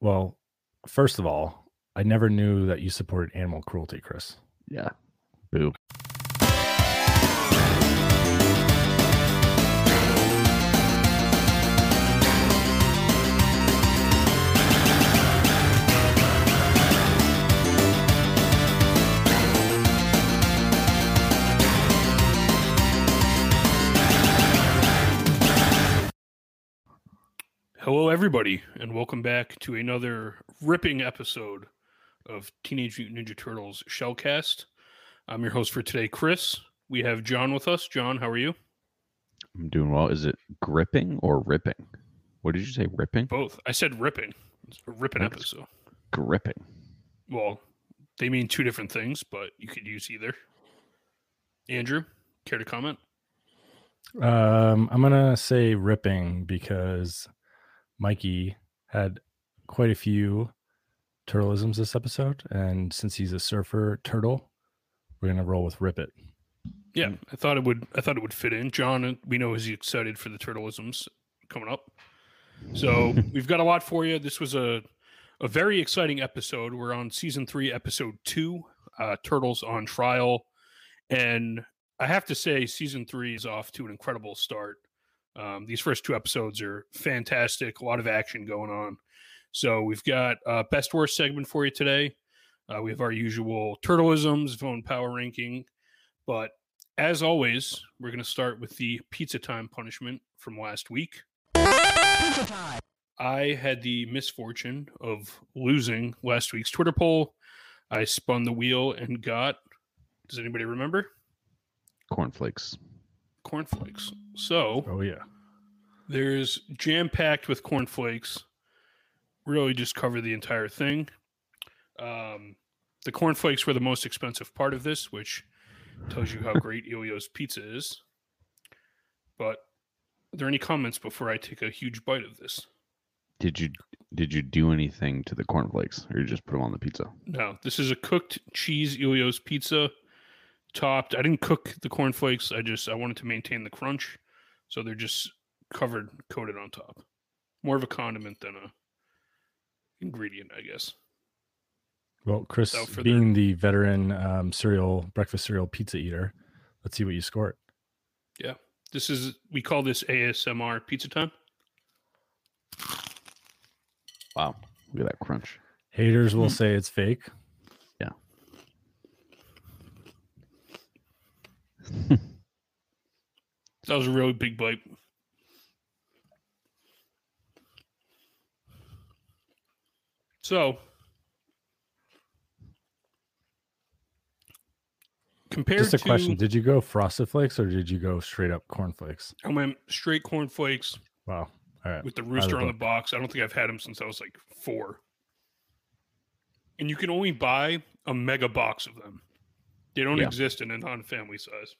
Well, first of all, I never knew that you supported animal cruelty, Chris. Yeah. Hello, everybody, and welcome back to another ripping episode of Teenage Mutant Ninja Turtles Shellcast. I'm your host for today, Chris. We have Jon with us. Jon, how are you? I'm doing well. Is it gripping or ripping? What did you say? Ripping? Both. I said ripping. It's a ripping That's- episode. Gripping. Well, they mean two different things, but you could use either. Andrew, care to comment? Um, I'm gonna say ripping because Mikey had quite a few turtlisms this episode, and since he's a surfer turtle, we're gonna roll with rip it. Yeah, I thought it would. I thought it would fit in. Jon, we know he's excited for the turtlisms coming up. So we've got a lot for you. This was a a very exciting episode. We're on season three, episode two, uh, Turtles on Trial, and I have to say, season three is off to an incredible start. Um, these first two episodes are fantastic. A lot of action going on. So we've got uh, best worst segment for you today. Uh, we have our usual turtlisms, phone power ranking, but as always, we're going to start with the pizza time punishment from last week. I had the misfortune of losing last week's Twitter poll. I spun the wheel and got, does anybody remember? Cornflakes. Cornflakes. So Oh yeah, there's jam packed with cornflakes. Really just cover the entire thing. Um, the cornflakes were the most expensive part of this, which tells you how great Elio's pizza is. But are there any comments before I take a huge bite of this? Did you did you do anything to the cornflakes, or you just put them on the pizza? No, this is a cooked cheese Elio's pizza, topped. I didn't cook the cornflakes. I just I wanted to maintain the crunch, so they're just covered, coated on top. More of a condiment than a ingredient, I guess. well, Chris, Without further- being the veteran um, cereal breakfast cereal pizza eater, let's see what you score it. Yeah, this is we call this ASMR pizza time. Wow. Look at that crunch. Haters will say it's fake. That was a really big bite. So, compared Just a to, question: Did you go frosted flakes or did you go straight up cornflakes? I went straight cornflakes Wow. All right. with the rooster on the box. I don't think I've had them since I was like four. And you can only buy a mega box of them. They don't Yeah. exist in a non-family size.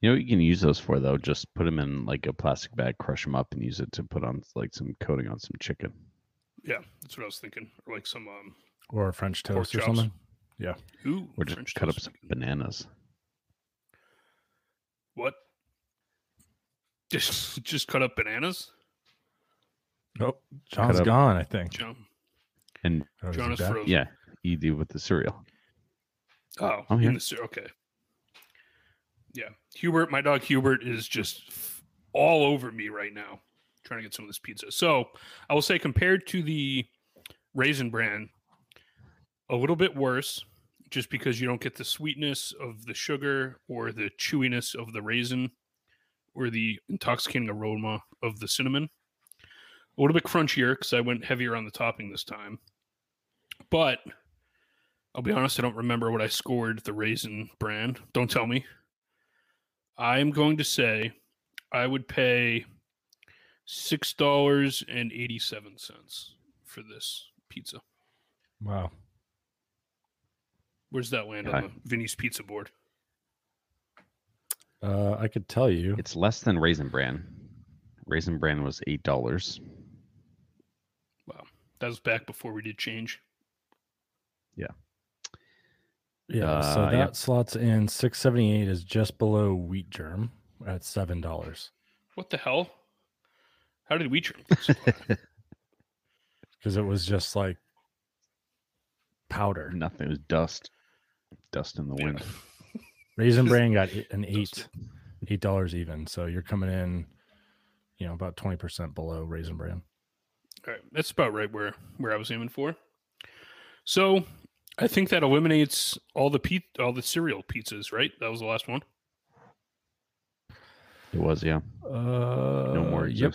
You know what you can use those for though? Just put them in like a plastic bag, crush them up, and use it to put on like some coating on some chicken. Yeah, that's what I was thinking. Or like some um or French toast or chops. something. ooh, Or just French cut up some bananas. What? Just just cut up bananas? Oh, Jon's up- gone. I think. Jon, And Oh, Jon is back? frozen. yeah, you do with the cereal. Oh, I'm in here. the okay. Yeah, Hubert, my dog Hubert is just f- all over me right now, trying to get some of this pizza. So I will say, compared to the raisin bran, a little bit worse, just because you don't get the sweetness of the sugar or the chewiness of the raisin or the intoxicating aroma of the cinnamon. A little bit crunchier because I went heavier on the topping this time, but I'll be honest, I don't remember what I scored the raisin brand. Don't tell me. I'm going to say I would pay six dollars and eighty seven cents for this pizza. Wow. Where's that land Okay. on the Vinny's pizza board? Uh, I could tell you. It's less than Raisin Bran. Raisin Bran was eight dollars. Wow, that was back before we did change. Yeah, so Uh, that yeah. slots in 678 is just below wheat germ at seven dollars. What the hell? How did we drink this? because it was just like powder. Nothing. It was dust. Dust in the Yeah. wind. Raisin Just Bran got an eight, eight dollars even. So you're coming in, you know, about twenty percent below Raisin Bran. All right, that's about right where where I was aiming for. So, I think that eliminates all the pe- all the cereal pizzas, right? That was the last one. It was, yeah. Uh, No more Yep,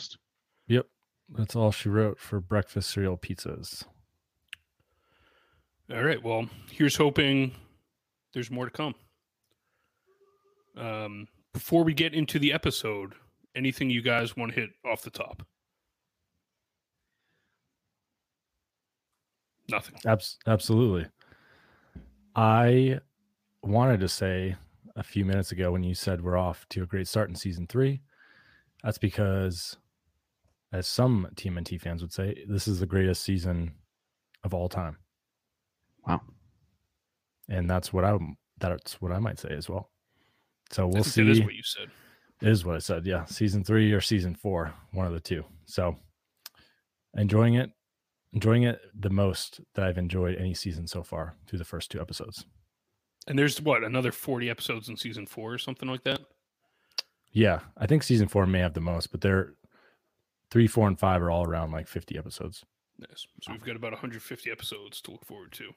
yep. That's all she wrote for breakfast cereal pizzas. All right. Well, here's hoping there's more to come. Um, before we get into the episode, anything you guys want to hit off the top? Nothing. Abs- absolutely. I wanted to say a few minutes ago when you said we're off to a great start in season three. That's because, as some TMNT fans would say, this is the greatest season of all time, Wow. and that's what I that's what I might say as well. So we'll see. That is what you said. is what I said. Yeah, season three or season four, one of the two. So enjoying it, enjoying it the most that I've enjoyed any season so far through the first two episodes. And there's what another 40 episodes in season four or something like that. Yeah, I think season four may have the most, but they're three, four, and five are all around like 50 episodes. Yes. So we've got about 150 episodes to look forward to.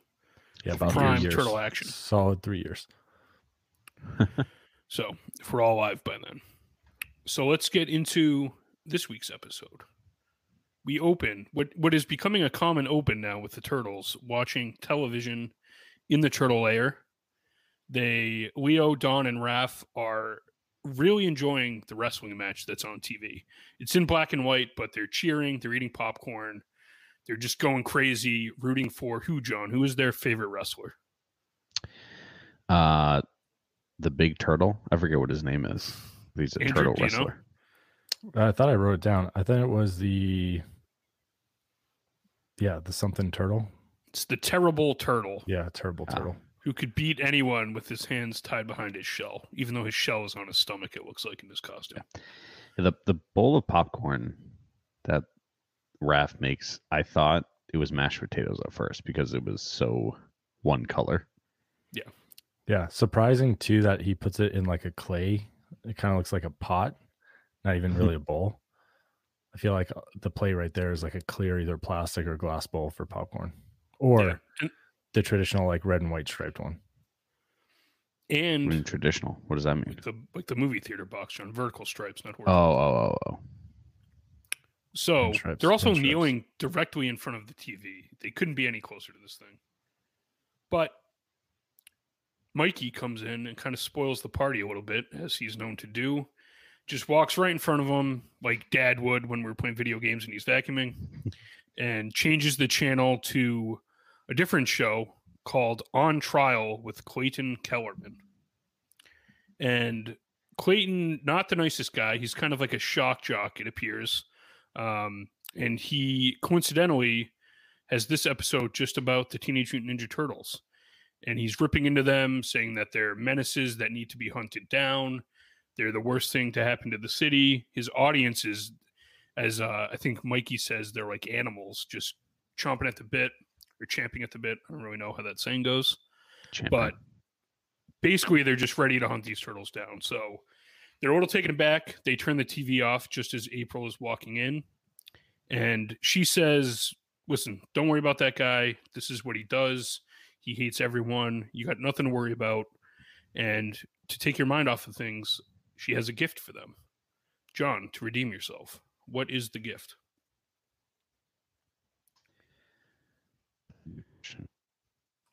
Yeah, about three prime years. turtle action. Solid three years. So if we're all live by then. So let's get into this week's episode. We open what what is becoming a common open now with the turtles watching television in the turtle lair. They Leo, Don, and Raph are really enjoying the wrestling match that's on TV. It's in black and white, but they're cheering, they're eating popcorn, they're just going crazy, rooting for who, Jon? Who is their favorite wrestler? Uh, the big turtle. I forget what his name is. He's a Andrew, turtle do you know? wrestler. I thought I wrote it down. I thought it was the, yeah, the something turtle. It's the terrible turtle. Yeah, terrible Ah. turtle. who could beat anyone with his hands tied behind his shell, even though his shell is on his stomach, it looks like in his costume. The the bowl of popcorn that Raph makes, I thought it was mashed potatoes at first because it was so one color. Yeah. Yeah, surprising too that he puts it in like a clay. It kind of looks like a pot, not even really a bowl. I feel like uh, the play right there is like a clear either plastic or glass bowl for popcorn, or Yeah. The traditional like red and white striped one. And mean, traditional. What does that mean? like the like the movie theater box on vertical stripes, not Oh, horizontal. oh, oh, oh. so stripes, they're also and stripes. kneeling directly in front of the TV. They couldn't be any closer to this thing. But Mikey comes in and kind of spoils the party a little bit, as he's known to do. Just walks right in front of him, like Dad would when we are playing video games and he's vacuuming, and changes the channel to a different show called On Trial with Clayton Kellerman. And Clayton, not the nicest guy. He's kind of like a shock jock, it appears. Um, and he coincidentally has this episode just about the Teenage Mutant Ninja Turtles. And he's ripping into them, saying that they're menaces that need to be hunted down. They're the worst thing to happen to the city. His audience is, as uh, I think Mikey says, they're like animals, just chomping at the bit or champing at the bit. I don't really know how that saying goes Champion. but basically they're just ready to hunt these turtles down. So they're a little taken aback. They turn the TV off just as April is walking in, and she says, "Listen, don't worry about that guy. This is what he does. He hates everyone. You got nothing to worry about." And to take your mind off of things, she has a gift for them. Jon, to redeem yourself, what is the gift?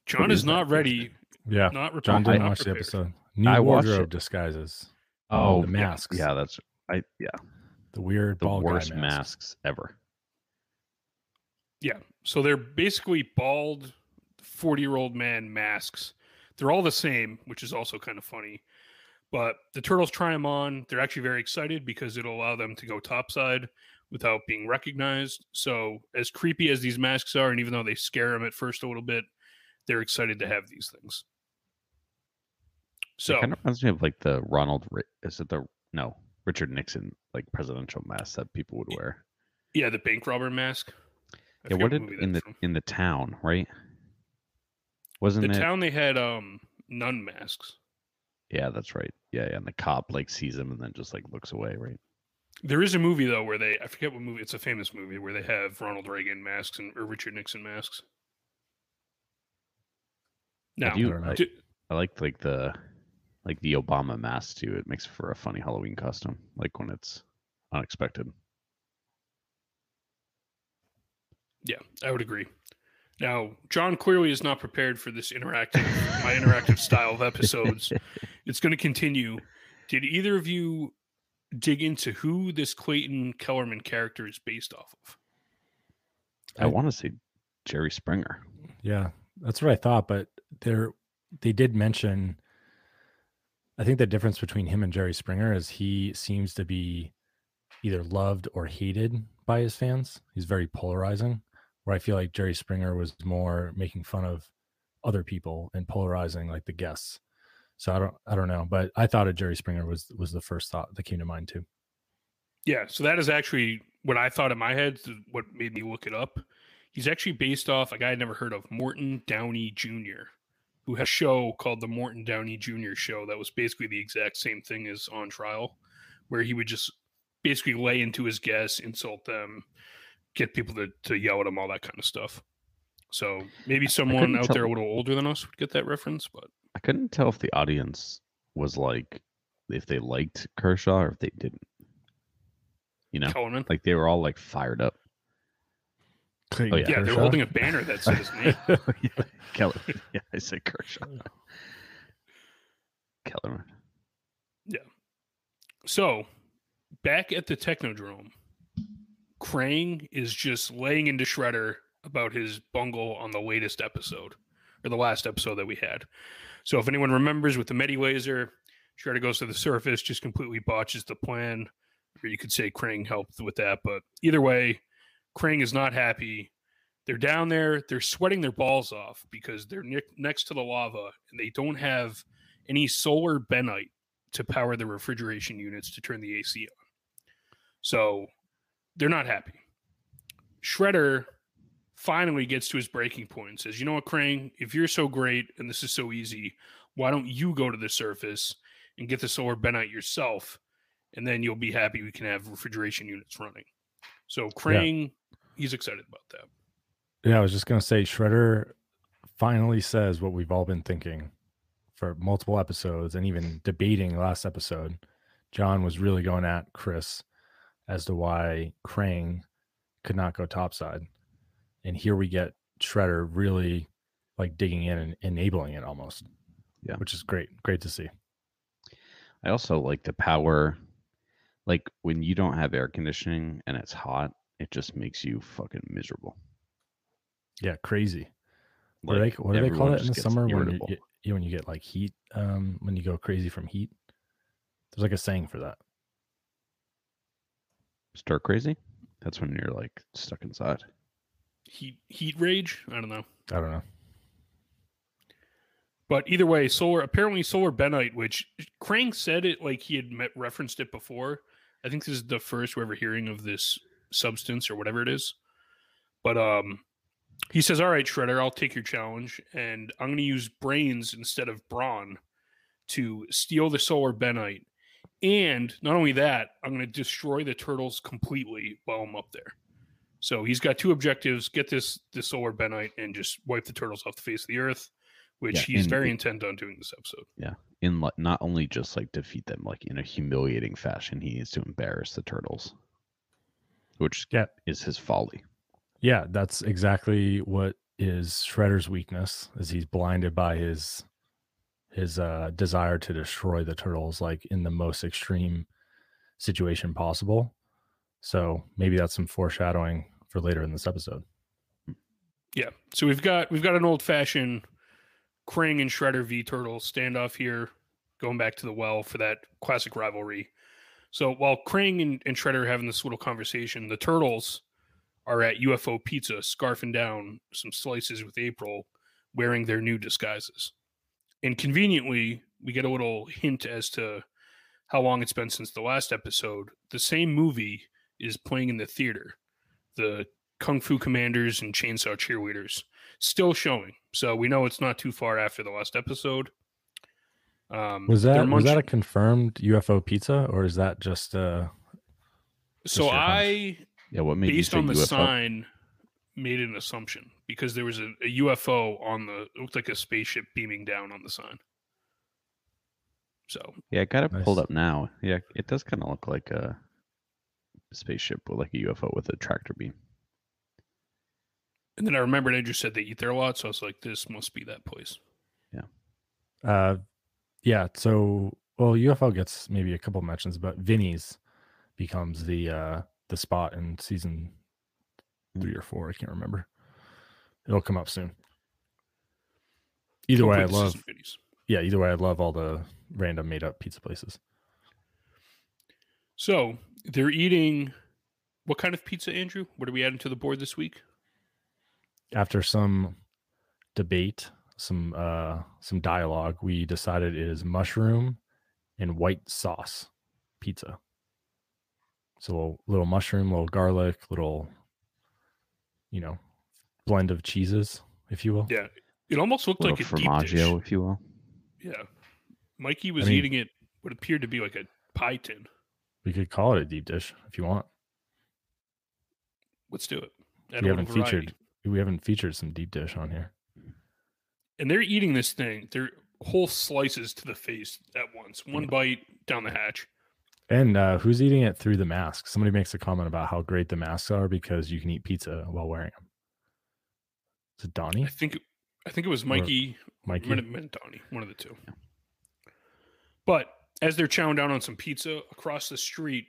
Jon What is is not ready. Yeah, Not Jon prepared. didn't not watch the episode. New I watched wardrobe disguises. oh, the masks. Yeah, that's I. Yeah, The weird the ball guy worst mask. masks ever. Yeah. So they're basically bald 40 year old man masks. They're all the same, which is also kind of funny. But the turtles try them on. They're actually very excited because it'll allow them to go topside without being recognized. So, as creepy as these masks are, and even though they scare them at first a little bit, they're excited to have these things. So, it kind of reminds me of like the Ronald, is it the no Richard Nixon like presidential mask that people would wear? yeah, the bank robber mask. I Yeah, what did in the from. in the town, right? Wasn't the it? town they had um nun masks. Yeah, that's right. Yeah, yeah. And the cop like sees him and then just like looks away, right? There is a movie though where they I forget what movie it's a famous movie where they have Ronald Reagan masks and or Richard Nixon masks. I do- don't do- I like like the like the Obama mask too. It makes for a funny Halloween costume, like when it's unexpected. yeah, I would agree. Now, Jon clearly is not prepared for this interactive my interactive style of episodes. It's going to continue. Did either of you dig into who this Clayton Kellerman character is based off of? I, I- want to say Jerry Springer. Yeah, that's what I thought. But there, they did mention. I think the difference between him and Jerry Springer is he seems to be either loved or hated by his fans. He's very polarizing. Where I feel like Jerry Springer was more making fun of other people and polarizing like the guests. So I don't, I don't know, but I thought of Jerry Springer was was the first thought that came to mind too. Yeah, so that is actually what I thought in my head. What made me look it up. He's actually based off a guy I'd never heard of, Morton Downey Jr., who has a show called the Morton Downey Jr. Show that was basically the exact same thing as On Trial, where he would just basically lay into his guests, insult them, get people to, to yell at him, all that kind of stuff. So maybe someone out tell- there a little older than us would get that reference, but I couldn't tell if the audience was like if they liked Kershaw or if they didn't. You know, Kellerman. like they were all like fired up. Oh, yeah. Yeah, they're holding a banner that says his name. Oh, yeah, Keller. Yeah, I said Kershaw. Kellerman. Yeah. So, back at the Technodrome, Krang is just laying into Shredder about his bungle on the latest episode, or the last episode that we had. So, if anyone remembers with the Medi laser, Shredder goes to the surface, just completely botches the plan, or you could say Krang helped with that. But either way, Krang is not happy. They're down there, they're sweating their balls off because they're ne- next to the lava and they don't have any solar benite to power the refrigeration units to turn the AC on. So they're not happy. Shredder finally gets to his breaking point and says, You know what, Krang, if you're so great and this is so easy, why don't you go to the surface and get the solar benite yourself? And then you'll be happy we can have refrigeration units running. So Krang, he's excited about that. Yeah, I was just gonna say Shredder finally says what we've all been thinking for multiple episodes and even debating last episode. Jon was really going at Chris as to why Krang could not go topside. And here we get Shredder really like digging in and enabling it almost. Yeah. Which is great. Great to see. I also like the power. Like when you don't have air conditioning and it's hot, it just makes you fucking miserable. Yeah, crazy. What do Like, they, what do they call it in the summer when you, get, you when you get like heat? Um, when you go crazy from heat. There's like a saying for that. Stir crazy? That's when you're like stuck inside. Heat heat rage? I don't know. I don't know. But either way, solar apparently solar benite, which Krang said it like he had met, referenced it before. I think this is the first we're ever hearing of this substance or whatever it is. But um, he says, "All right, Shredder, I'll take your challenge, and I'm going to use brains instead of brawn to steal the solar benite. And not only that, I'm going to destroy the turtles completely while I'm up there." So he's got two objectives: get this the solar benite and just wipe the turtles off the face of the earth which Yeah, he's very it- intent on doing this episode. Yeah, in like not only just like defeat them like in a humiliating fashion, he needs to embarrass the turtles. Which Yeah. is his folly. Yeah, that's exactly what is Shredder's weakness is he's blinded by his his uh desire to destroy the turtles like in the most extreme situation possible. So maybe that's some foreshadowing for later in this episode. Yeah. So we've got we've got an old fashioned Krang and Shredder v Turtle standoff here, going back to the well for that classic rivalry. So while Krang and, and Shredder are having this little conversation, the turtles are at UFO Pizza scarfing down some slices with April, wearing their new disguises. And conveniently, we get a little hint as to how long it's been since the last episode. The same movie is playing in the theater. The Kung Fu Commanders and Chainsaw Cheerleaders still showing. So we know it's not too far after the last episode. Um, Was they're that was that a confirmed UFO pizza or is that just uh so your hunch? I Yeah, what made based you on the UFO? sign made an assumption because there was a, a UFO on the it looked like a spaceship beaming down on the sign. So Yeah, I got it pulled up now. Yeah, it does kind of look like a spaceship with like a UFO with a tractor beam. and then I remembered Andrew said they eat there a lot, so I was like, this must be that place. Yeah. Uh yeah, so well UFO gets maybe a couple mentions, but Vinny's becomes the uh the spot in season three or four, I can't remember. It'll come up soon. Either way, I love yeah, either way, I love all the random made up pizza places. So they're eating what kind of pizza, Andrew? What are we adding to the board this week? After some debate, some uh some dialogue, we decided it is mushroom and white sauce pizza. So a little mushroom, a little garlic, little you know, blend of cheeses, if you will. Yeah, it almost looked Little like a deep dish. if you will. Yeah, Mikey was mean- eating it what appeared to be like a pie tin. We could call it a deep dish if you want. Let's do it. Add we haven't variety. featured we haven't featured some deep dish on here. and they're eating this thing. They're whole slices to the face at once. One bite down the hatch. And uh, who's eating it through the mask? Somebody makes a comment about how great the masks are because you can eat pizza while wearing them. Is it Donnie? I think I think it was Mikey. Mikey? Might have been Donnie, one of the two. But as they're chowing down on some pizza across the street,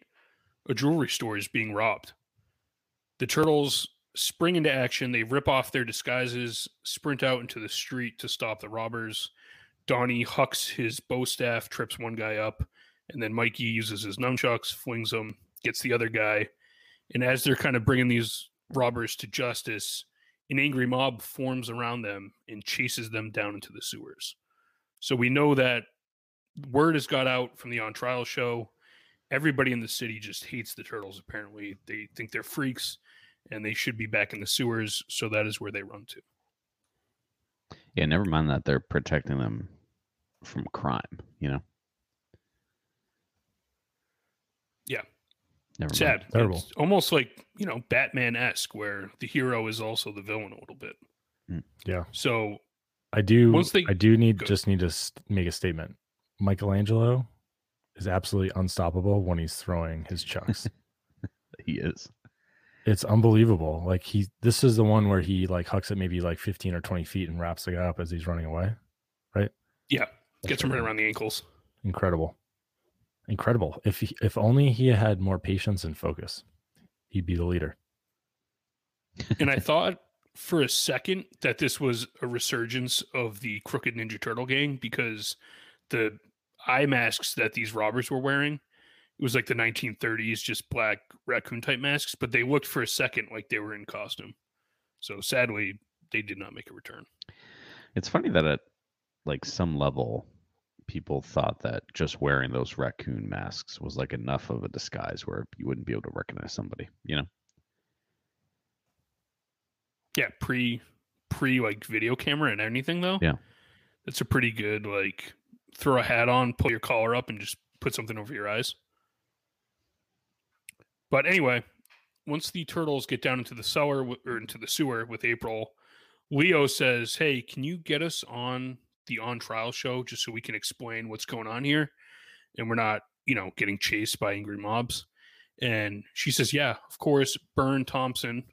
a jewelry store is being robbed. The turtles spring into action. They rip off their disguises, sprint out into the street to stop the robbers. Donnie hucks his bow staff, trips one guy up, and then Mikey uses his nunchucks, flings them, gets the other guy. And as they're kind of bringing these robbers to justice, an angry mob forms around them and chases them down into the sewers. So we know that word has got out from the on trial show. Everybody in the city just hates the turtles, apparently. They think they're freaks and they should be back in the sewers. So that is where they run to. Yeah, never mind that they're protecting them from crime, you know? Yeah. Never mind. Sad. Terrible. It's almost like, you know, Batman esque, where the hero is also the villain a little bit. Hmm. Yeah. So I do. Once they- I do need Go. just need to make a statement. Michelangelo is absolutely unstoppable when he's throwing his chucks. He is. it's unbelievable. Like he, this is the one where he like hucks it maybe like fifteen or twenty feet and wraps the guy up as he's running away. Right. Yeah, That's gets him right right. around the ankles. Incredible, incredible. If he, if only he had more patience and focus, he'd be the leader. and I thought for a second that this was a resurgence of the Crooked Ninja Turtle gang because the eye masks that these robbers were wearing, it was like the 1930s, just black raccoon type masks, but they looked for a second like they were in costume. So sadly, they did not make a return. It's funny that at like some level, people thought that just wearing those raccoon masks was like enough of a disguise where you wouldn't be able to recognize somebody, you know? Yeah, pre pre like video camera and anything though. Yeah. It's a pretty good like throw a hat on, pull your collar up, and just put something over your eyes. But anyway, once the turtles get down into the cellar or into the sewer with April, Leo says, "Hey, can you get us on the on trial show just so we can explain what's going on here, and we're not, you know, getting chased by angry mobs?" And she says, "Yeah, of course." Burne Thompson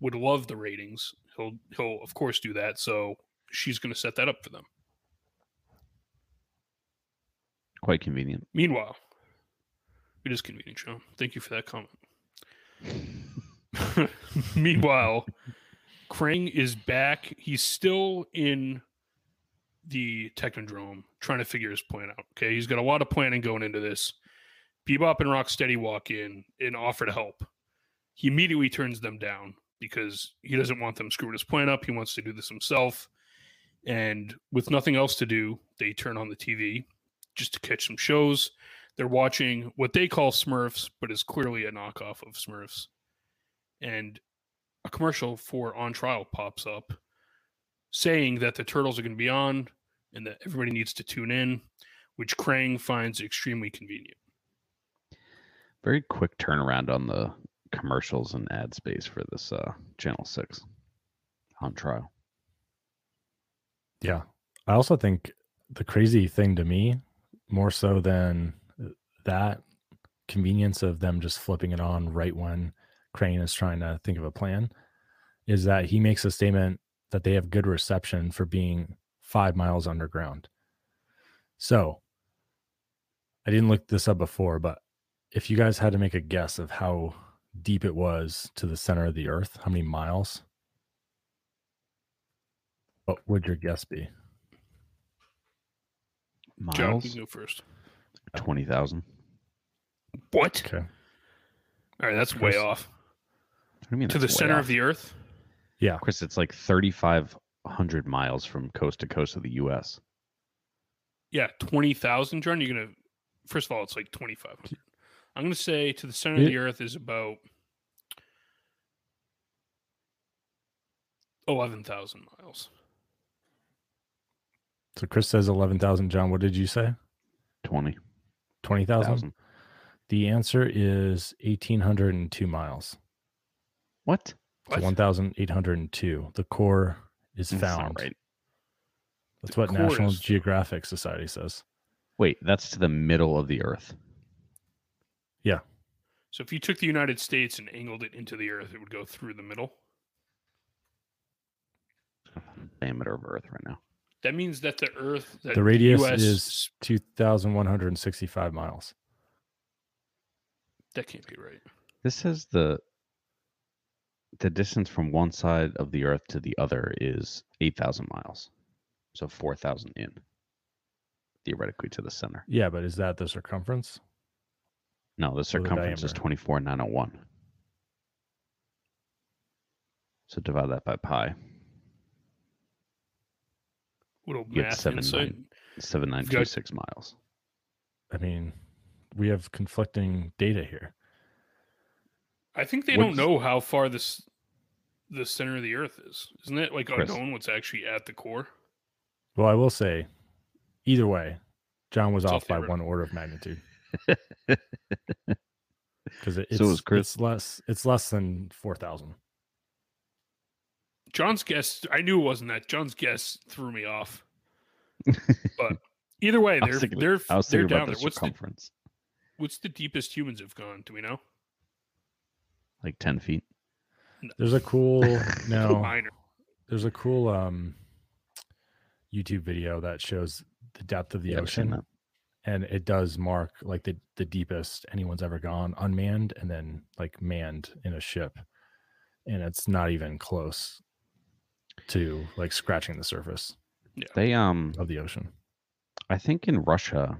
would love the ratings. He'll he'll of course do that. So she's going to set that up for them. Quite convenient. Meanwhile, it is convenient, Sean. Thank you for that comment. Meanwhile, Krang is back. He's still in the Technodrome trying to figure his plan out. Okay. He's got a lot of planning going into this. Bebop and Rocksteady walk in and offer to help. He immediately turns them down because he doesn't want them screwing his plan up. He wants to do this himself. And with nothing else to do, they turn on the TV just to catch some shows. They're watching what they call Smurfs, but is clearly a knockoff of Smurfs. And a commercial for On Trial pops up saying that the turtles are going to be on and that everybody needs to tune in, which Krang finds extremely convenient. Very quick turnaround on the commercials and ad space for this uh, Channel 6 on trial. Yeah. I also think the crazy thing to me, more so than that convenience of them just flipping it on right when Krang is trying to think of a plan, is that he makes a statement that they have good reception for being five miles underground. So I didn't look this up before, but if you guys had to make a guess of how deep it was to the center of the earth, how many miles? What would your guess be? Jon, Miles, you go first. 20,000. What? Okay. All right, that's Chris? way off. What do you mean? To the that's way center off? of the earth? Yeah. Chris, it's like 3,500 miles from coast to coast of the U.S. Yeah, 20,000, Jon. You're going to, first of all, it's like 2,500. I'm going to say to the center of the earth is about 11,000 miles. So Chris says 11,000. Jon, what did you say? 20,000. 20,000? The answer is 1,802 miles. What? So What? 1,802. The core is found. not right. That's The what core National Geographic Society says. Wait, that's to the middle of the Earth. Yeah. So if you took the United States and angled it into the earth, it would go through the middle. Diameter of Earth right now. That means that the earth, that The radius US is 2,165 miles. that can't be right. This says the the distance from one side of the Earth to the other is 8,000 miles. So 4,000 in. Theoretically to the center. Yeah, but is that the circumference? No, the circumference is diameter. 24,901. So divide that by pi. Little You get math seven insight. nine- 7926 miles. I mean, we have conflicting data here. I think they What don't is- know how far this the center of the earth is. Isn't it like Chris. unknown what's actually at the core? Well, I will say, either way, Jon was It's off by theoretical. one order of magnitude because it, it's, So was it's less it's less than four thousand. Jon's guess I knew it wasn't that. Jon's guess threw me off. But either way, they're thinking, they're they're down about there. What's the circumference. what's the deepest humans have gone? Do we know? Like 10 feet. There's a cool no. Minor. There's a cool um YouTube video that shows the depth of the Yeah, ocean, and it does mark like the the deepest anyone's ever gone unmanned, and then like manned in a ship, and it's not even close to like scratching the surface Yeah. They um of the ocean. I think in Russia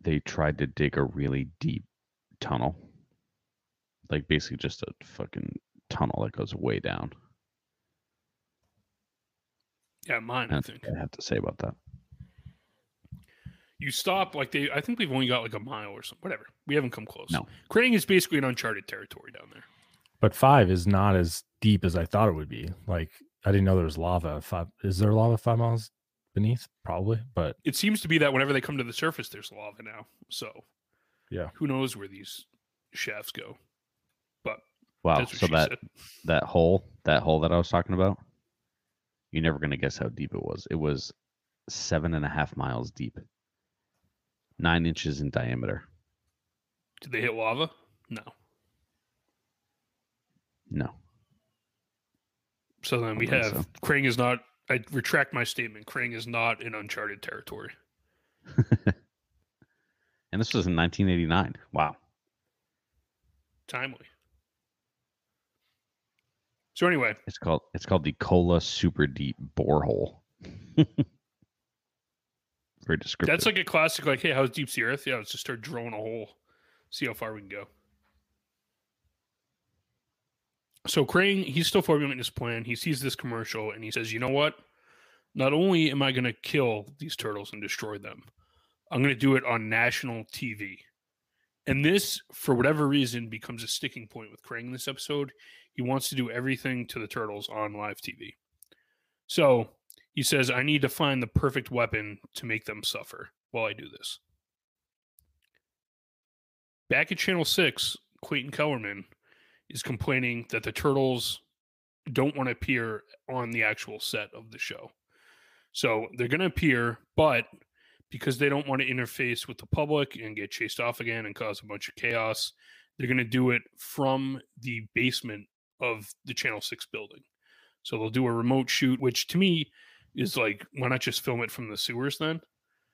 they tried to dig a really deep tunnel. Like basically just a fucking tunnel that goes way down. Yeah, mine. I That's think what I have to say about that. you stop like they. I think we've only got like a mile or something. Whatever. We haven't come close. No. Krang is basically an uncharted territory down there. But five is not as deep as I thought it would be. Like I didn't know there was lava. Five is there lava five miles beneath? Probably, but It seems to be that whenever they come to the surface, there's lava now. So Yeah. who knows where these shafts go? Wow. So that said. that hole, that hole that I was talking about, you're never gonna guess how deep it was. It was seven and a half miles deep. Nine inches in diameter. Did they hit lava? No. No. So then we have so. Krang is not. I retract my statement. Krang is not in uncharted territory. And this was in 1989. Wow. Timely. So anyway, It's called it's called the Kola Super Deep Borehole. Very descriptive. that's like a classic. Like, hey, how deep's the Earth? Yeah, let's just start drilling a hole, see how far we can go. So Krang, he's still formulating his plan. He sees this commercial and he says, "You know what? Not only am I going to kill these turtles and destroy them, I'm going to do it on national TV." And this, for whatever reason, becomes a sticking point with Krang in this episode. He wants to do everything to the turtles on live TV. So he says, I need to find the perfect weapon to make them suffer while I do this. Back at Channel 6, Clayton Kellerman is complaining that the turtles don't want to appear on the actual set of the show. So they're going to appear, but because they don't want to interface with the public and get chased off again and cause a bunch of chaos, they're going to do it from the basement of the Channel 6 building. So they'll do a remote shoot, which to me is like, why not just film it from the sewers then?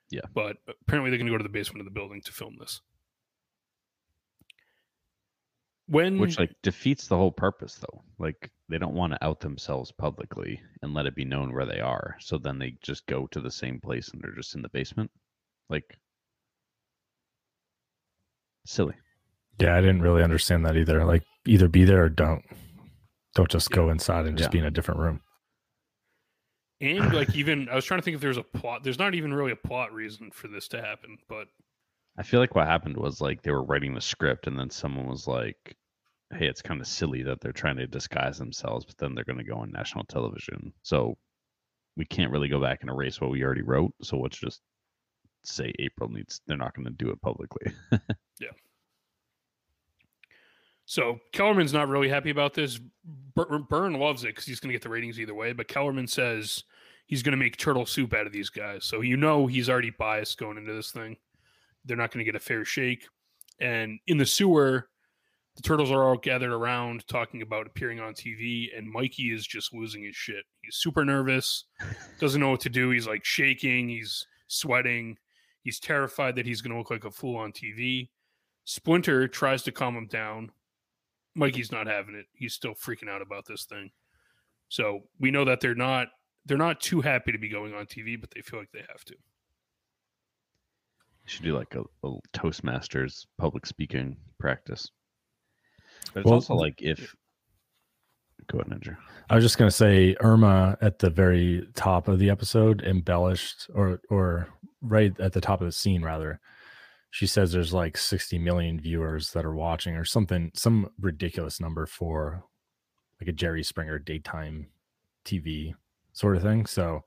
Yeah. But apparently they're going to go to the basement of the building to film this. When Which like defeats the whole purpose though. Like they don't want to out themselves publicly and let it be known where they are. So then they just go to the same place and they're just in the basement. Like silly. Yeah, I didn't really understand that either. Like either be there or don't. Don't just go inside and just Yeah. be in a different room. and like even I was trying to think if there's a plot. There's not even really a plot reason for this to happen, but I feel like what happened was like they were writing the script and then someone was like, Hey, it's kind of silly that they're trying to disguise themselves, but then they're gonna go on national television. So we can't really go back and erase what we already wrote. So let's just say April needs they're not gonna do it publicly. So Kellerman's not really happy about this. Bur- Burne loves it because he's going to get the ratings either way. But Kellerman says he's going to make turtle soup out of these guys. So you know he's already biased going into this thing. They're not going to get a fair shake. And in the sewer, the turtles are all gathered around talking about appearing on TV. And Mikey is just losing his shit. He's super nervous, doesn't know what to do. He's like shaking, he's sweating, he's terrified that he's going to look like a fool on TV. Splinter tries to calm him down. Mikey's not having it. He's still freaking out about this thing. So we know that they're not they're not too happy to be going on TV, but they feel like they have to. should do like a, a Toastmasters public speaking practice. But it's Well, also like if go ahead, Andrew. I was just gonna say Irma at the very top of the episode embellished or or right at the top of the scene rather. She says there's like 60 million viewers that are watching or something, some ridiculous number for like a Jerry Springer daytime TV sort of thing. So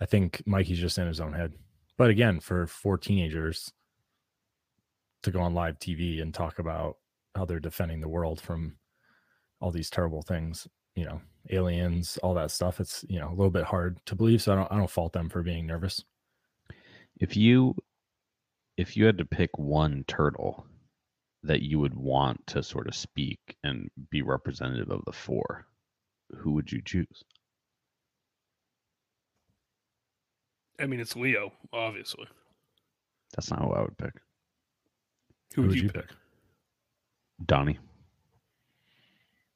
I think Mikey's just in his own head. But again, for four teenagers to go on live TV and talk about how they're defending the world from all these terrible things, you know, aliens, all that stuff. It's you know a little bit hard to believe. So I don't I don't fault them for being nervous. If you if you had to pick one turtle that you would want to sort of speak and be representative of the four, who would you choose? I mean, it's Leo, obviously. That's not who I would pick. Who would you pick? Donnie.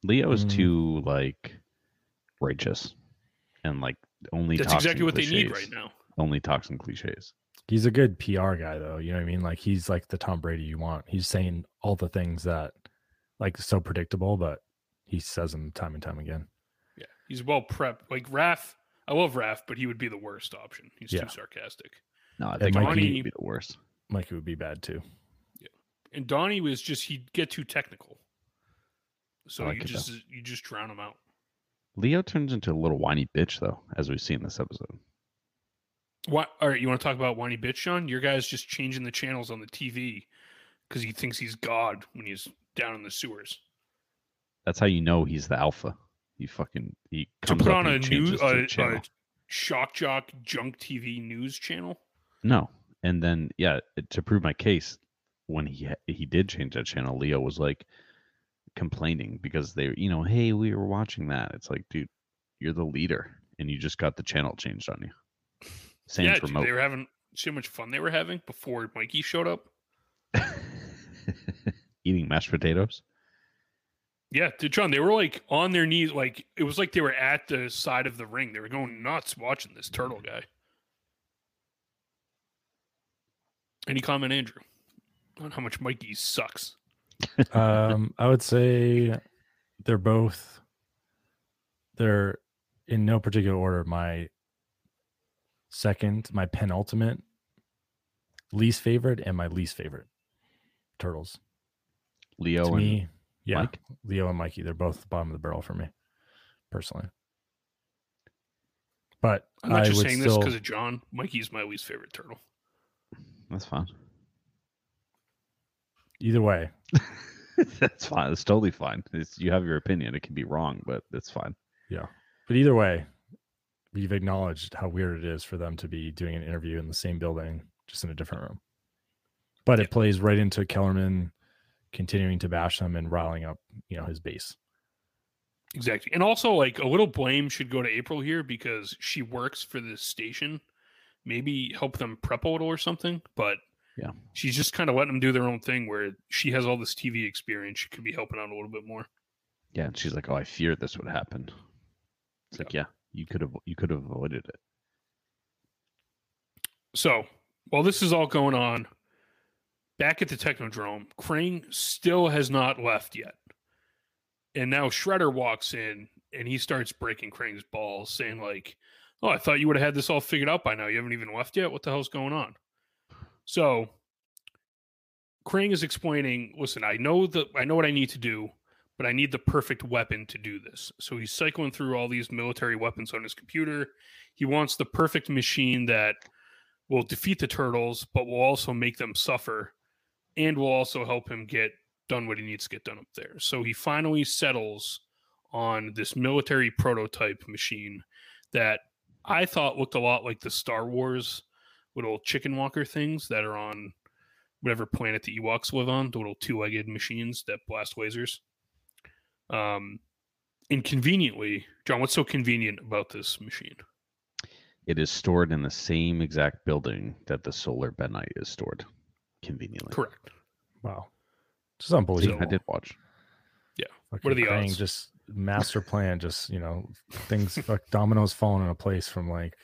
Leo is Mm. too like righteous and like only That's talks in exactly what they need right now. Only talks in cliches. He's a good PR guy though. You know what I mean? Like he's like the Tom Brady you want. He's saying all the things that like so predictable, but he says them time and time again. Yeah, he's well prepped. Like Raph, I love Raph, but he would be the worst option. He's Yeah. too sarcastic. No, I think Mikey- Mikey would be the worst. Mikey would be bad too. Yeah. And Donnie was just he'd get too technical. So like you it, though. just you just drown him out. Leo turns into a little whiny bitch though, as we see in this episode. What? All right, you want to talk about whiny bitch, Sean? Your guy's just changing the channels on the TV because he thinks he's God when he's down in the sewers. That's how you know he's the alpha. He fucking he To put on a news, a, a shock jock junk TV news channel. No, and then yeah, to prove my case, when he he did change that channel, Leo was like complaining because they, you know, hey, we were watching that. It's like, dude, you're the leader, and you just got the channel changed on you. Sans yeah, dude, remote. they were having see how much fun they were having before Mikey showed up. Eating mashed potatoes. Yeah, dude, Jon, they were like on their knees, like it was like they were at the side of the ring. They were going nuts watching this turtle guy. Any comment, Andrew, on how much Mikey sucks? um, I would say they're both they're in no particular order. My second, my penultimate least favorite, and my least favorite turtles. Leo to and me, Yeah, Mike? Leo and Mikey, they're both the bottom of the barrel for me, personally. But I'm not I just would saying this because of Jon. Mikey's my least favorite turtle. That's fine. either way, That's fine. It's totally fine. It's, you have your opinion. It can be wrong, but it's fine. Yeah. But either way, we've acknowledged how weird it is for them to be doing an interview in the same building, just in a different room. But it plays right into Kellerman continuing to bash them and riling up, you know, his base. Exactly. And also, like, a little blame should go to April here because she works for this station. Maybe help them prep a little or something. But Yeah. she's just kind of letting them do their own thing where she has all this TV experience. She could be helping out a little bit more. Yeah, and she's like, "Oh, I feared this would happen." It's like, yeah, you could have you could have avoided it. So while this is all going on, back at the Technodrome, Krang still has not left yet. And now Shredder walks in and he starts breaking Krang's balls, saying, like, Oh, I thought you would have had this all figured out by now. You haven't even left yet. What the hell's going on? So Krang is explaining, listen, I know that I know what I need to do, but I need the perfect weapon to do this. So he's cycling through all these military weapons on his computer. He wants the perfect machine that will defeat the turtles, but will also make them suffer and will also help him get done what he needs to get done up there. So he finally settles on this military prototype machine that I thought looked a lot like the Star Wars little chicken walker things that are on whatever planet the Ewoks live on, the little two legged machines that blast lasers. Um, inconveniently, Jon, what's so convenient about this machine? It is stored in the same exact building that the solar benite is stored, conveniently. Correct. Wow. Just See, unbelievable. I did watch. Yeah, Fucking what are the Krang odds? Just master plan, just, you know, things like dominoes falling in a place from like,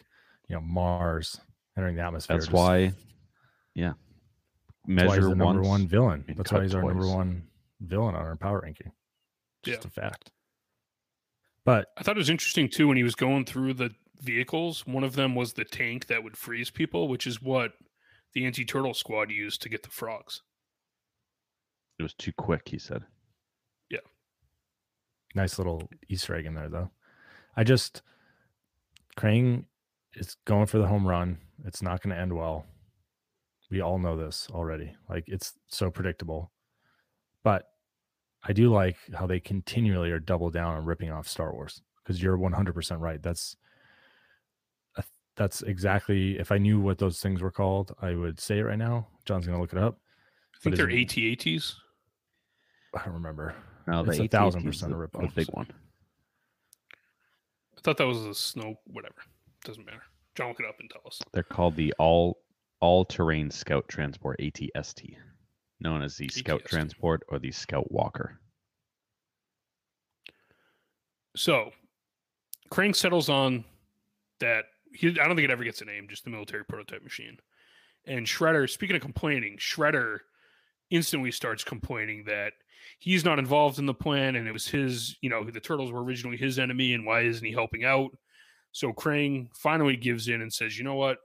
you know, Mars entering the atmosphere. That's just- why, yeah. that's why he's the number once one villain. That's why cut he's our number one villain on our power ranking. Just Yeah. a fact. But I thought it was interesting too when he was going through the vehicles. One of them was the tank that would freeze people, which is what the anti turtle squad used to get the frogs. It was too quick, he said. Yeah. Nice little Easter egg in there, though. I just Krang is going for the home run. It's not going to end well. We all know this already. Like it's so predictable. But I do like how they continually are double down on ripping off Star Wars because you're 100% right. That's that's exactly if I knew what those things were called, I would say it right now. Jon's going to look it up. I think they're is it- AT-ATs. I don't remember. No, It's a thousand percent a the- rip-off. The big one. I thought that was a snow, whatever. Doesn't matter. Jon, look it up and tell us. They're called the all all terrain scout transport ATST, known as the scout transport or the scout walker. So, Krang settles on that. He, I don't think it ever gets a name, just the military prototype machine. And Shredder, speaking of complaining, Shredder instantly starts complaining that he's not involved in the plan and it was his, you know, the turtles were originally his enemy and why isn't he helping out? So Krang finally gives in and says, you know what?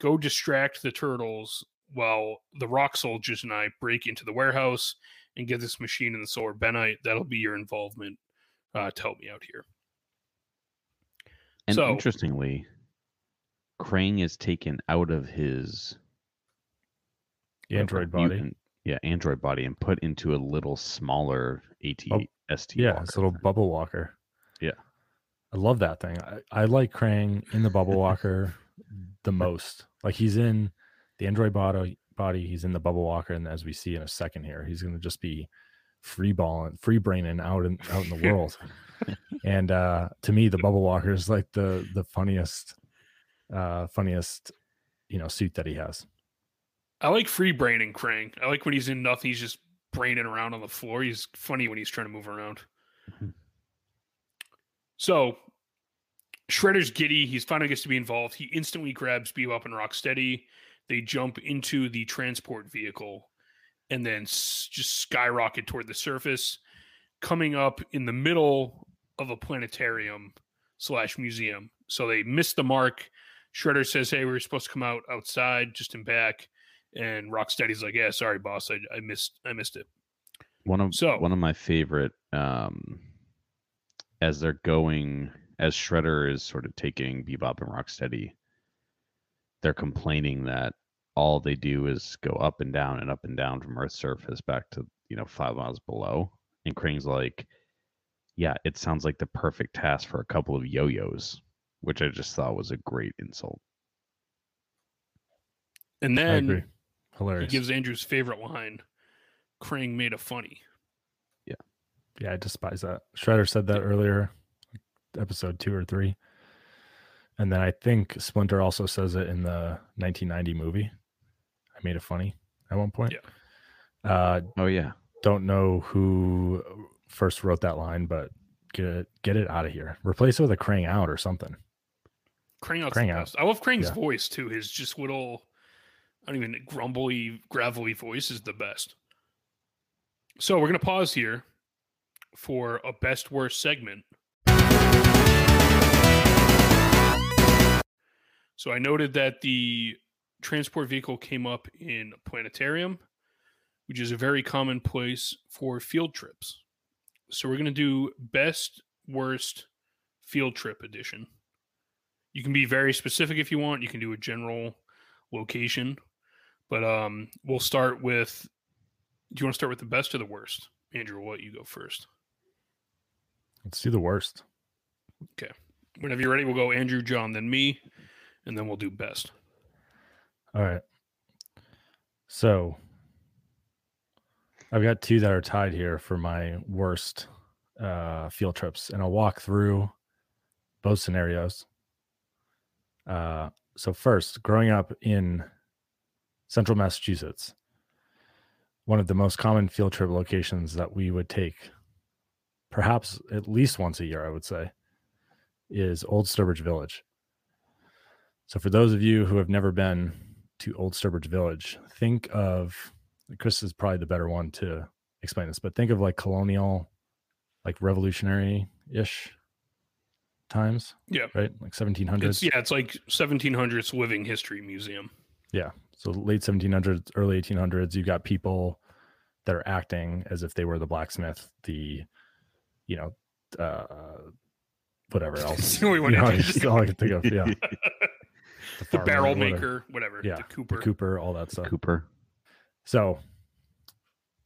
Go distract the turtles while the rock soldiers and I break into the warehouse and get this machine in the solar benite. That'll be your involvement uh, to help me out here. And So- interestingly, Krang is taken out of his The whatever, android body. mutant- yeah, android body, and put into a little smaller ATST. Yeah, it's a little bubble walker. Yeah. I love that thing. I, I like Krang in the bubble walker the most. Like he's in the android body body, he's in the bubble walker, and as we see in a second here, he's gonna just be free balling, free braining out in out in the world. and uh to me, the bubble walker is like the the funniest uh funniest you know suit that he has. I like free braining Krang. I like when he's in nothing, he's just braining around on the floor. He's funny when he's trying to move around. Mhm. So Shredder's giddy. He's finally gets to be involved. He instantly grabs Bebop and Rocksteady. They jump into the transport vehicle and then s- just skyrocket toward the surface, coming up in the middle of a planetarium slash museum. So they missed the mark. Shredder says, "Hey, we were supposed to come out outside, just in back." And Rocksteady's like, "Yeah, sorry, boss, I, I missed, I missed it." One of So- one of my favorite um as they're going as Shredder is sort of taking Bebop and Rocksteady, they're complaining that all they do is go up and down and up and down from Earth's surface back to, you know, five miles below. And Krang's like, Yeah, it sounds like the perfect task for a couple of yo-yos, which I just thought was a great insult. And then agree. he Hilarious. gives Andrew's favorite line, Krang made a funny. Yeah, yeah, I despise that. Shredder said that earlier, episode two or three. And then I think Splinter also says it in the 1990 movie. I made it funny at one point. Yeah. Uh, Oh yeah. don't know who first wrote that line, but get it, get it out of here. Replace it with a Krang out or something. Krang out's Krang out. I love Krang's Yeah. voice too. His just little, I don't even grumbly, gravelly voice is the best. So we're gonna pause here for a best worst segment. So I noted that the transport vehicle came up in a planetarium, which is a very common place for field trips. So we're gonna do best worst field trip edition. You can be very specific if you want. You can do a general location, but um, we'll start with. Do you want to start with the best or the worst, Andrew? What you go first? Let's do the worst. Okay. Whenever you're ready, we'll go Andrew, Jon, then me, and then we'll do best. All right. So I've got two that are tied here for my worst uh, field trips, and I'll walk through both scenarios. Uh, so, first, growing up in central Massachusetts, one of the most common field trip locations that we would take, perhaps at least once a year, I would say, is Old Sturbridge Village. So, for those of you who have never been to Old Sturbridge Village, think of Chris is probably the better one to explain this, but think of like colonial, like revolutionary ish times, Yeah, right? Like 1700s. it's yeah, it's like 1700s living history museum. Yeah. So late 1700s, early 1800s, you got people that are acting as if they were the blacksmith, the, you know, uh, whatever else. It's the only one You know, think all I can think of. Yeah. the farmer, barrel whatever. maker, whatever. Yeah, the Cooper. The Cooper, all that stuff. Cooper. So,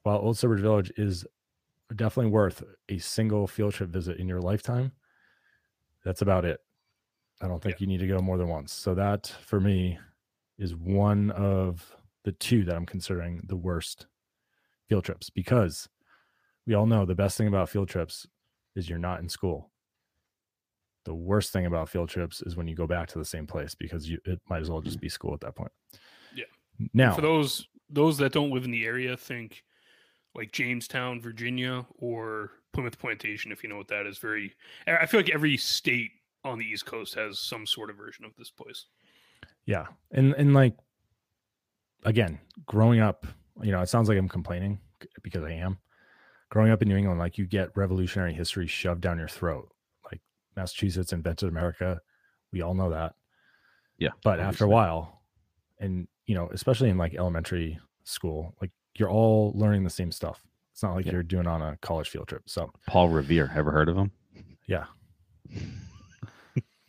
while Old Sturbridge Village is definitely worth a single field trip visit in your lifetime, that's about it. I don't think you need to go more than once. So, that for me is one of the two that I'm considering the worst field trips because we all know the best thing about field trips is you're not in school. The worst thing about field trips is when you go back to the same place because you it might as well just mm. be school at that point. Yeah. Now, For those those that don't live in the area, think like Jamestown, Virginia, or Plymouth Plantation, if you know what that is. Very, I I feel like every state on the East Coast has some sort of version of this place. Yeah. And and like again, growing up, you know, it sounds like I'm complaining because I am. Growing up in New England, like you get revolutionary history shoved down your throat. Like Massachusetts invented America. We all know that. Yeah. But after a while, and you know, especially in like elementary school, like you're all learning the same stuff. It's not like Yeah. you're doing on a college field trip. So Paul Revere. Ever heard of him? yeah.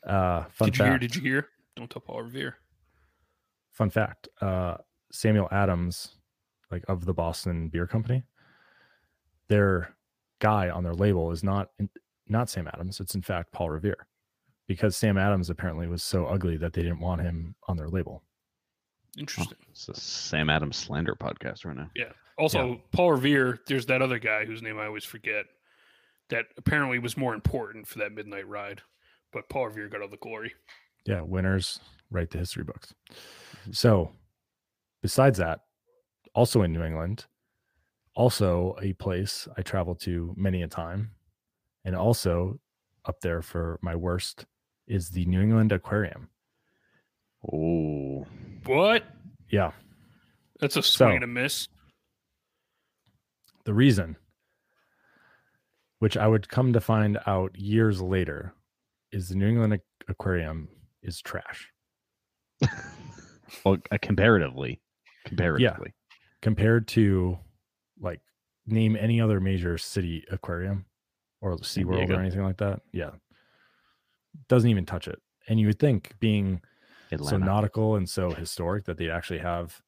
Uh fun did you fact. hear? Did you hear? Don't tell Paul Revere. fun fact uh samuel adams like of the boston beer company their guy on their label is not in, not sam adams it's in fact paul revere because sam adams apparently was so ugly that they didn't want him on their label Interesting. Oh, it's a Sam Adams slander podcast right now. Yeah. Also, Paul Revere. There's that other guy whose name I always forget. That apparently was more important for that midnight ride, but Paul Revere got all the glory. yeah winners write the history books mm-hmm. so besides that also in new england also a place i travel to many a time and also up there for my worst is the new england aquarium. Oh, What? yeah. That's a swing So- and a miss. the reason which i would come to find out years later is the new england aquarium is trash. Well, uh, comparatively, comparatively, compared to like name any other major city aquarium or SeaWorld or anything like that. Yeah. Doesn't even touch it. And you would think being so nautical and so historic that they'd actually have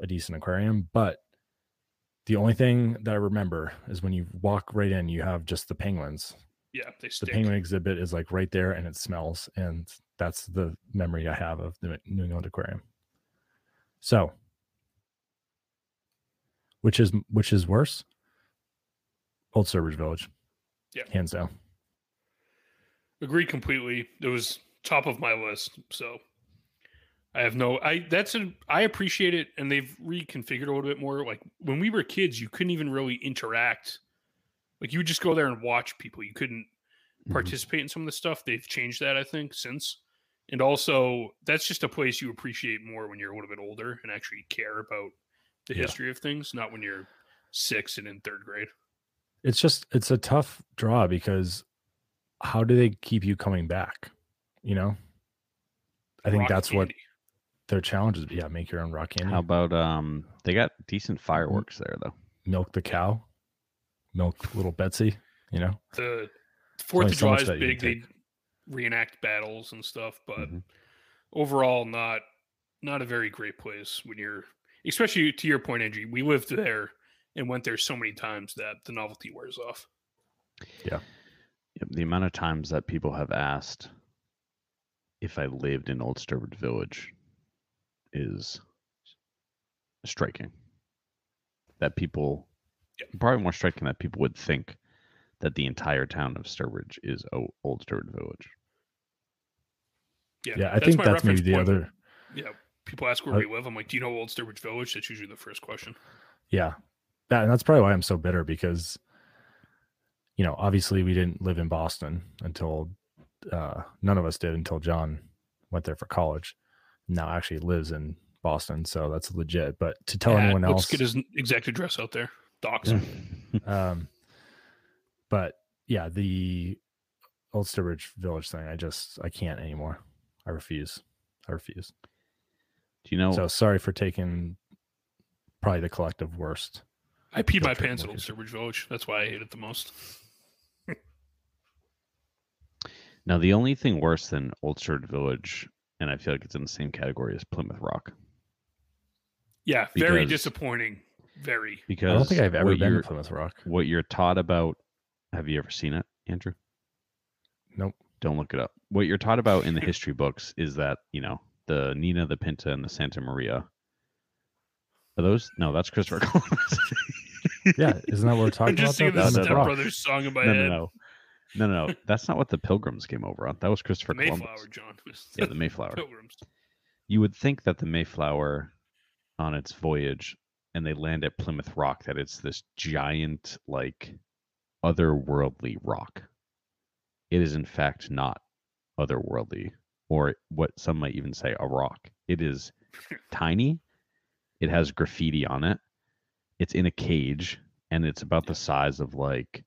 a decent aquarium. But the only thing that I remember is when you walk right in, you have just the penguins. Yeah, they The penguin exhibit is like right there and it smells. And that's the memory I have of the New England Aquarium. So which is which is worse? Old Sturbridge Village. Yeah. Hands down. Agree completely. It was top of my list. So I have no I that's a I appreciate it and they've reconfigured a little bit more. Like when we were kids, you couldn't even really interact. Like you would just go there and watch people. You couldn't Mhm. participate in some of the stuff. They've changed that, I think, since. And also that's just a place you appreciate more when you're a little bit older and actually care about the Yeah. history of things, not when you're six and in third grade. It's just it's a tough draw because how do they keep you coming back? You know? I think Rock that's what their challenge is. Yeah, make your own rock candy. How about um? They got decent fireworks there though. milk the cow, milk little Betsy. You know, the Fourth only of July much is big. They reenact battles and stuff, but Mhm. overall, not not a very great place when you're, especially to your point, Andrew. We lived there and went there so many times that the novelty wears off. Yep, the amount of times that people have asked if I lived in Old Sturbridge Village is striking. That people, probably more striking that people would think that the entire town of Sturbridge is o- Old Sturbridge Village. Yeah, yeah, I think that's maybe the point. other. Yeah, people ask where Uh, we live. I'm like, do you know Old Sturbridge Village? That's usually the first question. Yeah, that and that's probably why I'm so bitter because, you know, obviously we didn't live in Boston until uh, none of us did until Jon went there for college. Now actually lives in Boston, so that's legit. But to tell Yeah, anyone let's else, get his exact address out there. Docs. um, but yeah, the old Sturbridge Village thing, I just I can't anymore. I refuse. I refuse. Do you know? So sorry for taking probably the collective worst. I peed my pants at Old location. Sturbridge Village. That's why I hate it the most. now the only thing worse than Old Sturbridge Village, and I feel like it's in the same category as Plymouth Rock, Yeah, very Because- disappointing. Very. because I don't think I've ever been to Plymouth Rock. what you're taught about have you ever seen it andrew Nope. don't look it up what you're taught about in the history books is that you know the nina the pinta and the santa maria are those no that's christopher columbus Yeah, isn't that what we're I'm talking just about? singing the no, Step no. Brothers song in my no head. no no no no no that's not what the pilgrims came over on that was The christopher Mayflower, columbus Jon. yeah the mayflower Pilgrims. you would think that the mayflower on its voyage and they land at plymouth rock that it's this giant like otherworldly rock it is in fact not otherworldly or what some might even say a rock it is tiny it has graffiti on it it's in a cage and it's about the size of like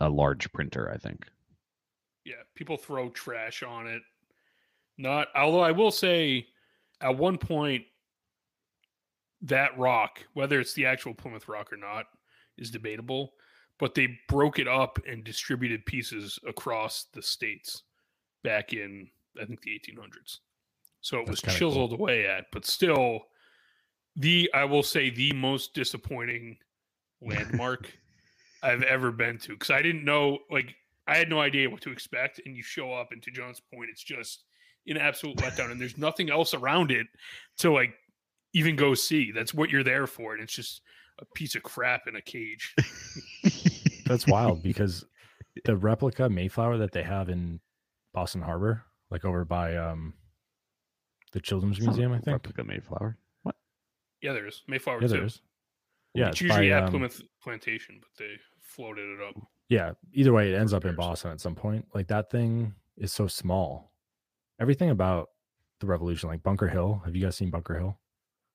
a large printer i think Yeah, people throw trash on it. Not, although I will say, at one point, that rock, whether it's the actual Plymouth Rock or not, is debatable. But they broke it up and distributed pieces across the states back in, I think, the 1800s. So it That's was kinda cool. chiseled away at, but still, the I will say the most disappointing landmark I've ever been to because I didn't know like I had no idea what to expect, and you show up, and to Jon's point, it's just an absolute letdown, and there's nothing else around it to like even go see. That's what you're there for, and it's just a piece of crap in a cage. That's wild because the replica Mayflower that they have in Boston Harbor, like over by um the Children's It's not Museum, I think. replica mayflower what Yeah, there is Mayflower Yeah, too. there is. Yeah, it's it's usually by, at um, Plymouth Plantation, but they floated it up. Yeah. Either way, it ends up in. Boston at some point. Like that thing is so small. Everything about the Revolution, like Bunker Hill. Have you guys seen Bunker Hill?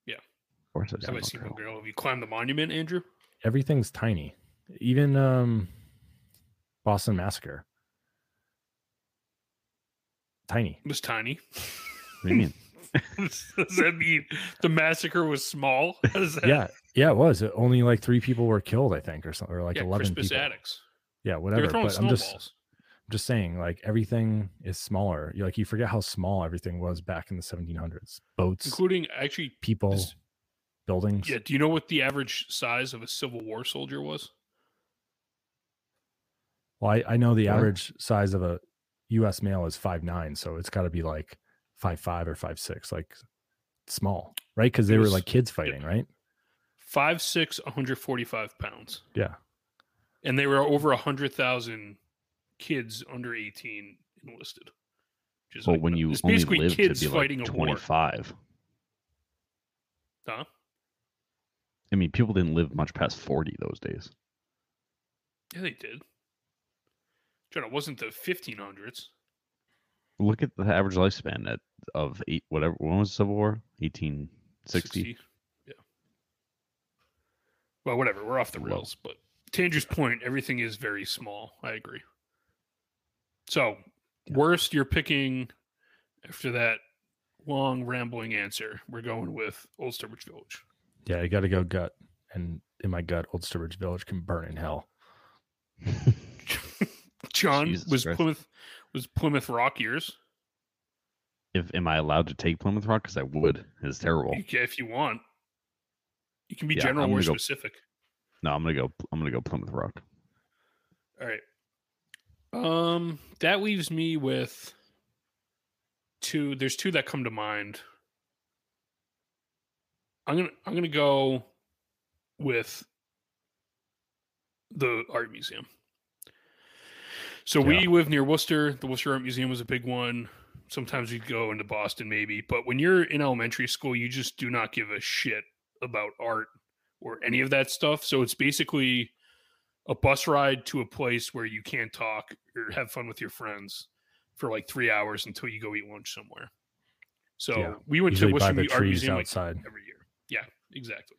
Yeah, of course I've Have seen seen Bunker one Hill. girl? Have you climbed the monument, Andrew? Everything's tiny. Even um Boston Massacre. Tiny. It was tiny. what do you mean Does that mean the massacre was small? That- Yeah, yeah, it was. Only like three people were killed, I think, or something, or like yeah, eleven Crispus people. Attucks. Yeah, whatever. But I'm just, I'm just saying, like everything is smaller. You like you forget how small everything was back in the 1700s. Boats, including actually. people, this- buildings. Yeah, do you know what the average size of a Civil War soldier was? Well, I, I know the average size of a U.S. male is five nine, so it's got to be like five five or five six, like small, right? Because It they were like kids fighting, right? Five six, 145 pounds, Yeah, and they were over a hundred thousand kids under 18 enlisted. Which is Well, like- when you it's only basically live to kids be fighting like a war. 25. Huh? I mean, people didn't live much past 40 those days. Yeah, they did. Jon, it wasn't the 1500s. Look at the average lifespan at, of eight, whatever. When was the Civil War? 1860. Yeah. Well, whatever. We're off the Low. rails, but to Andrew's point, everything is very small. I agree. So, Yeah. worst, you're picking after that long rambling answer. We're going with Old Sturbridge Village. yeah, you got to go gut, and in my gut, Old Sturbridge Village can burn in hell. Jon Jesus was Christ. Plymouth was Plymouth Rock yours. if am I allowed to take Plymouth Rock? Because I would. It's terrible. You if you want, you can be Yeah, general or go- specific. No, I'm gonna go. I'm gonna go Plymouth Rock. All right. Um, that leaves me with two. There's two that come to mind. I'm gonna I'm gonna go with the art museum. So we Yeah. live near Worcester. The Worcester Art Museum was a big one. Sometimes we go into Boston, maybe. But when you're in elementary school, you just do not give a shit about art or any of that stuff. So it's basically a bus ride to a place where you can't talk or have fun with your friends for like three hours until you go eat lunch somewhere. So Yeah. we went Usually to Worcester Art Museum like outside. every year. Yeah, exactly.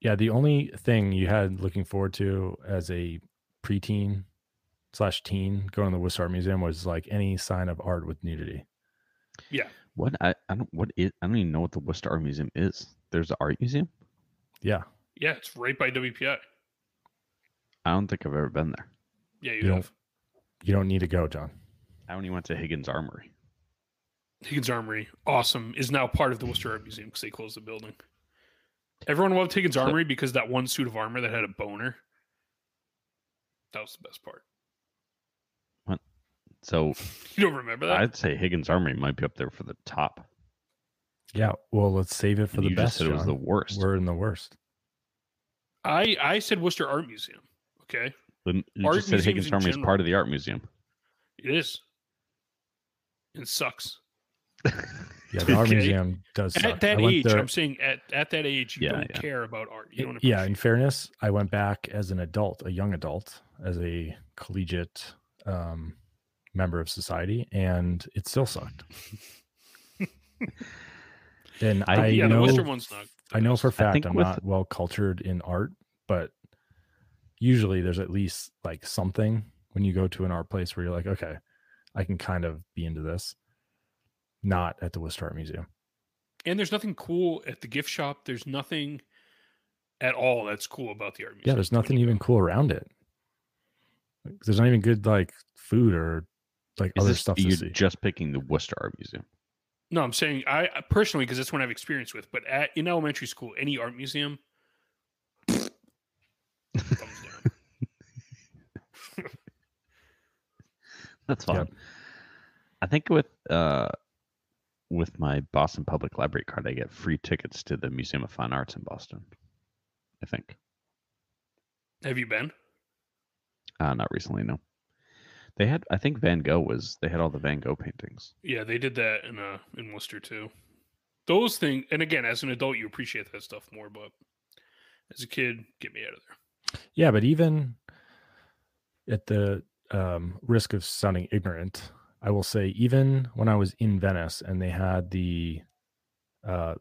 Yeah, the only thing you had looking forward to as a preteen slash teen going to the Worcester Art Museum was like any sign of art with nudity. Yeah. What I, I don't what is I don't even know what the Worcester Art Museum is. There's an art museum. Yeah, Yeah, it's right by WPI. I don't think I've ever been there. Yeah, you, You don't- you don't need to go, Jon. I only went to Higgins Armory. Higgins Armory, awesome, is now part of the Worcester Art Museum because they closed the building. Everyone loved Higgins So- Armory because that one suit of armor that had a boner. That was the best part. So You don't remember that? I'd say Higgins Armory might be up there for the top. Yeah, well, let's save it for And the you best. just said it was the worst. We're in the worst. I I said Worcester Art Museum. Okay, Then you Art just said Higgins in Armory is part of the art museum. it is. It sucks. Yeah, the art Okay. museum does. Suck. At that I age, there- I'm saying at, at that age, you Yeah, don't yeah. care about art. You don't. yeah, in fairness, I went back as an adult, a young adult, as a collegiate um, member of society, and it still sucked. and I- I, it. yeah, the know, Worcester one's not. I know for a fact I'm with- not well cultured in art, but usually there's at least like something when you go to an art place where you're like, okay, I can kind of be into this. Not at the Worcester Art Museum. And there's nothing cool at the gift shop. There's nothing at all that's cool about the art museum. Yeah, there's nothing even cool around it. There's not even good like food or like Is other this, stuff you're see. just picking the Worcester Art Museum? No, I'm saying I I- personally because that's one I've experienced with. But at, in elementary school, any art museum, thumbs down. That's Yep. fine. I think with uh with my Boston Public Library card, I get free tickets to the Museum of Fine Arts in Boston. I think. Have you been? Uh, not recently, no. They had, I think Van Gogh was. They had all the Van Gogh paintings. Yeah, they did that in uh in Worcester too. Those things, and again, as an adult, you appreciate that stuff more. But as a kid, get me out of there. Yeah, but even at the um, risk of sounding ignorant, I will say even when I was in Venice and they had the uh,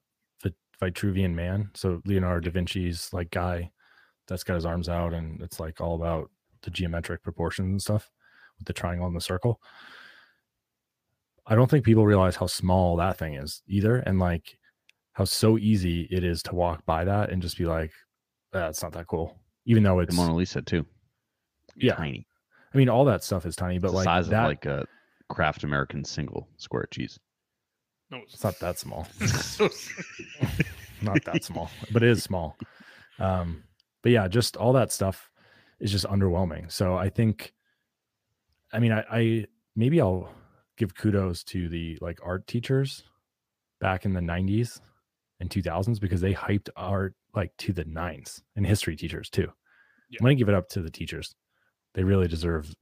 Vit- Vitruvian Man, so Leonardo da Vinci's like guy that's got his arms out and it's like all about the geometric proportions and stuff with the triangle and the circle. I don't think people realize how small that thing is either, and like how so easy it is to walk by that and just be like, "That's not that cool," even though The it's. Mona Lisa too. Yeah. tiny. I mean, all that stuff is tiny, It's but the like size that, of like a Kraft American single square cheese. No, it's not that small. so not that small, but it is small. Um, but yeah, just all that stuff is just underwhelming. So I think, I mean, I, I maybe I'll give kudos to the like art teachers back in the 90s and 2000s because they hyped art like to the nines and history teachers too. Yeah. I'm going to give it up to the teachers. They really deserve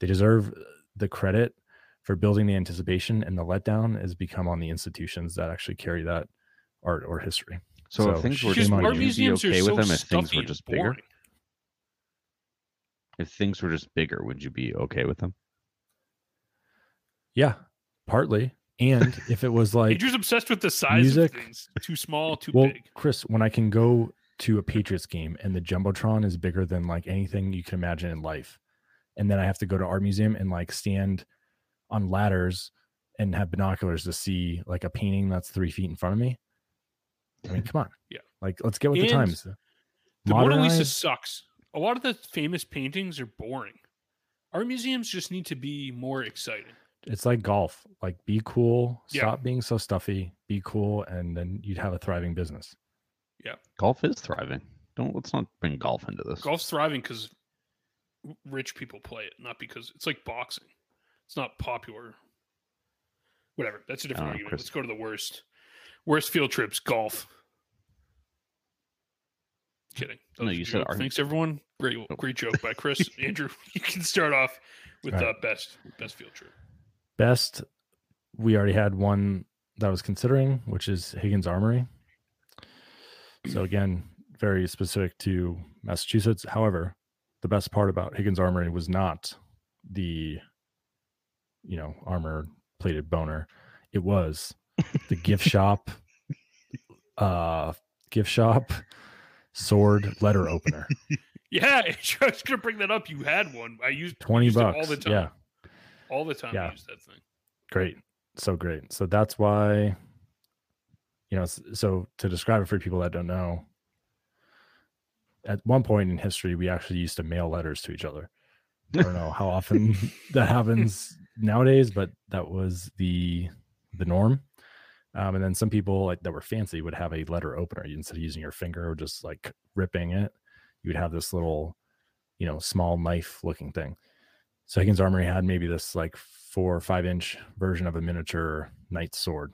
they deserve uh, the credit for building the anticipation and the letdown has become on the institutions that actually carry that art or history. So, So if things were just on would art you. you be museums okay are with so them if things stuffy were and just bigger? Boring. If things were just bigger, would you be okay with them? Yeah, partly. And if it was like, You're just obsessed with the size music- of things. Too small, too well, big. Chris, when I can go to a Patriots game and the jumbotron is bigger than like anything you can imagine in life, and then I have to go to art museum and like stand on ladders and have binoculars to see like a painting that's three feet in front of me. I mean, come on, Yeah. like let's get with the times. The Mona Lisa Modernize- sucks. A lot of the famous paintings are boring. Art museums just need to be more exciting. it's like golf. Like, be cool. Yeah. Stop being so stuffy. Be cool, and then you'd have a thriving business. Yeah. Golf is thriving. Don't let's not bring golf into this. Golf's thriving because rich people play it, not because it's like boxing. It's not popular. Whatever. That's a different know, argument. Chris. Let's go to the worst. Worst field trips. Golf. Kidding. That No, you said joke. art- Thanks everyone. Great, Oh. great joke by Chris. Andrew, you can start off with All uh, best best field trip. Best, we already had one that I was considering, which is Higgins Armory. So again, very specific to Massachusetts. However, the best part about Higgins Armory was not the, you know, armor plated boner. It was the gift shop, uh, gift shop sword letter opener. Yeah, I was gonna bring that up. You had one. I used 20 used bucks. all the time. Yeah. All the time. I used that thing. great so great so that's why you know so to describe it for people that don't know at one point in history we actually used to mail letters to each other i don't know how often that happens nowadays but that was the the norm um, and then some people like that were fancy would have a letter opener instead of using your finger or just like ripping it you would have this little you know small knife looking thing so Higgins Armory had maybe this like four or five inch version of a miniature knight sword.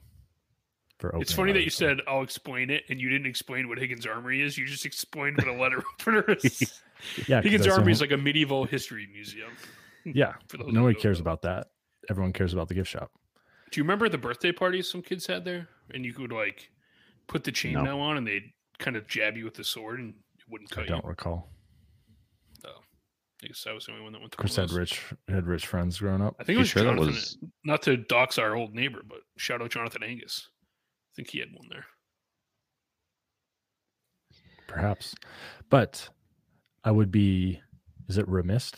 For opening It's funny that you said I'll explain it, and you didn't explain what Higgins Armory is. You just explained what a letter opener is. yeah, Higgins Armory is like a medieval history museum. yeah. Nobody cares know. about that. Everyone cares about the gift shop. Do you remember the birthday parties some kids had there? And you could like put the chain No. now on, and they'd kind of jab you with the sword, and it wouldn't cut you. I don't you. recall. I guess I was the only one that went to Chris had rich had rich friends growing up. I think it was sure Jonathan. was Not to dox our old neighbor, but shout out Jonathan Angus. I think he had one there. Perhaps. But I would be is it remiss?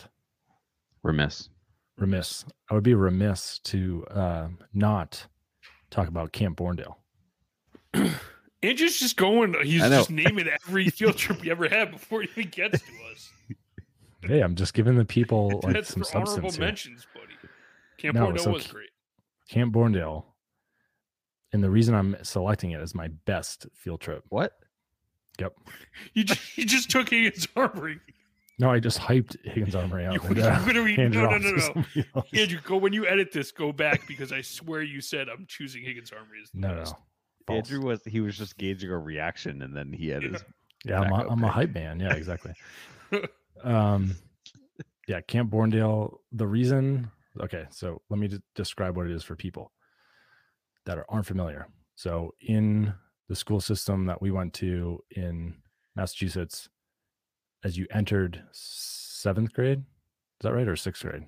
remiss? Remiss. I would be remiss to uh, not talk about Camp Bournedale. Andrew's just going. He's just naming every field trip he ever had before he even gets to us. Hey, I'm just giving the people like That's some for honorable substance here. mentions, buddy. Camp No, Bordeaux so was great. Camp Bournedale. And the reason I'm selecting it as my best field trip. What? Yep. You just, you just took Higgins Armory. No, I just hyped Higgins Armory out. You, and, uh, literally, no, no, no, no. Andrew, go when you edit this. Go back because I swear you said I'm choosing Higgins Armory as the No, no. best. False. Andrew was he was just gauging a reaction, and then he had Yeah. his Yeah, I'm a, backup I'm a hype man. Yeah, exactly. um, yeah, Camp Bournedale. The reason, okay, so let me just describe what it is for people that are, aren't familiar. So, in the school system that we went to in Massachusetts, as you entered seventh grade, is that right, or sixth grade?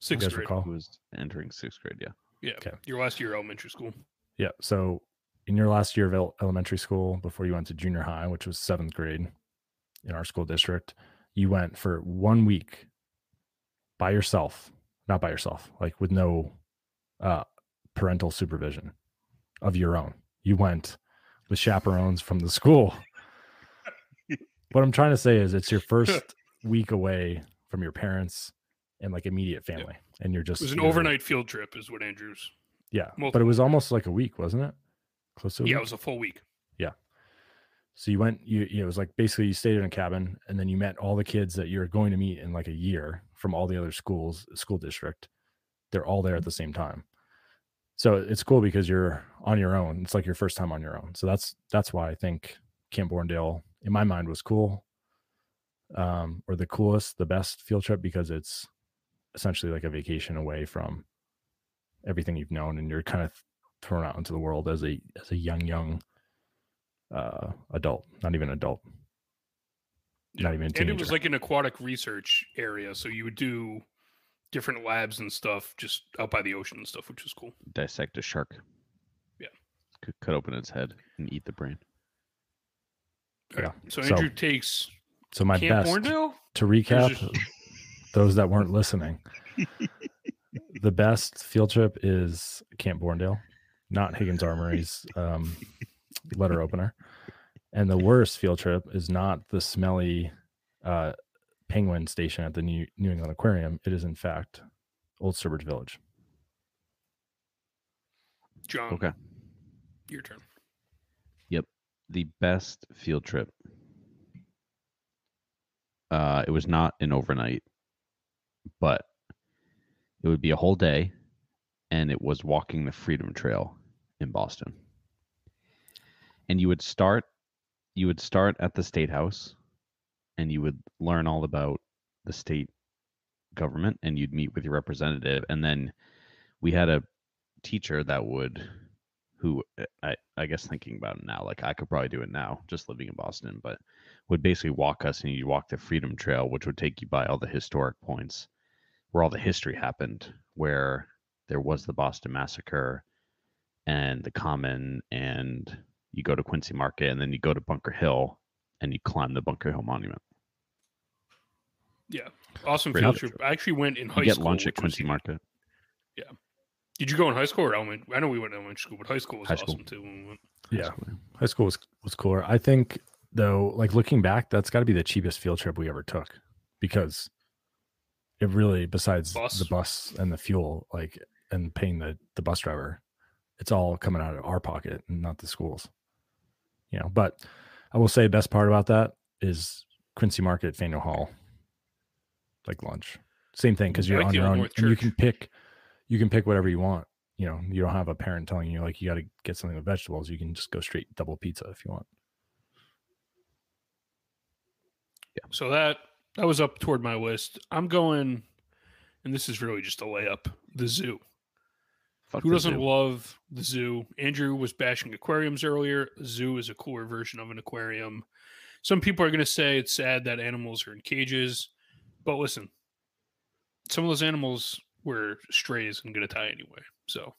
Sixth guys grade. recall? who was entering sixth grade. Yeah. Yeah, Okay. your last year of elementary school. Yeah. So in your last year of elementary school, before you went to junior high, which was seventh grade in our school district, you went for one week by yourself, not by yourself, like with no uh, parental supervision of your own. You went with chaperones from the school. What I'm trying to say is, it's your first week away from your parents and like immediate family, and you're just It was an overnight field trip, is what Andrews. Yeah, but it was almost like a week, wasn't it? Close to a Yeah, it was a full week. Yeah. So you went, you, you know, it was like basically you stayed in a cabin and then you met all the kids that you're going to meet in like a year from all the other schools, school district. They're all there at the same time. So it's cool because you're on your own. It's like your first time on your own. So that's that's why I think Camp Bournedale in my mind was cool. Um, or the coolest, the best field trip because it's essentially like a vacation away from everything you've known and you're kind of thrown out into the world as a as a young young uh adult not even adult Not even a and it was like an aquatic research area, so you would do different labs and stuff just out by the ocean and stuff, which was cool. Dissect a shark. Yeah. Could cut open its head and eat the brain. All right, Yeah, So so Andrew takes so my Camp best Bournedale. to recap just- those that weren't listening the best field trip is camp bournedale not higgins armory's um, letter opener and the worst field trip is not the smelly uh, penguin station at the new, new england aquarium it is in fact old sturbridge village Jon. Okay. Your turn. The best field trip. Uh, it was not an overnight, but it would be a whole day, and it was walking the Freedom Trail in Boston. And you would start, you would start at the state house, and you would learn all about the state government, and you'd meet with your representative, and then we had a teacher that would who uh, I, I guess thinking about it now, like I could probably do it now, just living in Boston, but would basically walk us and you walk the Freedom Trail, which would take you by all the historic points where all the history happened, where there was the Boston Massacre and the Common, and you go to Quincy Market and then you go to Bunker Hill and you climb the Bunker Hill Monument. Yeah. Awesome field trip. I actually went in high You get school. lunch at Quincy was Quincy huge. Market. Did you go in high school or elementary? I know we went to elementary school, but high school was High school. awesome too. When we went. yeah high school was was cooler i think though like looking back that's got to be the cheapest field trip we ever took because it really besides Bus. the bus and the fuel like and paying the the bus driver it's all coming out of our pocket and not the schools you know but i will say best part about that is quincy market faneuil hall like lunch same thing because you're like on your own and you can pick you can pick whatever you want you know you don't have a parent telling you like you got to get something with vegetables you can just go straight double pizza if you want Yeah. So that that was up toward my list. I'm going, and this is really just a layup. The zoo. Fuck Who the doesn't zoo. love the zoo? Andrew was bashing aquariums earlier. A zoo is a cooler version of an aquarium. Some people are going to say it's sad that animals are in cages, but listen, some of those animals were isn't going to die anyway. So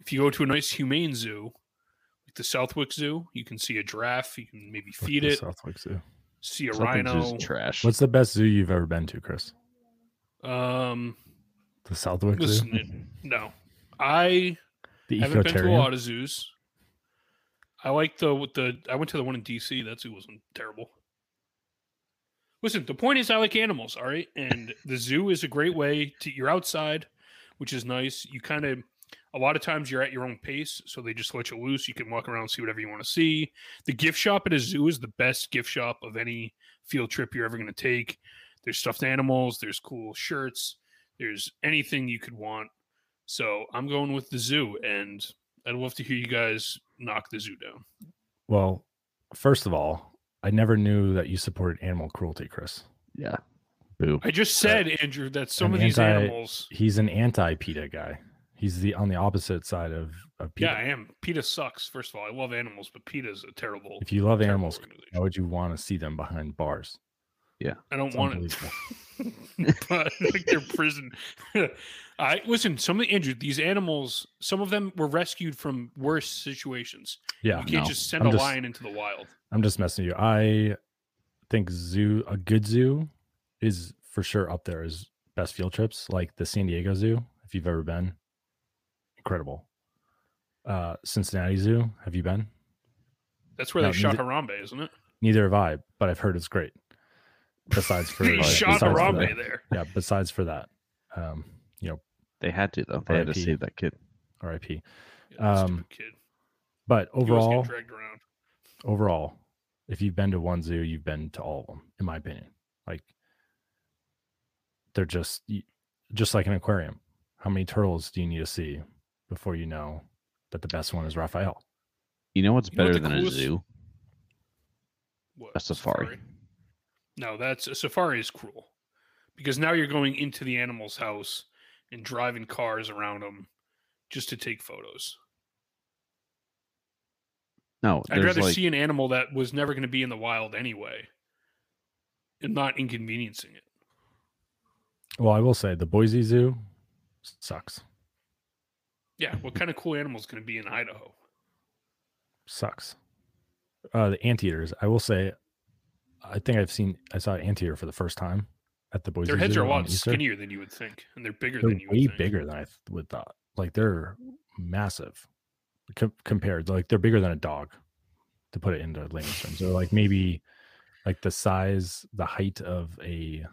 if you go to a nice humane zoo, like the Southwick Zoo, you can see a giraffe. You can maybe feed it. Southwick Zoo. See a Something's just rhino. trash. What's the best zoo you've ever been to, Chris? Um, The Southwick listen, Zoo. it- no, I The haven't been to a Ecotarium. lot of zoos. I like the with the. I went to the one in DC. That zoo wasn't terrible. Listen, the point is, I like animals. All right, and the zoo is a great way to. You're outside, which is nice. You kind of. A lot of times you're at your own pace, so they just let you loose. You can walk around, see whatever you want to see. The gift shop at a zoo is the best gift shop of any field trip you're ever going to take. There's stuffed animals. There's cool shirts. There's anything you could want. So I'm going with the zoo, and I'd love to hear you guys knock the zoo down. Well, first of all, I never knew that you supported animal cruelty, Chris. yeah. Boo. I just said, uh, Andrew, that some an of these anti- animals. He's an anti-PETA guy. He's the on the opposite side of, of PETA. Yeah, I am. PETA sucks. First of all, I love animals, but PETA is a terrible. If you love animals, organization. why would you want to see them behind bars? I don't want it. but like their prison. I listen. Some of the injured, these animals, some of them were rescued from worse situations. Yeah, you can't no. just send I'm a just- lion into the wild. I'm just messing with you. I think zoo, a good zoo, is for sure up there as best field trips, like the San Diego Zoo, if you've ever been, incredible. Uh, Cincinnati Zoo, have you been? That's where No, they shot neither- Harambe, isn't it? Neither have I, but I've heard it's great. Besides for He shot besides for Harambe that- there. yeah, besides for that, um, you know, They had to though. They had to RIP. save that kid. R.I.P. Yeah, Um, kid. But He was getting overall, overall, if you've been to one zoo, you've been to all of them, in my opinion. Like they're just just like an aquarium. How many turtles do you need to see before you know that the best one is Raphael? You know what's You know what better than coolest- a zoo? What, A safari. No, that's a safari is cruel because now you're going into the animal's house and driving cars around them just to take photos. No, I'd rather like see an animal that was never going to be in the wild anyway and not inconveniencing it. Well, I will say the Boise Zoo sucks. Yeah, what kind of cool animal is going to be in Idaho? Sucks. Uh, the anteaters. I will say, I think I've seen. I saw an anteater for the first time at the Boise. Their heads are a on lot Easter. skinnier than you would think, and they're bigger They're than you way would think. bigger than I th- would thought. Like they're massive com- compared. Like they're bigger than a dog. To put it into layman's terms, they're like maybe like the size, the height of a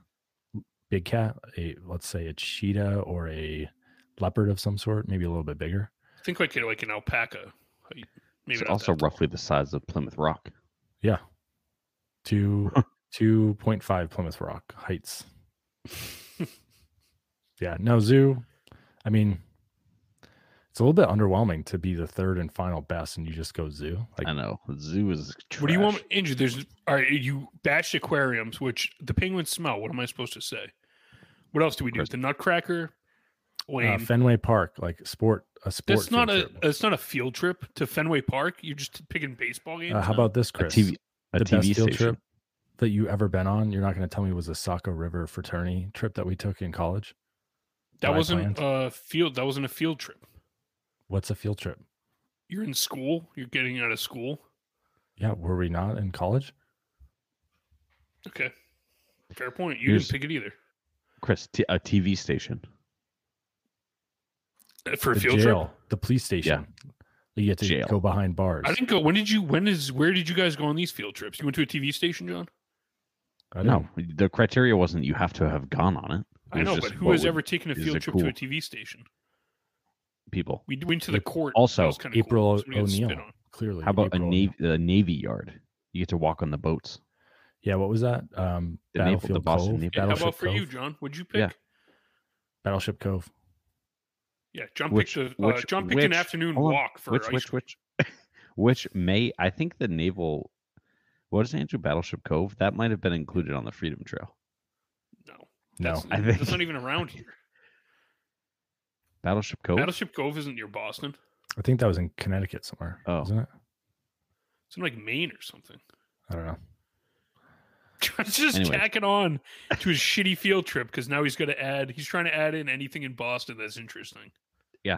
big cat. A let's say a cheetah or a leopard of some sort, maybe a little bit bigger. I think like a- like an alpaca. Maybe it's also roughly the size of Plymouth Rock. Yeah, two two point five Plymouth Rock heights. yeah, no zoo. I mean, it's a little bit underwhelming to be the third and final best, and you just go zoo. Like, I know. Zoo is What do you want, trash. Andrew? There's all right. You bashed aquariums, which the penguins smell. What am I supposed to say? What else do we do? Chris- The Nutcracker, uh, Wayne. Fenway Park, like sport, a sport. that's not a. field trip. That's not a field trip to Fenway Park. You're just picking baseball games. Uh, how about this, A Chris? TV a the TV best field station. trip that you ever been on? You're not going to tell me was a Saco River fraternity trip that we took in college. that that wasn't a field? That wasn't a field trip. What's a field trip? You're in school. You're getting out of school. Yeah, were we not in college? Okay, fair point. You Here's- didn't pick it either Chris, t- a TV station. Uh, for a the field jail, trip. the police station. You get to Jail. go behind bars. I didn't go. When did you? When is? Where did you guys go on these field trips? You went to a TV station, John. I No, didn't. the criteria wasn't you have to have gone on it. It I know, just but who has would ever taken a is field it trip to a? TV station? people? We went to the court. Also, That was kinda April cool. O- Somebody got spit O'Neil. Clearly. How about a navy a navy yard? You get to walk on the boats. Yeah, what was that? Um, The naval- the Battlefield Boston Cove. Naval- Yeah, how about for you, Cove. John? Would you pick? Yeah. Battleship Cove. Yeah, John Which- picked a uh, John picked an afternoon on. walk for which ice which cream. which which may I think the naval what is Andrew Battleship Cove? That might have been included on the Freedom Trail. No, No, that's, I that's think- not even around here. Battleship Cove? Battleship Cove isn't near Boston. I think that was in Connecticut somewhere. Oh. Isn't it? It's in like Maine or something. I don't know. John's just Anyway. tacking on to his shitty field trip because now he's going to add. He's trying to add in anything in Boston that's interesting. yeah.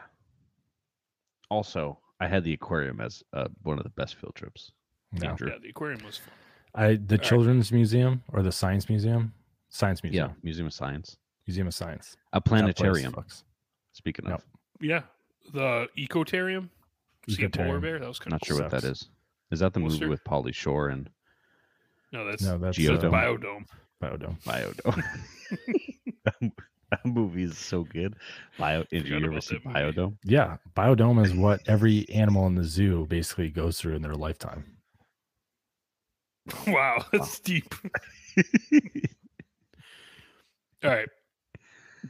Also, I had the aquarium as uh, one of the best field trips. No. Andrew. Yeah, the aquarium was fun. I the right. Children's Museum or the Science Museum? Science Museum. Yeah, Museum of Science. Museum of Science. A That place planetarium. fucks. Speaking Yep. of, Yeah, the Ecotarium. See a polar bear. That was kind not of sure cool. what that is. Is. Is that the movie with Pauly Shore and No, that's No, that's Geodome. uh, Biodome. Biodome. Biodome? that movie is so good. Bio. Did you Forgot ever about see that movie. Biodome? Yeah, biodome is what every animal in the zoo basically goes through in their lifetime. Wow, that's deep. All right.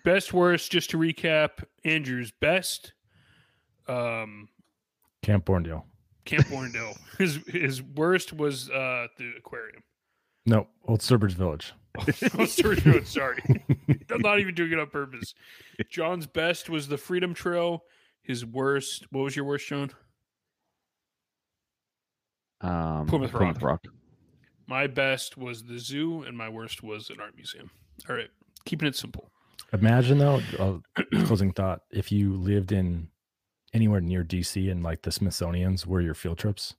Best worst, just to recap, Andrew's best. Um Camp Bournedale. Camp Warrendale. his his worst was uh the aquarium. No, Old Sturbridge Village. Oh, sorry, no, sorry. I'm not even doing it on purpose. John's best was the Freedom Trail. His worst, what was your worst, John? Um, Plymouth Rock. Rock. My best was the zoo, and my worst was an art museum. All right, keeping it simple. Imagine though, uh, closing thought, if you lived in anywhere near DC and like the Smithsonian's were your field trips,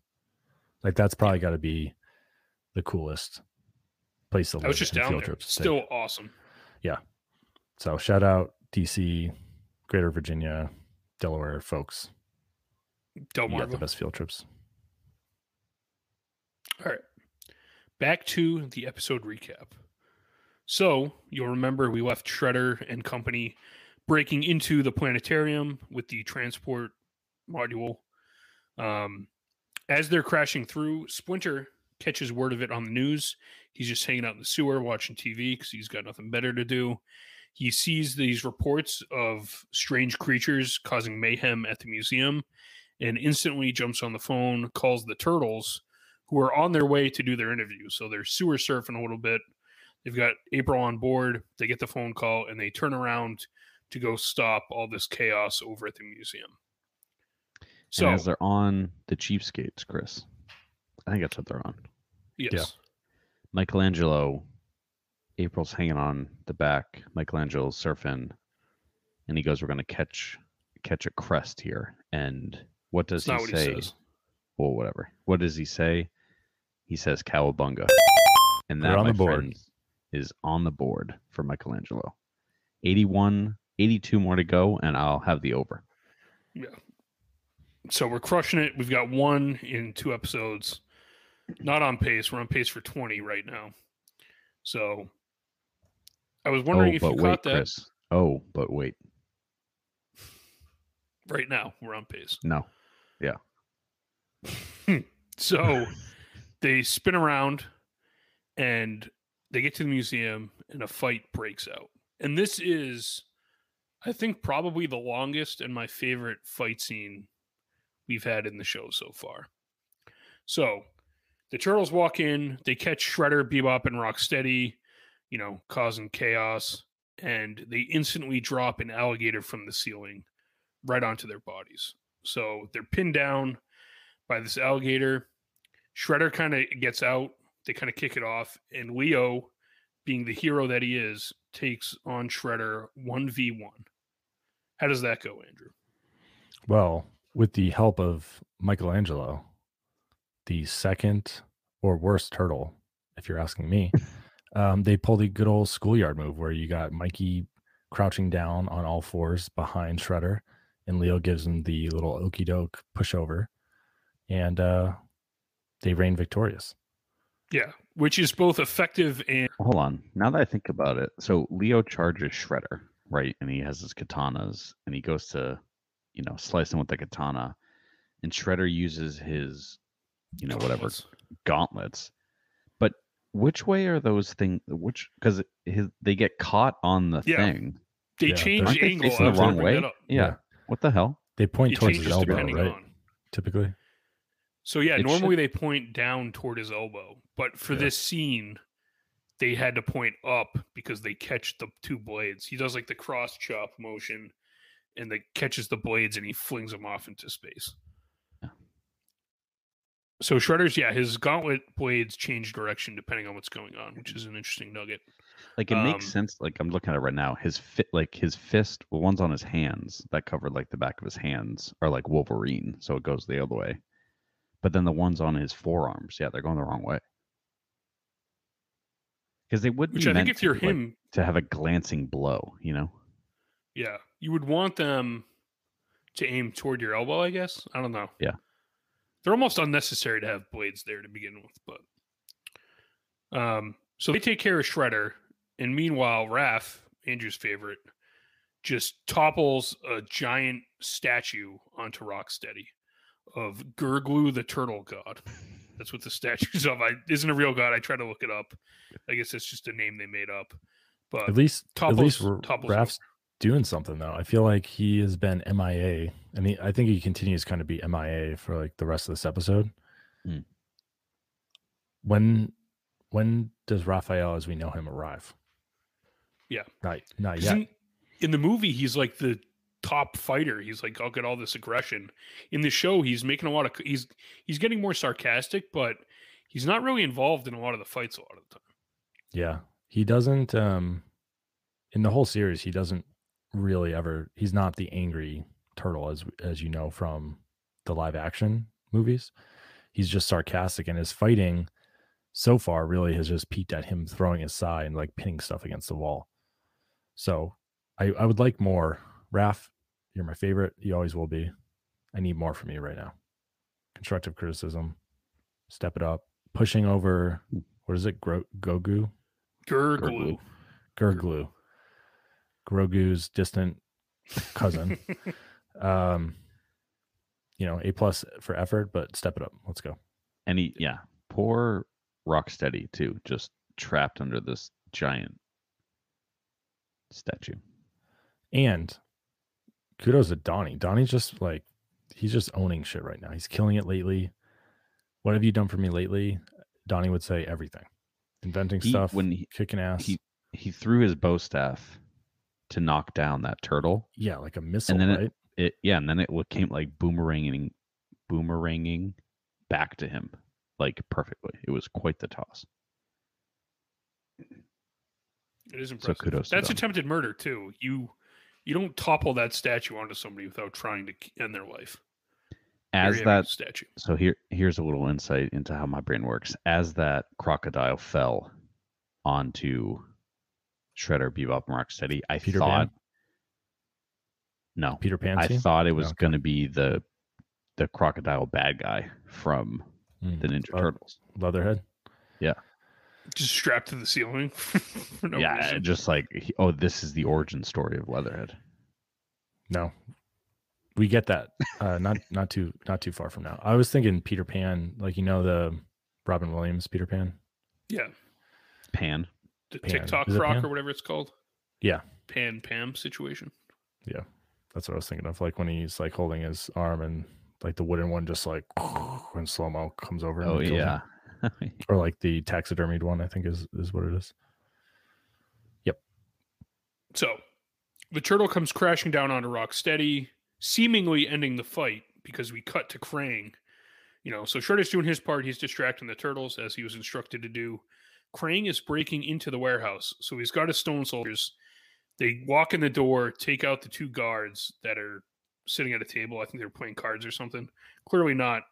like that's probably got to be the coolest place to live. I was just down field there. trips. take. Still awesome. Yeah. So shout out DC, Greater Virginia, Delaware folks. You got the best field trips. All right. Back to the episode recap. So you'll remember we left Shredder and company breaking into the planetarium with the transport module. Um, as they're crashing through, Splinter catches word of it on the news. He's just hanging out in the sewer watching TV because he's got nothing better to do. He sees these reports of strange creatures causing mayhem at the museum and instantly jumps on the phone, calls the turtles, who are on their way to do their interview. So they're sewer surfing a little bit. They've got April on board. They get the phone call and they turn around to go stop all this chaos over at the museum. So So, as they're on the cheapskates, Chris, I think that's what they're on. yes. Michelangelo, April's hanging on the back. Michelangelo's surfing, and he goes, "We're going to catch catch a crest here." And what does It's he say? he. Well, whatever. What does he say? He says "cowabunga," and They're that, on my the board. friends, is on the board for Michelangelo. 81, 82 more to go, and I'll have the over. Yeah. So we're crushing it. We've got one in two episodes. Not on pace. We're on pace for 20 right now. So I was wondering oh, if you wait, caught that Chris. Oh, but wait. right now. We're on pace. No. Yeah. so they spin around and they get to the museum and a fight breaks out. And this is, I think, probably the longest and my favorite fight scene we've had in the show so far. So the turtles walk in, they catch Shredder, Bebop, and Rocksteady, you know, causing chaos, and they instantly drop an alligator from the ceiling right onto their bodies. So they're pinned down by this alligator. Shredder kind of gets out. They kind of kick it off, and Leo, being the hero that he is, takes on Shredder one v one. How does that go, Andrew? Well, with the help of Michelangelo, the second or worst turtle, if you're asking me, um, they pulled the good old schoolyard move where you got Mikey crouching down on all fours behind Shredder, and Leo gives him the little okey doke pushover, and uh, they reign victorious. Yeah, which is both effective and Hold on. Now that I think about it, so Leo charges Shredder, right? And he has his katanas, and he goes to, you know, slice him with the katana, and Shredder uses his, you know, whatever gauntlets. gauntlets. But which way are those things? Which because they get caught on the Yeah. thing. They Yeah, change Aren't they angle. facing the wrong way? Yeah. Yeah. What the hell? They point It towards his elbow, right? on. Typically, So yeah, It should- normally they point down toward his elbow, but for Yeah. this scene, they had to point up because they catch the two blades. He does like the cross chop motion, and they catches the blades and he flings them off into space. So Shredder's yeah, his gauntlet blades change direction depending on what's going on, which is an interesting nugget. Like it makes Um, sense. Like I'm looking at it right now. His fit, like his fist, the ones on his hands that cover like the back of his hands are like Wolverine, so it goes the other way. But then the ones on his forearms, yeah, they're going the wrong way. Because they would Which be I think if you're to, like, him, to have a glancing blow, you know. Yeah, you would want them to aim toward your elbow, I guess. I don't know. Yeah. They're almost unnecessary to have blades there to begin with, but um so they take care of Shredder, and meanwhile, Raph, Andrew's favorite, just topples a giant statue onto Rocksteady of Gurglu the turtle god. That's what the statue's of. I isn't a real god. I try to look it up. I guess it's just a name they made up. But at least topples, at least topples- Raph's doing something though. I feel like he has been MIA, and he, I think he continues kind of be MIA for like the rest of this episode. Hmm. When when does Raphael, as we know him, arrive? Yeah. not not 'Cause yet. In, in the movie, he's like the top fighter. He's like, I'll get all this aggression. In the show, he's making a lot of he's he's getting more sarcastic, but he's not really involved in a lot of the fights a lot of the time. Yeah. He doesn't um in the whole series he doesn't really ever he's not the angry turtle as as you know from the live action movies. He's just sarcastic and his fighting so far really has just peaked at him throwing his side and like pinning stuff against the wall. So I, I would like more. Raph, you're my favorite. You always will be. I need more from you right now. Constructive criticism. Step it up. Pushing over what is it? Gro- Gogu? Gurglu. Gurglu. Grogu's distant cousin. um you know, A plus for effort, but step it up. Let's go. And he, yeah, poor Rocksteady too, just trapped under this giant statue. And kudos to Donnie. Donnie's just like he's just owning shit right now. He's killing it lately. What have you done for me lately? Donnie would say everything. Inventing He- stuff, when he- kicking ass. He he threw his bow staff to knock down that turtle. yeah, like a missile, then it- right? It yeah, and then it came like boomeranging, boomeranging back to him like perfectly. It was quite the toss. It is So impressive. kudos That's them. attempted murder too. You you don't topple that statue onto somebody without trying to end their life. As that statue. so here here's a little insight into how my brain works. As that crocodile fell onto Shredder, Bebop, and Rocksteady, I Peter thought Pan? no, Peter Pan. I scene? thought it was Okay. going to be the the crocodile bad guy from Mm, the Ninja Le- Turtles. Leatherhead. Yeah. Just strapped to the ceiling. for no yeah, reason. just like he- oh, this is the origin story of Leatherhead. No, we get that. Uh, not not too not too far from now. I was thinking Peter Pan, like you know the Robin Williams Peter Pan. yeah. Pan. The Pan. TikTok Is it crock or whatever it's called. Yeah. Pan Pam situation. Yeah. That's what I was thinking of. Like when he's like holding his arm and like the wooden one just like when slow mo comes over. Oh kills yeah. or like the taxidermied one. I think is is what it is. Yep. So the turtle comes crashing down onto Rocksteady, seemingly ending the fight because we cut to Krang. You know, so Shredder's doing his part. He's distracting the turtles as he was instructed to do. Krang is breaking into the warehouse. So he's got his stone soldiers. They walk in the door, take out the two guards that are sitting at a table. I think they're playing cards or something. Clearly not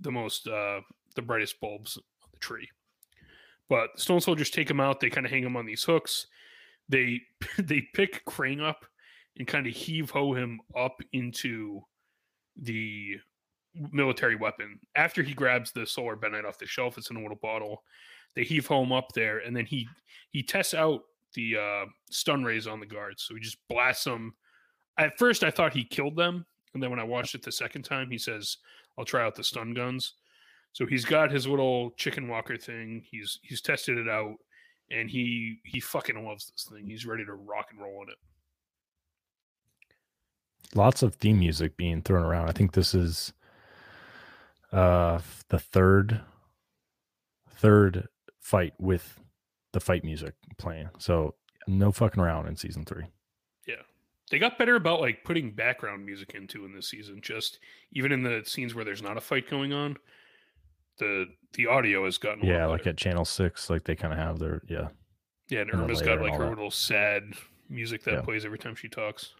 the most, uh, the brightest bulbs on the tree. But the stone soldiers take him out. They kind of hang him on these hooks they they pick Krang up and kind of heave ho him up into the military weapon. After he grabs the solar benite off the shelf, it's in a little bottle. They heave home up there, and then he he tests out the uh, stun rays on the guards. So he just blasts them. At first, I thought he killed them, and then when I watched it the second time, he says, "I'll try out the stun guns." So he's got his little chicken walker thing. He's he's tested it out and he he fucking loves this thing. He's ready to rock and roll in it. Lots of theme music being thrown around. I think this is uh the third third fight with the fight music playing. So no fucking around in season three. Yeah. They got better about like putting background music into in this season. Just even in the scenes where there's not a fight going on, the the audio has gotten Yeah, like better. at channel six, like they kind of have their yeah. yeah, and Irma's got like her that. little sad music that Yeah. plays every time she talks.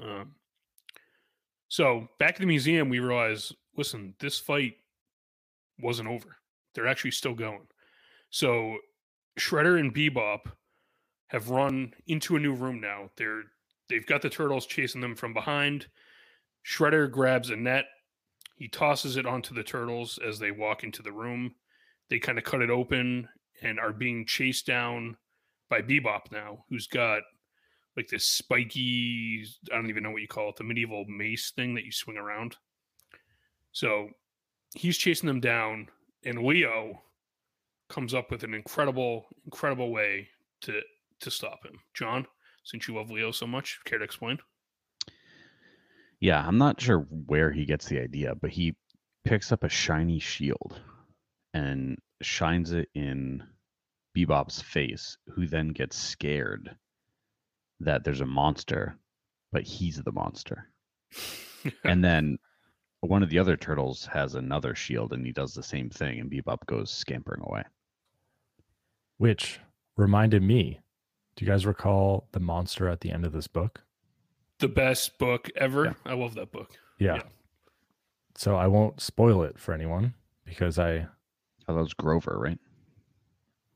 Um, so back at the museum, we realize, listen, this fight wasn't over. They're actually still going. So Shredder and Bebop have run into a new room now. They're they've got the turtles chasing them from behind. Shredder grabs a net. He tosses it onto the turtles as they walk into the room. They kind of cut it open and are being chased down by Bebop now, who's got like this spiky, I don't even know what you call it, the medieval mace thing that you swing around. So he's chasing them down, and Leo comes up with an incredible, incredible way to to stop him. John, since you love Leo so much, care to explain? Yeah, I'm not sure where he gets the idea, but he picks up a shiny shield and shines it in Bebop's face, who then gets scared that there's a monster, but he's the monster. and then one of the other turtles has another shield and he does the same thing, and Bebop goes scampering away. Which reminded me, do you guys recall the monster at the end of this book? the best book ever. Yeah. I love that book. Yeah. Yeah. So I won't spoil it for anyone because I Oh, that was Grover, right?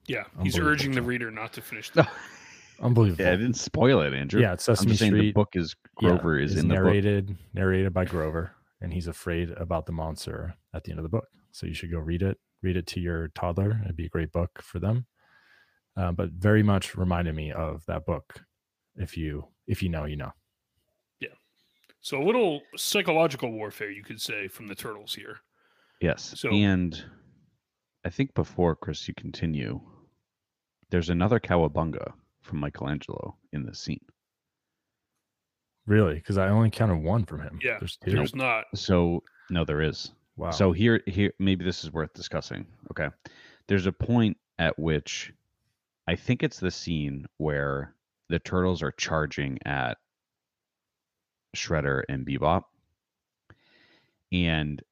Yeah, he's urging the reader not to finish the Unbelievable. Yeah, I didn't spoil it, Andrew. Yeah, it's I'm Sesame just saying the Street. book is yeah, Grover is is in the book. narrated narrated by Grover, and he's afraid about the monster at the end of the book. So you should go read it. Read it to your toddler. It'd be a great book for them. Uh, but very much reminded me of that book. If you if you know, you know. Yeah. So a little psychological warfare, you could say, from the turtles here. Yes. So- and I think before Chris, you continue, there's another cowabunga from Michelangelo in this scene. Really, because I only counted one from him. Yeah, there's two. There's not. So no, there is. Wow. So here, here, maybe this is worth discussing. Okay, there's a point at which I think it's the scene where the turtles are charging at Shredder and Bebop, and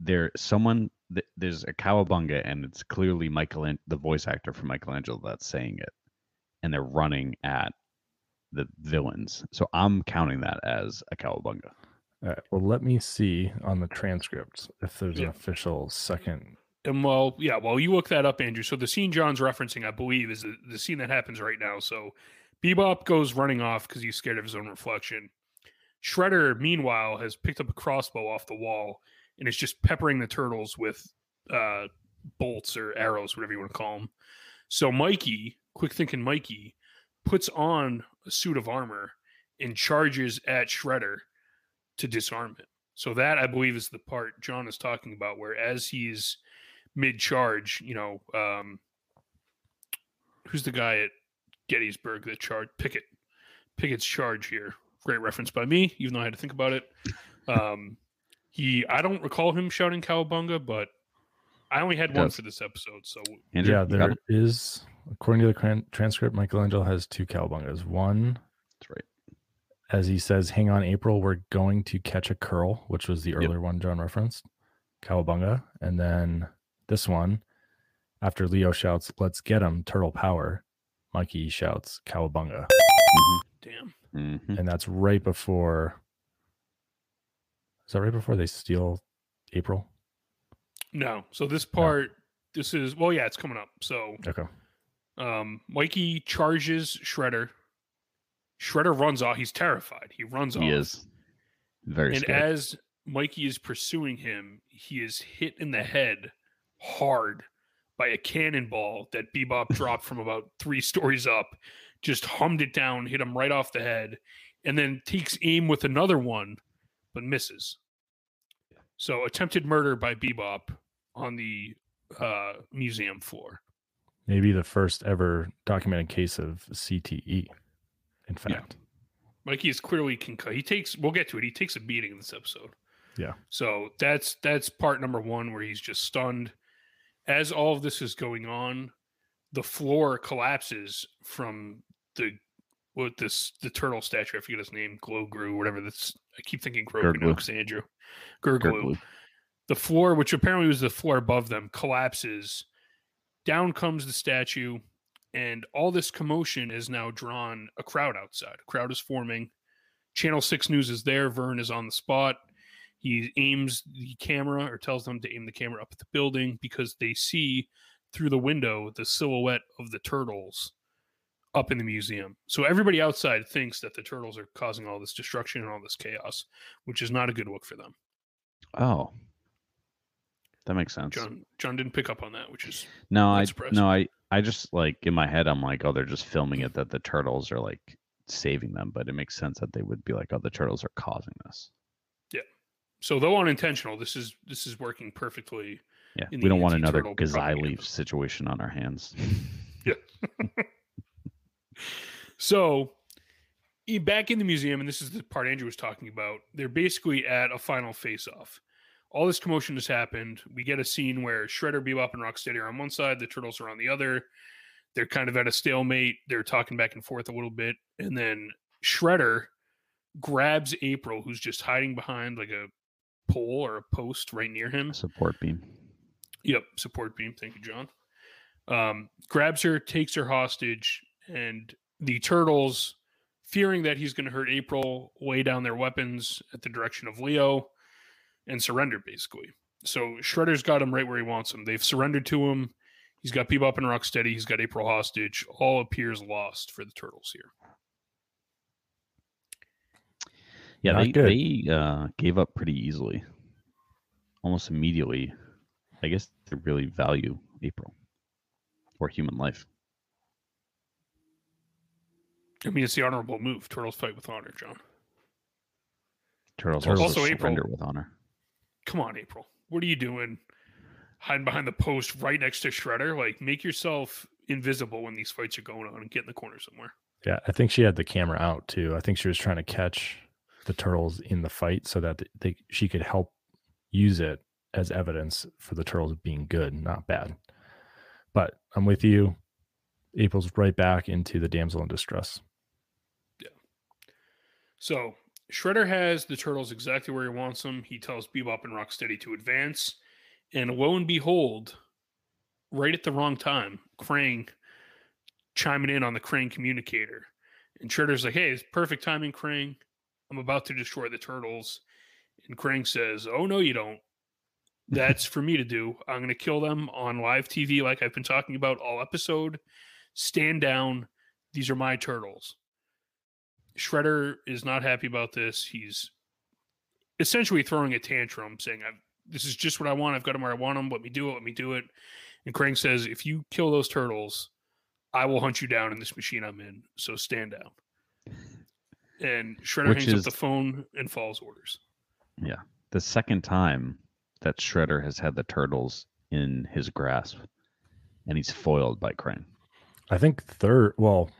there someone th- there's a cowabunga, and it's clearly Michael, the voice actor for Michelangelo, that's saying it, and they're running at the villains. So I'm counting that as a cowabunga. All right, well, let me see on the transcripts if there's Yeah. an official second. And well, yeah, well, you look that up, Andrew. So the scene John's referencing, I believe, is the, the scene that happens right now. So Bebop goes running off because he's scared of his own reflection. Shredder, meanwhile, has picked up a crossbow off the wall and is just peppering the turtles with uh, bolts or arrows, whatever you want to call them. So Mikey, quick thinking Mikey, puts on a suit of armor and charges at Shredder to disarm him. So that I believe is the part John is talking about, where as he's mid charge, you know, um, who's the guy at Gettysburg that charged Pickett? Pickett's charge here. Great reference by me, even though I had to think about it. Um, he, I don't recall him shouting "Cowabunga," but I only had one does. for this episode, so Andrew, yeah, you got there it? is, according to the cran- transcript, Michelangelo has two cowabungas. One, That's right. as he says, "Hang on, April, we're going to catch a curl," which was the earlier one John referenced, cowabunga, and then this one, after Leo shouts, "Let's get him, turtle power," Mikey shouts, "Cowabunga," damn. Mhm. and that's right before. Is that right before they steal April? No, so this part, this is well, yeah, it's coming up. So Okay. Um, Mikey charges Shredder. Shredder runs off. He's terrified. He runs off. He is very and scared. as Mikey is pursuing him, he is hit in the head hard by a cannonball that Bebop dropped from about three stories up. Just hummed it down, hit him right off the head, and then takes aim with another one, but misses. So attempted murder by Bebop on the uh, museum floor. Maybe the first ever documented case of CTE. In Yeah. fact, Mikey is clearly concussed. He takes. We'll get to it. He takes a beating in this episode. Yeah. So that's that's part number one where he's just stunned. As all of this is going on, the floor collapses from the what this the turtle statue. I forget his name, Glow Grew, whatever. That's I keep thinking Grogu Andrew. Gurglu. The floor, which apparently was the floor above them, collapses. Down comes the statue, and all this commotion is now drawn a crowd outside. A crowd is forming. Channel 6 News is there. Vern is on the spot. He aims the camera or tells them to aim the camera up at the building because they see through the window the silhouette of the turtles up in the museum. So everybody outside thinks that the turtles are causing all this destruction and all this chaos, which is not a good look for them. Oh, that makes sense. John John didn't pick up on that, which is no, I surprised. no, I I just like in my head, I'm like, oh, they're just filming it that the turtles are like saving them, but it makes sense that they would be like, oh, the turtles are causing this. So though unintentional. This is this is working perfectly. Yeah, we don't want another Gazai leaf situation on our hands. Yeah. so back in the museum, and this is the part Andrew was talking about, they're basically at a final face off. All this commotion has happened. We get a scene where Shredder, Bebop, and Rocksteady are on one side, the Turtles are on the other. They're kind of at a stalemate. They're talking back and forth a little bit. And then Shredder grabs April, who's just hiding behind like a pole or a post right near him. Support beam. Yep, support beam. Thank you, John. Um, grabs her, takes her hostage, and the turtles, fearing that he's going to hurt April, lay down their weapons at the direction of Leo and surrender, basically. So Shredder's got him right where he wants him. They've surrendered to him. He's got Bebop and Rocksteady. He's got April hostage. All appears lost for the Turtles here. Yeah, Not they good. they uh, gave up pretty easily, almost immediately. I guess they really value April or human life. I mean, it's the honorable move. Turtles fight with honor, John. Turtles, Turtles- also, Also April. with honor. Come on, April. What are you doing? Hiding behind the post right next to Shredder? Like, make yourself invisible when these fights are going on and get in the corner somewhere. Yeah, I think she had the camera out too. I think she was trying to catch the turtles in the fight so that they she could help use it as evidence for the turtles being good, not bad. But I'm with you. April's right back into the damsel in distress. Yeah. So Shredder has the turtles exactly where he wants them. He tells Bebop and Rocksteady to advance, and lo and behold, right at the wrong time, Krang chiming in on the Krang communicator, and Shredder's like, "Hey, it's perfect timing, Krang. I'm about to destroy the turtles," and Krang says, "Oh no, you don't." That's for me to do. I'm going to kill them on live TV, like I've been talking about all episode. Stand down. These are my turtles. Shredder is not happy about this. He's essentially throwing a tantrum, saying, I've, "This is just what I want. I've got them where I want them. Let me do it. Let me do it." And Krang says, "If you kill those turtles, I will hunt you down in this machine I'm in. So stand down." And Shredder Which hangs is- up the phone and follows orders. Yeah, the second time that Shredder has had the turtles in his grasp, and he's foiled by Krang. I think third. Well,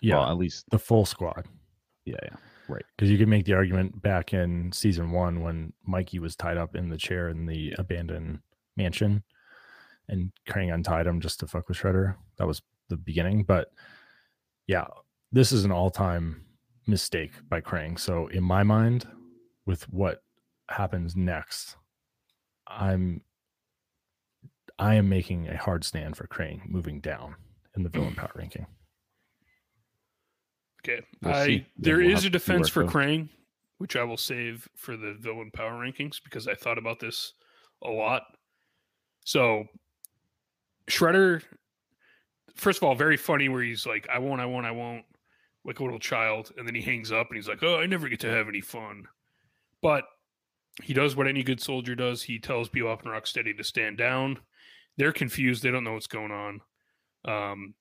yeah, Well, at least, the full squad. yeah, yeah. Right. Because you could make the argument back in season one when Mikey was tied up in the chair in the abandoned mansion, and Krang untied him just to fuck with Shredder. That was the beginning. But yeah, this is an all-time mistake by Krang. So in my mind, with what happens next, I'm I am making a hard stand for Krang moving down in the villain power ranking. Okay. We'll I see. Yeah, there we'll is a defense for it goes. Krang, which I will save for the villain power rankings because I thought about this a lot. So Shredder first of all, very funny where he's like, I won't, I won't, I won't, like a little child, and then he hangs up and he's like, Oh, I never get to have any fun. But he does what any good soldier does. He tells Bebop and Rocksteady to stand down. They're confused. They don't know what's going on. Um,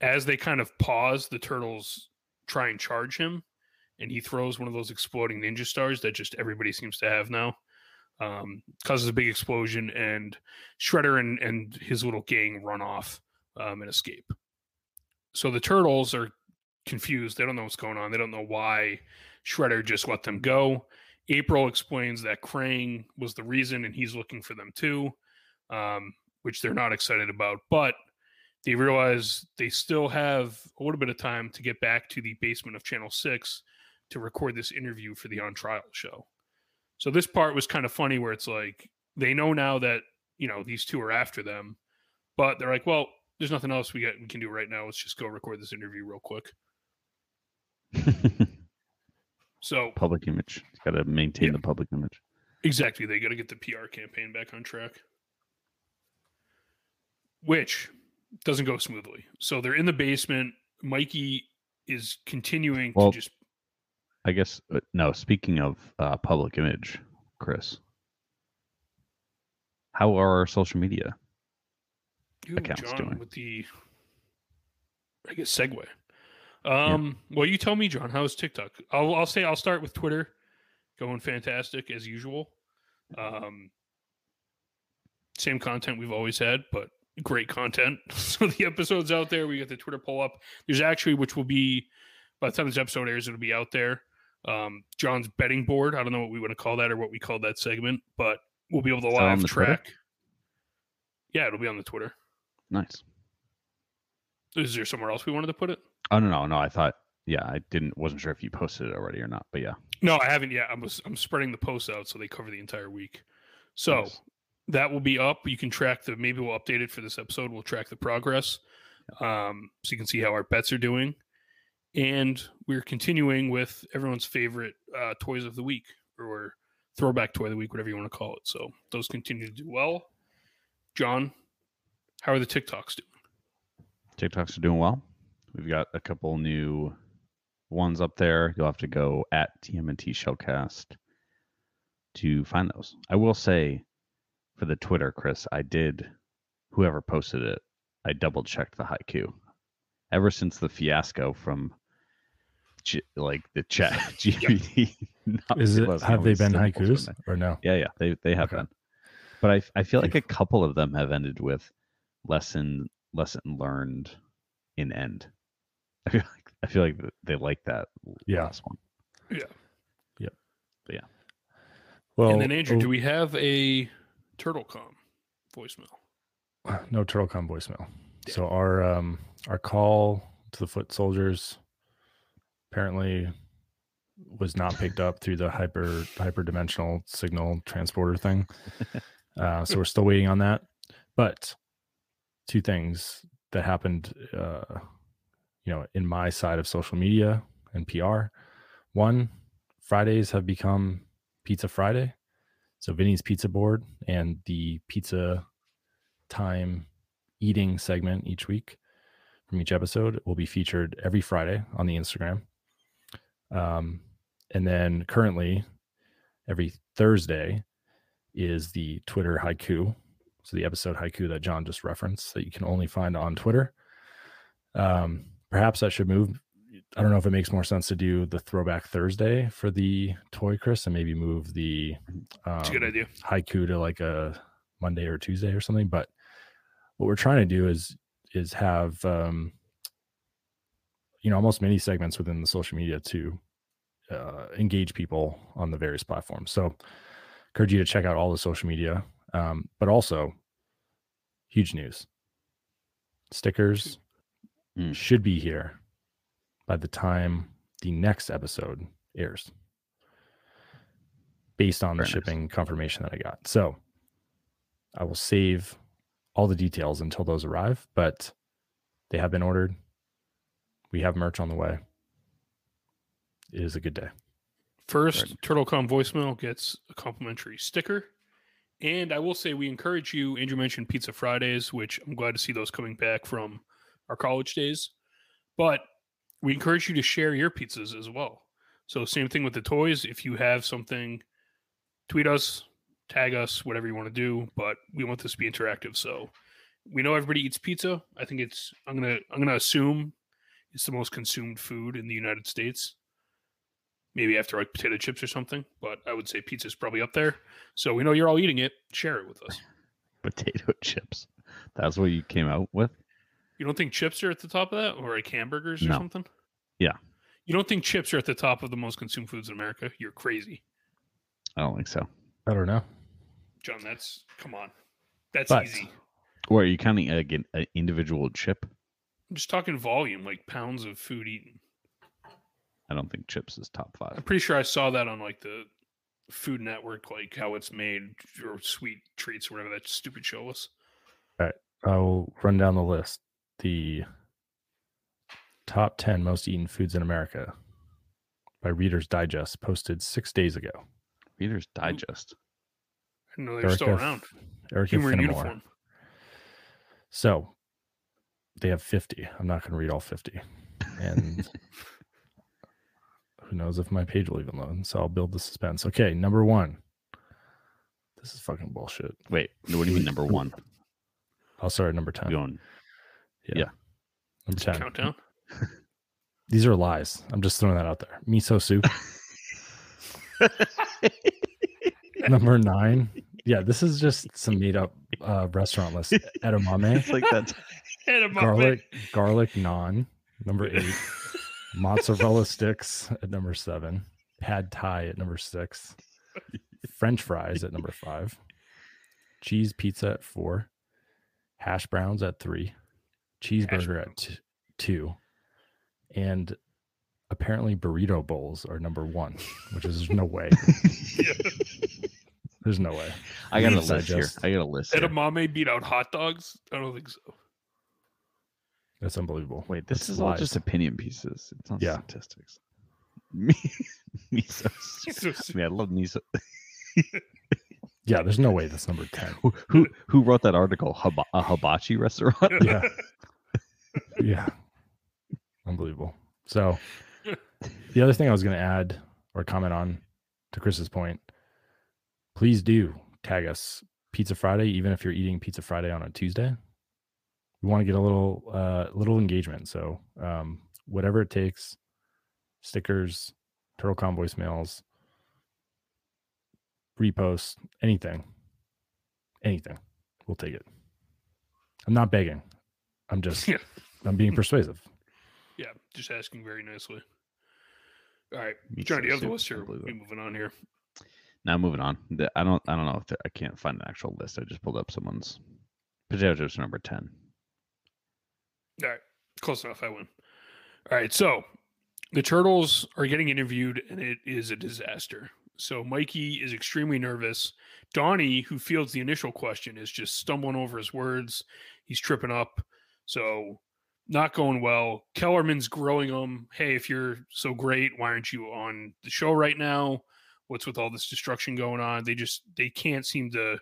as they kind of pause, the turtles try and charge him, and he throws one of those exploding ninja stars that just everybody seems to have now. Um, causes a big explosion, and Shredder and, and his little gang run off um, and escape. So the turtles are confused. They don't know what's going on. They don't know why Shredder just let them go. April explains that Krang was the reason, and he's looking for them too, um, which they're not excited about. But they realize they still have a little bit of time to get back to the basement of Channel 6 to record this interview for the on trial show. So this part was kind of funny where it's like they know now that, you know, these two are after them, but they're like, well, there's nothing else we get we can do right now. Let's just go record this interview real quick. So public image. Got to maintain Yeah. the public image. Exactly. They got to get the PR campaign back on track, which doesn't go smoothly. So they're in the basement. Mikey is continuing Well, to just. I guess uh, no. Speaking of uh, public image, Chris, how are our social media? Ooh, accounts John doing? with the, I guess segue. Um, well, you tell me, John. How's TikTok? I'll I'll say I'll start with Twitter, going fantastic as usual. Um, same content we've always had, but great content. so the episode's out there. We got the Twitter poll up. There's actually, which will be by the time this episode airs, it'll be out there. Um, John's betting board. I don't know what we want to call that or what we call that segment, but we'll be able to live the Twitter? track. Yeah, it'll be on the Twitter. Nice. Is there somewhere else we wanted to put it? Oh no, no, no. I thought. Yeah, I didn't. Wasn't sure if you posted it already or not. But yeah. No, I haven't yet. I'm I'm spreading the posts out so they cover the entire week. So Nice. that will be up. You can track the. Maybe we'll update it for this episode. We'll track the progress, um, so you can see how our bets are doing. And we're continuing with everyone's favorite uh, toys of the week or throwback toy of the week, whatever you want to call it. So those continue to do well. John, How are the TikToks doing? TikToks are doing well. We've got a couple new ones up there. You'll have to go at TMNT Shellcast to find those. I will say for the Twitter, Chris, I did whoever posted it, I double checked the haiku. Ever since the fiasco from G- like the chat GPT, Is it? Have they been haikus there. or no? Yeah, yeah, they they have Okay. been. But I I feel like a couple of them have ended with lesson lesson learned in end. I feel like I feel like they like that Yeah. last one. Yeah. Yeah. But yeah. Well, and then Andrew, oh, do we have a TurtleCom voicemail? no TurtleCom voicemail. So our um our call to the foot soldiers apparently was not picked up through the hyper hyperdimensional signal transporter thing. Uh, so we're still waiting on that. But two things that happened, uh, you know, in my side of social media and PR. One, Fridays have become Pizza Friday. So Vinny's Pizza Board and the pizza time eating segment each week from each episode will be featured every Friday on the Instagram. Um, and then currently, every Thursday is the Twitter haiku. So the episode haiku that John just referenced that you can only find on Twitter. Um, perhaps that should move. I don't know if it makes more sense to do the throwback Thursday for the toy, Chris, and maybe move the um, a good idea. haiku to like a Monday or Tuesday or something. But what we're trying to do is is have um, you know almost many segments within the social media to uh, engage people on the various platforms. So encourage you to check out all the social media, um, but also huge news. Stickers Mm. should be here by the time the next episode airs based on the Very nice. shipping confirmation that I got. So I will save all the details until those arrive, but they have been ordered. We have merch on the way. It is a good day. First, TurtleCom voicemail gets a complimentary sticker. And I will say, we encourage you. Andrew mentioned Pizza Fridays, which I'm glad to see those coming back from our college days. But we encourage you to share your pizzas as well. So, same thing with the toys. If you have something, tweet us, tag us, whatever you want to do. But we want this to be interactive. So, we know everybody eats pizza. I think it's. I'm gonna. I'm gonna assume it's the most consumed food in the United States maybe after like potato chips or something. But I would say pizza's probably up there. So we know you're all eating it. Share it with us. Potato chips. That's what you came out with. You don't think chips are at the top of that, or like hamburgers or No. something? Yeah. You don't think chips are at the top of the most consumed foods in America? You're crazy, I don't think so. I don't know. John. That's come on. That's But- easy. Or are you counting again an individual chip? I'm just talking volume, like pounds of food eaten. I don't think chips is top five. I'm pretty sure I saw that on like the Food Network, like how it's made or sweet treats or whatever that stupid show was. All right, I'll run down the list. The top 10 most eaten foods in America by Reader's Digest posted six days ago. Reader's hmm. Digest. I didn't know they were still around. Erica Humor in uniform. So they have 50. I'm not going to read all 50. And who knows if my page will even load. So I'll build the suspense. Okay, number one. This is fucking bullshit. Wait, what do you mean number one? I'll start at number 10. Going Number 10. Countdown. These are lies. I'm just throwing that out there. Miso soup. number nine. Yeah, this is just some made up uh, restaurant list. Edamame. it's like that's Edamame. garlic garlic naan number eight mozzarella sticks at number seven pad thai at number six french fries at number five cheese pizza at four hash browns at three cheeseburger at t- two and apparently burrito bowls are number one which is no way Yeah. there's no way I got a Reader's list here. I got a list. Here. Edamame beat out hot dogs? I don't think so. That's unbelievable Wait, this That's is all just opinion pieces. It's not Yeah. statistics. Me- miso. soup. So- so- I mean, I love miso. Yeah, there's no way that's number 10. Who who, who wrote that article? Hiba- a hibachi restaurant? Yeah. Yeah. Unbelievable. So, the other thing I was going to add or comment on to Chris's point, please do tag us Pizza Friday, even if you're eating Pizza Friday on a Tuesday. We want to get a little, uh, little engagement. So, um, whatever it takes, stickers, turtle TurtleCom voicemails, reposts, anything, anything, we'll take it. I'm not begging. I'm just, Yeah. I'm being persuasive. Yeah, just asking very nicely. All right, Meat Johnny, you soup have the soup, list here. unbelievable. We moving on here. Now moving on. I don't I don't know if I can't find an actual list. I just pulled up someone's potato chips number ten. All right, close enough. I win. All right, so the turtles are getting interviewed, and it is a disaster. So Mikey is extremely nervous. Donnie, who fields the initial question, is just stumbling over his words. He's tripping up. So not going well. Kellerman's growing him. Hey, if you're so great, why aren't you on the show right now? What's with all this destruction going on? They just they can't seem to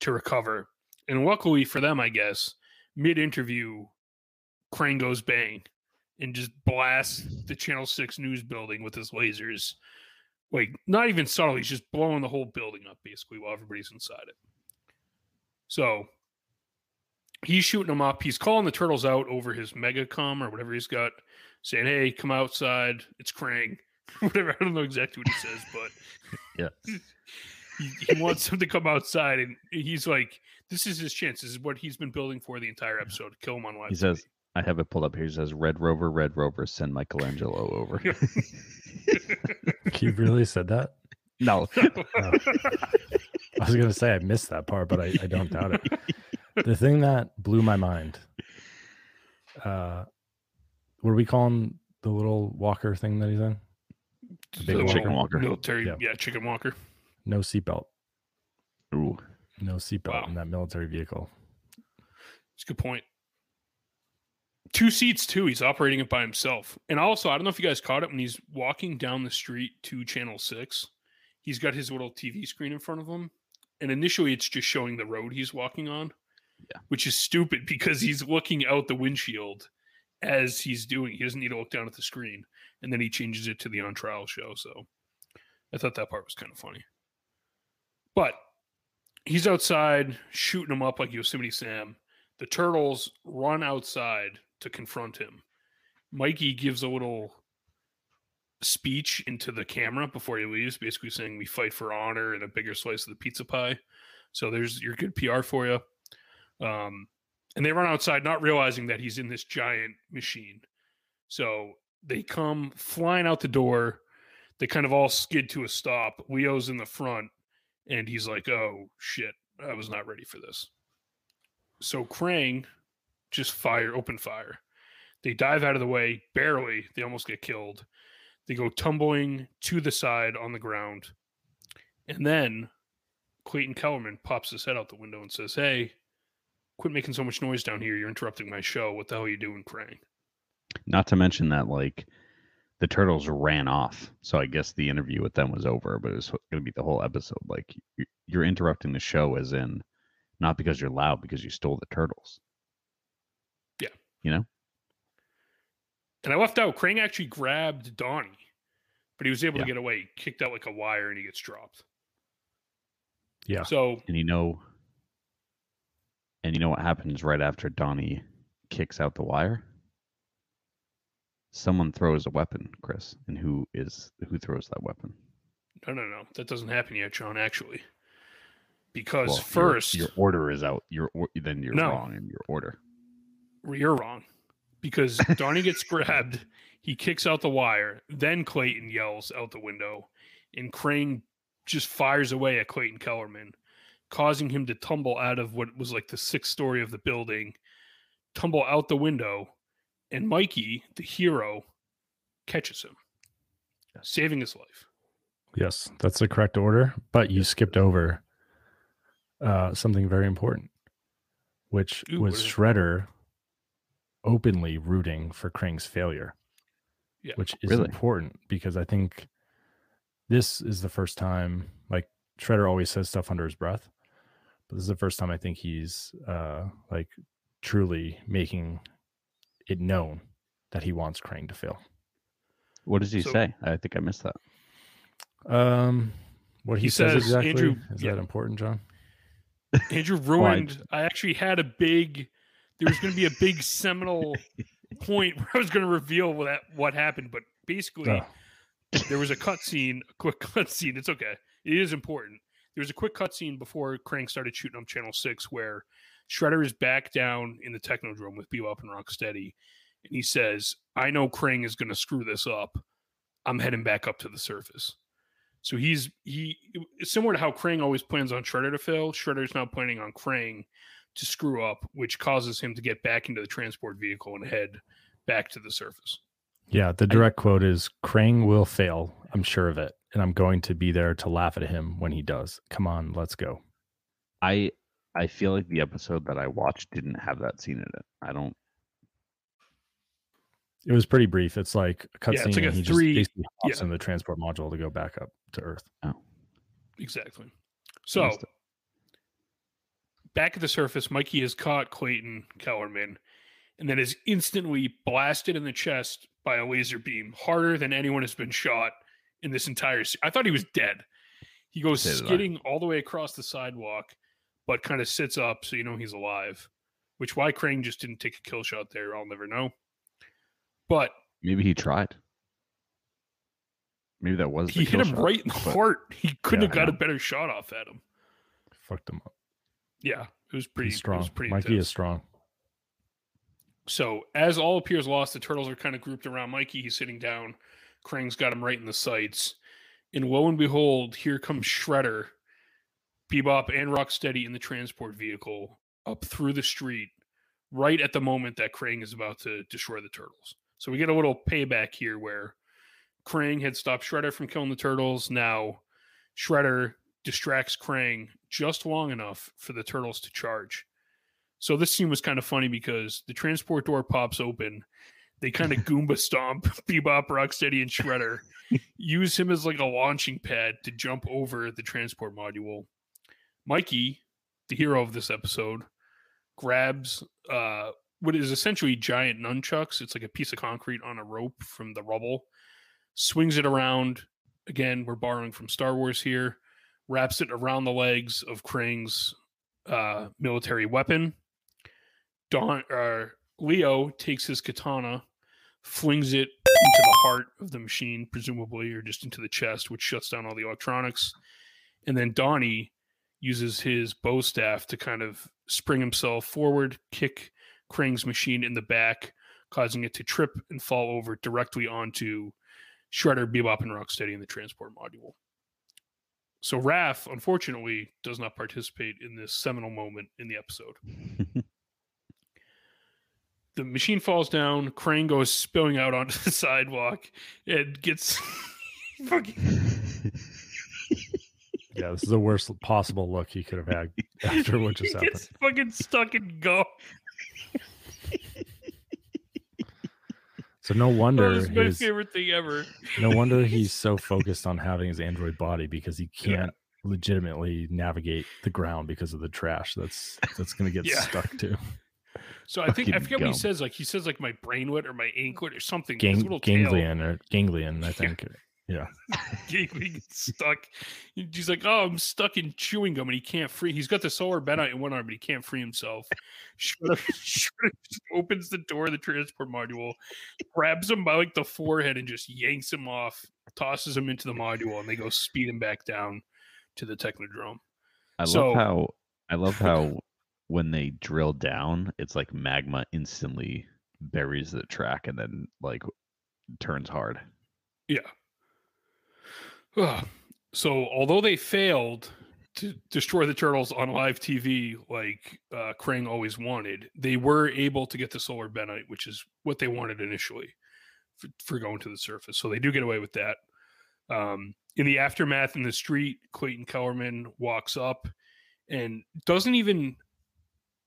to recover. And luckily for them, I guess, mid interview, Krang goes bang and just blasts the Channel 6 news building with his lasers. Like, not even subtle, he's just blowing the whole building up basically while everybody's inside it. So he's shooting them up. He's calling the turtles out over his megacom or whatever he's got, saying, Hey, come outside. It's Krang. whatever. I don't know exactly what he says, but Yeah. he, he wants them to come outside and he's like, This is his chance. This is what he's been building for the entire episode. Kill him on live. He TV. says I have it pulled up here. He says Red Rover, Red Rover, send Michelangelo over. He really said that? no. I was gonna say I missed that part, but I, I don't doubt it. The thing that blew my mind, uh, what do we call him? The little walker thing that he's in? The big little chicken walker. Military, Yeah. yeah. chicken walker. No seatbelt. Ooh. No seatbelt Wow. in that military vehicle. It's a good point. Two seats too. He's operating it by himself. And also, I don't know if you guys caught it when he's walking down the street to Channel Six. He's got his little TV screen in front of him, and initially it's just showing the road he's walking on. Yeah. which is stupid because he's looking out the windshield as he's doing. He doesn't need to look down at the screen, and then he changes it to the on trial show. So, I thought that part was kind of funny. But he's outside shooting him up like Yosemite Sam. The turtles run outside to confront him. Mikey gives a little speech into the camera before he leaves, basically saying we fight for honor and a bigger slice of the pizza pie. So there's your good PR for you. Um, and they run outside, not realizing that he's in this giant machine. So they come flying out the door. They kind of all skid to a stop. Leo's in the front, and he's like, "Oh shit, I was not ready for this." So Krang just fire, open fire. They dive out of the way, barely. They almost get killed. They go tumbling to the side on the ground. And then Clayton Kellerman pops his head out the window and says, Hey, quit making so much noise down here. You're interrupting my show. What the hell are you doing, Krang? Not to mention that like the turtles ran off. So I guess the interview with them was over, but it was going to be the whole episode. Like you- you're interrupting the show as in not because you're loud, because you stole the turtles. You know? And I left out, Krang actually grabbed Donnie, but he was able Yeah. to get away. He kicked out like a wire and he gets dropped. Yeah. So And you know and you know what happens right after Donnie kicks out the wire? Someone throws a weapon, Chris. And who is who throws that weapon? no, no, no. That doesn't happen yet, Jon, actually. Because Well, your- first, your, order is out. Your or, then you're No. wrong in your order. You're wrong. Because Donnie gets grabbed, he kicks out the wire, then Clayton yells out the window, and Krang just fires away at Clayton Kellerman, causing him to tumble out of what was like the sixth story of the building, tumble out the window, and Mikey, the hero, catches him, saving his life. Yes, that's the correct order. But you skipped over uh, something very important, which Ooh, was what is it? Shredder openly rooting for Krang's failure. Yeah. Which is Really? important because I think this is the first time, like Shredder always says stuff under his breath, but this is the first time I think he's uh, like truly making it known that he wants Krang to fail. What does he So- say? I think I missed that. Um, what he, He says, says, exactly Andrew- is yeah. that important, Jon? Andrew I- ruined. I actually had a big. There was going to be a big seminal point where I was going to reveal what that, what happened, but basically Oh, there was a cutscene, a quick cutscene. It's okay. It is important. There was a quick cutscene before Krang started shooting up Channel Six, where Shredder is back down in the Technodrome with Bebop and Rocksteady, and he says, "I know Krang is going to screw this up. I'm heading back up to the surface." So he's he similar to how Krang always plans on Shredder to fail. Shredder's now planning on Krang to screw up, which causes him to get back into the transport vehicle and head back to the surface. yeah, the direct quote is Krang will fail. I'm sure of it. And I'm going to be there to laugh at him when he does. Come on, let's go. I I feel like the episode that I watched didn't have that scene in it. I don't. It was pretty brief. It's like a Yeah, cutscene it's like a and he three- just basically hops yeah. in the transport module to go back up to Earth. Oh, exactly. So missed it. Back at the surface, Mikey has caught Clayton Kellerman and then is instantly blasted in the chest by a laser beam harder than anyone has been shot in this entire se- I thought he was dead. He goes So did I. skidding all the way across the sidewalk, but kind of sits up so you know he's alive. Which why Krang just didn't take a kill shot there, I'll never know. But maybe he tried. Maybe that was. he the hit kill him shot, right in the but- heart. He couldn't Yeah, have got a better shot off at him. Fucked him up. Yeah, it was pretty He's strong. Was pretty Mikey intense. is strong. So as all appears lost, the turtles are kind of grouped around Mikey. He's sitting down. Krang's got him right in the sights. And lo and behold, here comes Shredder, Bebop, and Rocksteady in the transport vehicle up through the street, right at the moment that Krang is about to destroy the turtles. So we get a little payback here where Krang had stopped Shredder from killing the turtles. Now Shredder distracts Krang just long enough for the turtles to charge. So this scene was kind of funny because the transport door pops open. They kind of Goomba stomp Bebop, Rocksteady, and Shredder. use him as like a launching pad to jump over the transport module. Mikey, the hero of this episode, grabs uh, what is essentially giant nunchucks. It's like a piece of concrete on a rope from the rubble, swings it around. Again, we're borrowing from Star Wars here. Wraps it around the legs of Krang's uh, military weapon. Don uh, Leo takes his katana, flings it into the heart of the machine, presumably, or just into the chest, which shuts down all the electronics. And then Donnie uses his bow staff to kind of spring himself forward, kick Krang's machine in the back, causing it to trip and fall over directly onto Shredder, Bebop, and Rocksteady in the transport module. So Raph, unfortunately, does not participate in this seminal moment in the episode. the machine falls down. Krang goes spilling out onto the sidewalk and gets fucking. Yeah, this is the worst possible look he could have had after what just he happened. gets fucking stuck in gum. So no wonder was my his, favorite thing ever. no wonder he's so focused on having his android body because he can't legitimately navigate the ground because of the trash that's that's going to get Yeah. stuck to. So I think I forget what he says. Like he says, like my brainlet or my anklet or something. Gang, little tail. ganglion or ganglion, I think. Gately gets stuck. He's like, "Oh, I'm stuck in chewing gum, and he can't free. He's got the solar benite in one arm, but he can't free himself." Shredder, Shredder just opens the door of the transport module, grabs him by like the forehead, and just yanks him off, tosses him into the module, and they go speeding back down to the Technodrome. I So- love how I love how when they drill down, it's like magma instantly buries the track and then like turns hard. Yeah. So although they failed to destroy the turtles on live TV like uh, Krang always wanted, they were able to get the solar benite, which is what they wanted initially for, for going to the surface. So they do get away with that. Um, in the aftermath in the street, Clayton Kellerman walks up and doesn't even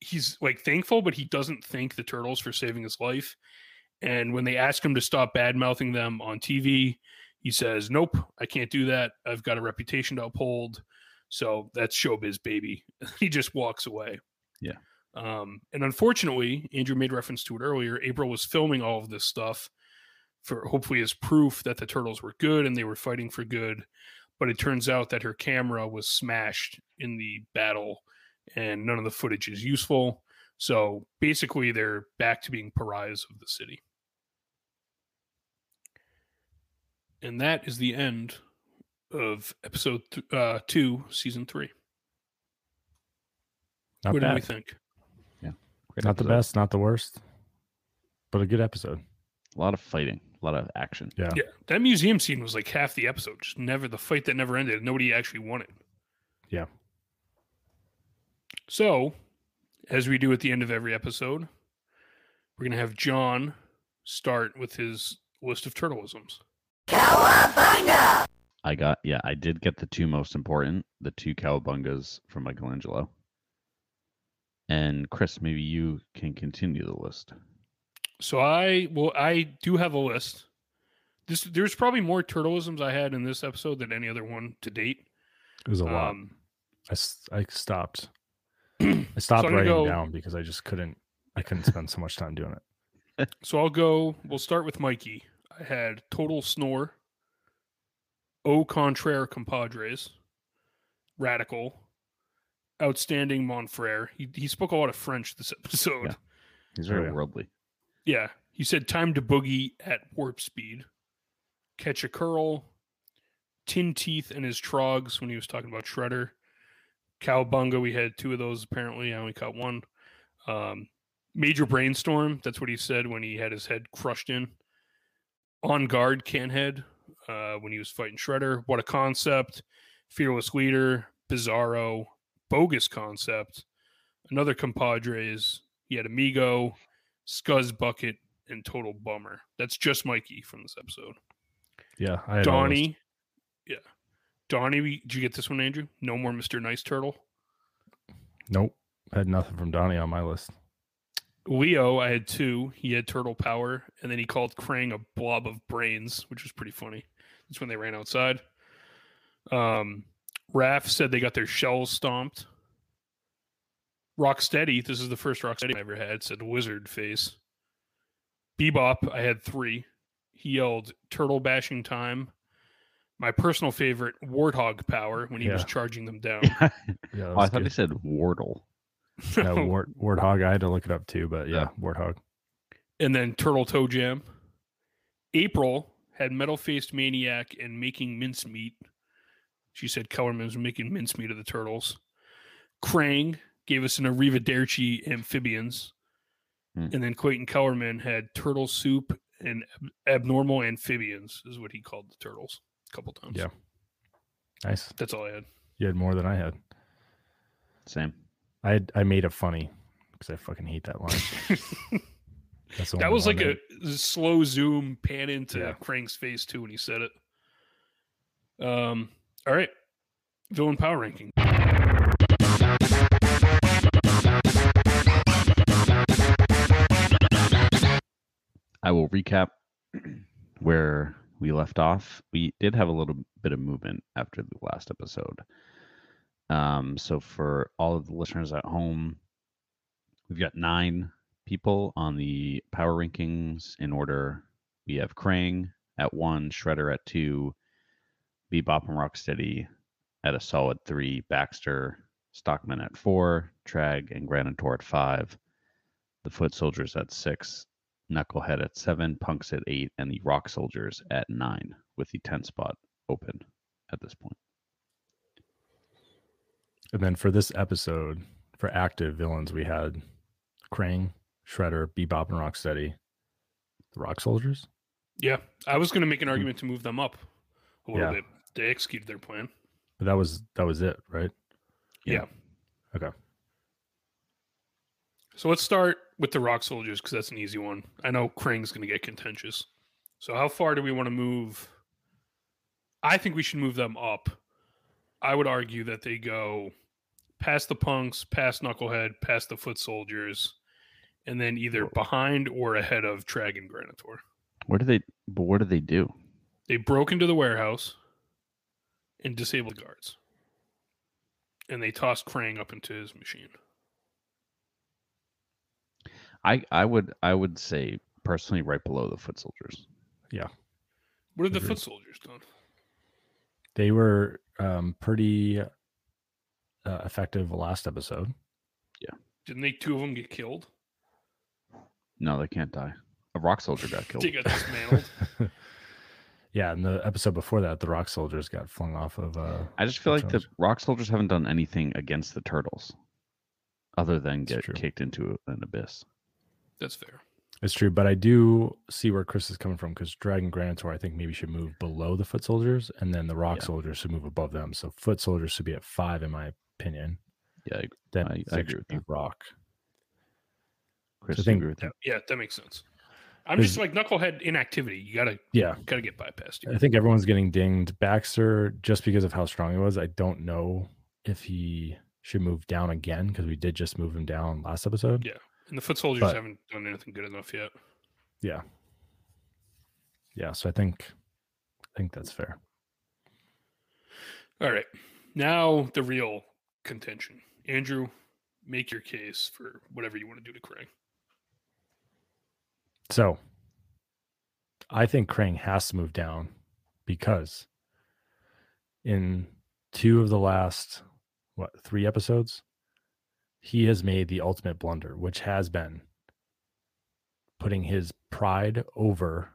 he's like thankful, but he doesn't thank the turtles for saving his life. And when they ask him to stop bad mouthing them on TV, he says, Nope, I can't do that. I've got a reputation to uphold. So that's showbiz, baby. he just walks away. Yeah. Um, and unfortunately, Andrew made reference to it earlier. April was filming all of this stuff for hopefully as proof that the turtles were good and they were fighting for good. But it turns out that her camera was smashed in the battle and none of the footage is useful. So basically, they're back to being pariahs of the city. And that is the end of episode th- uh, two, season three. Not what do we bad. think? Great Not the best, not the worst, but a good episode. A lot of fighting, a lot of action. Yeah. Yeah, that museum scene was like half the episode. Just never the fight that never ended. Nobody actually won it. Yeah. So, as we do at the end of every episode, we're gonna have Jon start with his list of turtlisms. I got yeah, I did get the two most important, the two cowabungas from Michelangelo. And Chris, maybe you can continue the list. So I well, I do have a list. This there's probably more turtlisms I had in this episode than any other one to date. It was a lot. Um, I, s- I stopped. I stopped I'm gonna writing go- down because I just couldn't. I couldn't spend so much time doing it. So I'll go. We'll start with Mikey. I had total snore, au contraire compadres, radical, outstanding Monfrere. He he spoke a lot of French this episode. Yeah. He's Oh, very yeah. worldly. Yeah. He said time to boogie at warp speed. Catch a curl. Tin teeth and his trogs when he was talking about Shredder. Cowbunga, we had two of those apparently. I only caught one. Um, major brainstorm, that's what he said when he had his head crushed in. On guard, Canhead, uh, when he was fighting Shredder. What a concept. Fearless leader, Bizarro, bogus concept. Another compadres. He had Amigo, Scuzz Bucket, and Total Bummer. That's just Mikey from this episode. Yeah, I had all those. Donnie, yeah. Donnie, did you get this one, Andrew? No more Mr. Nice Turtle. Nope, I had nothing from Donnie on my list. Leo, I had two. He had turtle power, and then he called Krang a blob of brains, which was pretty funny. That's when they ran outside. Um, Raph said they got their shells stomped. Rocksteady, this is the first Rocksteady I ever had, said wizard face. Bebop, I had three. He yelled turtle bashing time. My personal favorite, warthog power, when he was charging them down. Yeah, oh, I thought good. he said Wardle. yeah, wart, warthog. I had to look it up too, but yeah, warthog. and then Turtle Toe Jam. April had Metal Faced Maniac and Making Mincemeat. She said Kellerman was making mincemeat of the turtles. Krang gave us an Arrivederci amphibians. Hmm. And then Clayton Kellerman had turtle soup and ab- abnormal amphibians, is what he called the turtles a couple times. Yeah. Nice. That's all I had. You had more than I had. Same. I I made it funny because I fucking hate that line. That's that was like I a made. slow zoom pan into Yeah. Krang's face too when he said it. Um. All right, villain power ranking. I will recap where we left off. We did have a little bit of movement after the last episode. Um, so for all of the listeners at home, we've got nine people on the power rankings in order. We have Krang at one, Shredder at two, Bebop and Rocksteady at a solid three, Baxter, Stockman at four, Trag and Granitor at five, the Foot Soldiers at six, Knucklehead at seven, Punks at eight, and the Rock Soldiers at nine, with the 10 spot open at this point. And then for this episode, for active villains, we had Krang, Shredder, Bebop, and Rocksteady. The Rock Soldiers. Yeah, I was going to make an mm-hmm. argument to move them up a little Yeah. bit. They executed their plan. But that was that was it, right? Yeah. Okay. So let's start with the Rock Soldiers because that's an easy one. I know Krang's going to get contentious. So how far do we want to move? I think we should move them up. I would argue that they go past the Punks, past Knucklehead, past the Foot Soldiers, and then either behind or ahead of Trag and Granitor. What do they? But what do they do? They broke into the warehouse and disabled guards. and they tossed Krang up into his machine. I I would I would say personally right below the foot soldiers. Yeah. What have the foot soldiers done? They were um, pretty uh, effective last episode. Yeah. Didn't they two of them get killed? No, they can't die. A rock soldier got killed. They got dismantled. yeah, and the episode before that, the rock soldiers got flung off of. Uh, I just feel like the rock soldiers haven't done anything against the turtles, other than It's get true. kicked into an abyss. That's fair. it's true, but I do see where Chris is coming from because Trag and Granitor, I think maybe should move below the foot soldiers, and then the rock Yeah. soldiers should move above them. So foot soldiers should be at five, in my opinion. Yeah, I- Then I- I agree with be that. rock. Chris, I think- agree with that? Yeah, that makes sense. I'm just like knucklehead inactivity. You gotta Yeah, gotta get bypassed. I think everyone's getting dinged. Baxter, just because of how strong he was, I don't know if he should move down again because we did just move him down last episode. Yeah. And the foot soldiers But- haven't done anything good enough yet. Yeah. Yeah. So I think, I think that's fair. All right. Now the real contention. Andrew, make your case for whatever you want to do to Krang. So I think Krang has to move down because in two of the last, what, three episodes, he has made the ultimate blunder, which has been putting his pride over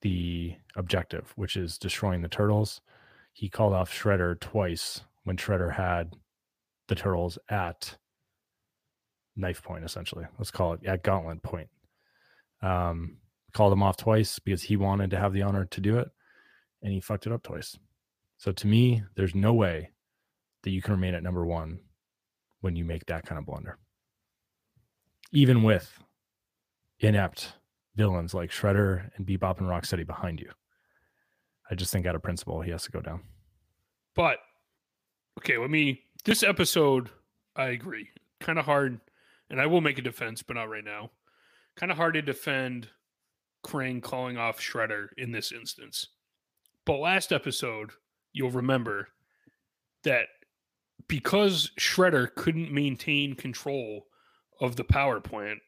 the objective, which is destroying the turtles. He called off Shredder twice when Shredder had the turtles at knife point, essentially. Let's call it at gauntlet point um, called him off twice because he wanted to have the honor to do it and he fucked it up twice. So to me, there's no way that you can remain at number one when you make that kind of blunder. Even with inept villains like Shredder and Bebop and Rocksteady behind you. I just think out of principle, he has to go down. But okay, let me this episode, I agree. Kind of hard, and I will make a defense, but not right now. Kind of hard to defend Krang calling off Shredder in this instance. But last episode, you'll remember that because Shredder couldn't maintain control of the power plant,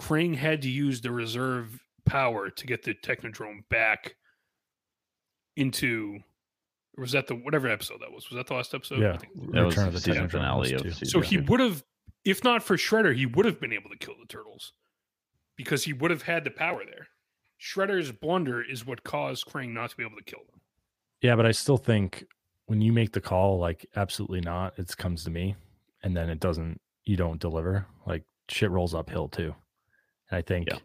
Krang had to use the reserve power to get the Technodrome back into or was that the whatever episode that was? Was that the last episode? Yeah. I think. That Return the of the season Technodrome finale of season So he would have, if not for Shredder, he would have been able to kill the turtles because he would have had the power there. Shredder's blunder is what caused Krang not to be able to kill them. Yeah, but I still think when you make the call, like absolutely not, it comes to me, and then it doesn't. You don't deliver. Like shit rolls uphill too. And I think Yeah.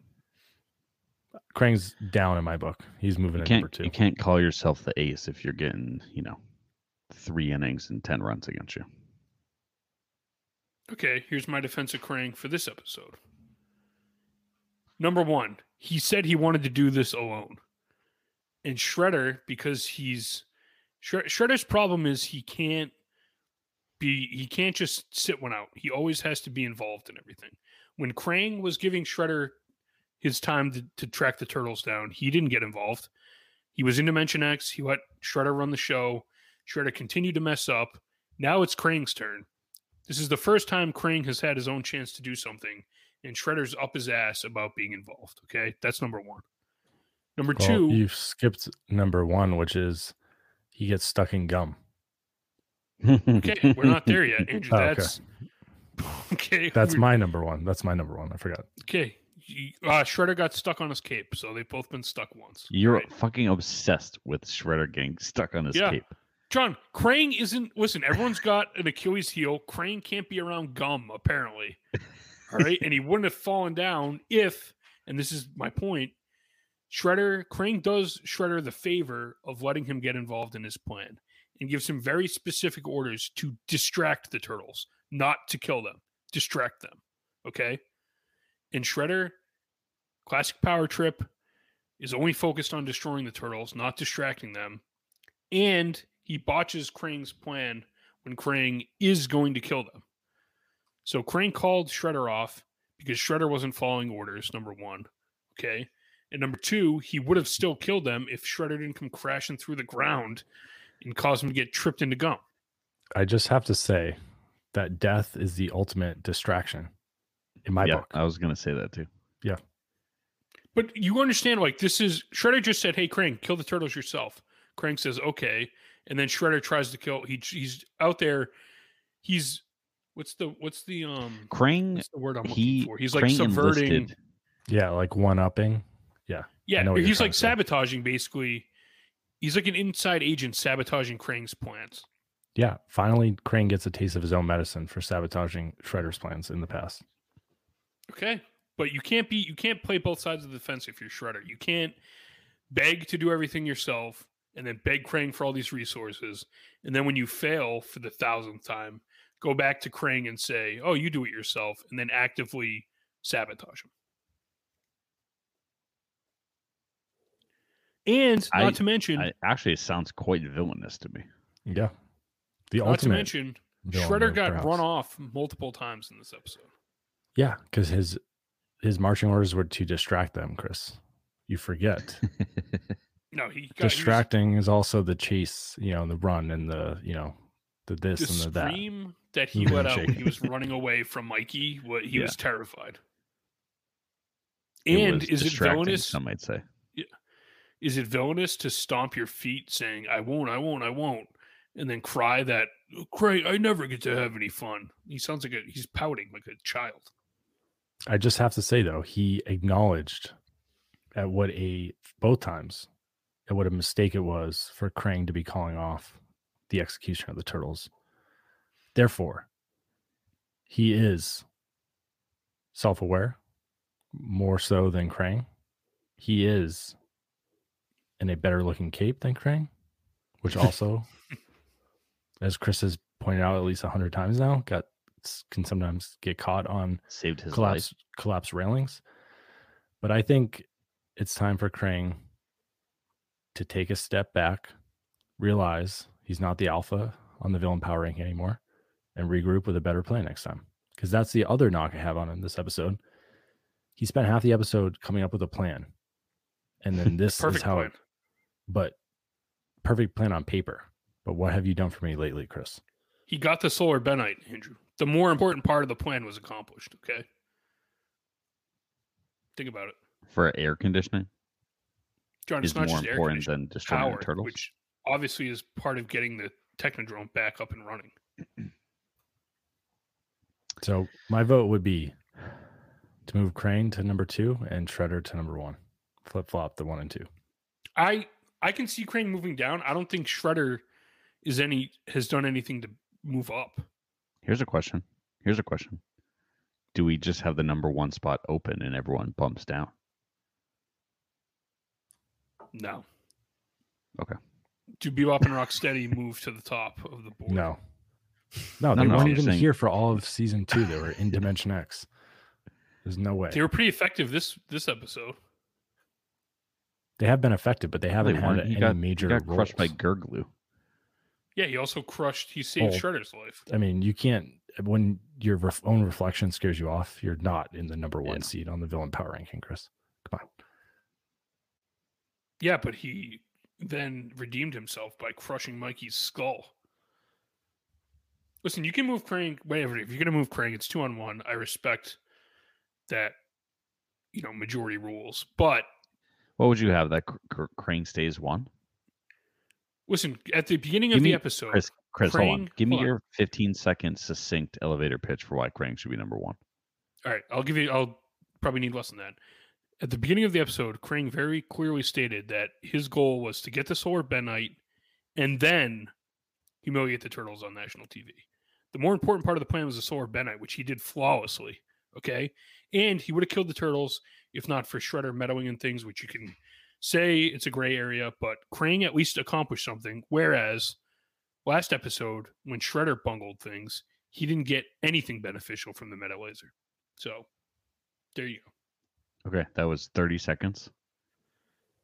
Krang's down in my book. He's moving You to number can't two. you can't call yourself the ace if you're getting you know three innings and ten runs against you. Okay, here's my defense of Krang for this episode. Number one, he said he wanted to do this alone. And Shredder, because he's Shred- Shredder's problem is he can't be he can't just sit one out. He always has to be involved in everything. When Krang was giving Shredder his time to, to track the turtles down, he didn't get involved. He was in Dimension X. He let Shredder run the show. Shredder continued to mess up. Now it's Krang's turn. This is the first time Krang has had his own chance to do something, and Shredder's up his ass about being involved. Okay, that's number one. Number Well, two, you've skipped number one, which is he gets stuck in gum. okay, we're not there yet, Andrew. Oh, okay. That's okay. That's my number one. That's my number one. I forgot. okay. Uh, Shredder got stuck on his cape, so they've both been stuck once. You're right? fucking obsessed with Shredder getting stuck on his Yeah. cape. Jon, Krang isn't. Listen, everyone's got an Achilles heel. Krang can't be around gum, apparently. All right. and he wouldn't have fallen down if, and this is my point, Shredder, Krang does Shredder the favor of letting him get involved in his plan and gives him very specific orders to distract the turtles, not to kill them, distract them. Okay. And Shredder, classic power trip, is only focused on destroying the turtles, not distracting them and he botches Krang's plan when Krang is going to kill them. So Krang called Shredder off because Shredder wasn't following orders, number one. Okay. And number two, he would have still killed them if Shredder didn't come crashing through the ground and cause him to get tripped into gum. I just have to say that death is the ultimate distraction in my yeah, book. I was gonna say that too. But you understand, like this is Shredder just said, "Hey, Krang, kill the turtles yourself." Krang says, "Okay," and then Shredder tries to kill. He he's out there. He's what's the what's the um Krang, what's the word I'm looking he for? He's like Krang subverting. enlisted- Yeah, like one upping. Yeah, know he's like sabotaging basically. He's like an inside agent sabotaging Krang's plans. Yeah, finally, Krang gets a taste of his own medicine for sabotaging Shredder's plans in the past. Okay, but you can't be you can't play both sides of the fence if you're Shredder. You can't beg to do everything yourself and then beg Krang for all these resources, and then when you fail for the thousandth time, go back to Krang and say, "Oh, you do it yourself," and then actively sabotage him. And not I- to mention, I, actually, it sounds quite villainous to me. Yeah, the not to ultimate. mention, villain Shredder got perhaps. run off multiple times in this episode. Yeah, because his his marching orders were to distract them. Chris, you forget. No, he got he was- Distracting is also the chase, you know, the run and the you know the this the and the that. scream that he Moving let out when he was running away from Mikey, what he Yeah. was terrified. It And was is it villainous? Some might say. Is it villainous to stomp your feet saying "I won't, I won't, I won't," and then cry that "Craig, I never get to have any fun"? He sounds like a he's pouting like a child. I just have to say though, he acknowledged at what a both times at what a mistake it was for Krang to be calling off the execution of the turtles. Therefore, he is self-aware more so than Krang. He is in a better looking cape than Krang, which also, as Chris has pointed out at least a hundred times now, got can sometimes get caught on Saved his collapse collapse railings. But I think it's time for Krang to take a step back, realize he's not the alpha on the villain power ranking anymore, and regroup with a better plan next time. Because that's the other knock I have on him this episode. He spent half the episode coming up with a plan. And then this is how plan. it but perfect plan on paper. But what have you done for me lately, Chris? He got the solar benite, Andrew. The more important part of the plan was accomplished. Okay, think about it, for air conditioning. Jon. Is not more just important conditioning. than destroying power, the turtles. which obviously is part of getting the Technodrome back up and running. So my vote would be to move Krang to number two and Shredder to number one. Flip flop the one and two. I I can see Krang moving down. I don't think Shredder is any has done anything to move up. Here's a question. Here's a question. Do we just have the number one spot open and everyone bumps down? No. Okay. Do Bebop and Rocksteady move to the top of the board? No. No, No, they no, weren't even saying- here for all of season two. They were in Dimension X. There's no way. They were pretty effective this this episode. They have been effective, but they haven't They had weren't. any got, major he got crushed by roles. Gurglu. Yeah, he also crushed. He saved Oh. Shredder's life. I mean, you can't when your ref, own reflection scares you off. You're not in the number one Yeah. seed on the villain power ranking, Chris. Come on. Yeah, but he then redeemed himself by crushing Mikey's skull. Listen, you can move Krang. Whatever. If you're gonna move Krang, it's two on one. I respect that. You know, majority rules. But What would you have? That Cr- Cr- Krang stays one? Listen, at the beginning Give of the me- episode, Chris, Chris, hold on. Give me on. your 15 second succinct elevator pitch for why Krang should be number one. All right, I'll give you. I'll probably need less than that. At the beginning of the episode, Krang very clearly stated that his goal was to get the Solar Benite and then humiliate the turtles on national TV. The more important part of the plan was the Solar Benite, which he did flawlessly. Okay, and he would have killed the turtles if not for Shredder meddling in things, which you can say it's a gray area. But Krang at least accomplished something. Whereas last episode, when Shredder bungled things, he didn't get anything beneficial from the meta laser. So there you go. Okay, that was 30 seconds.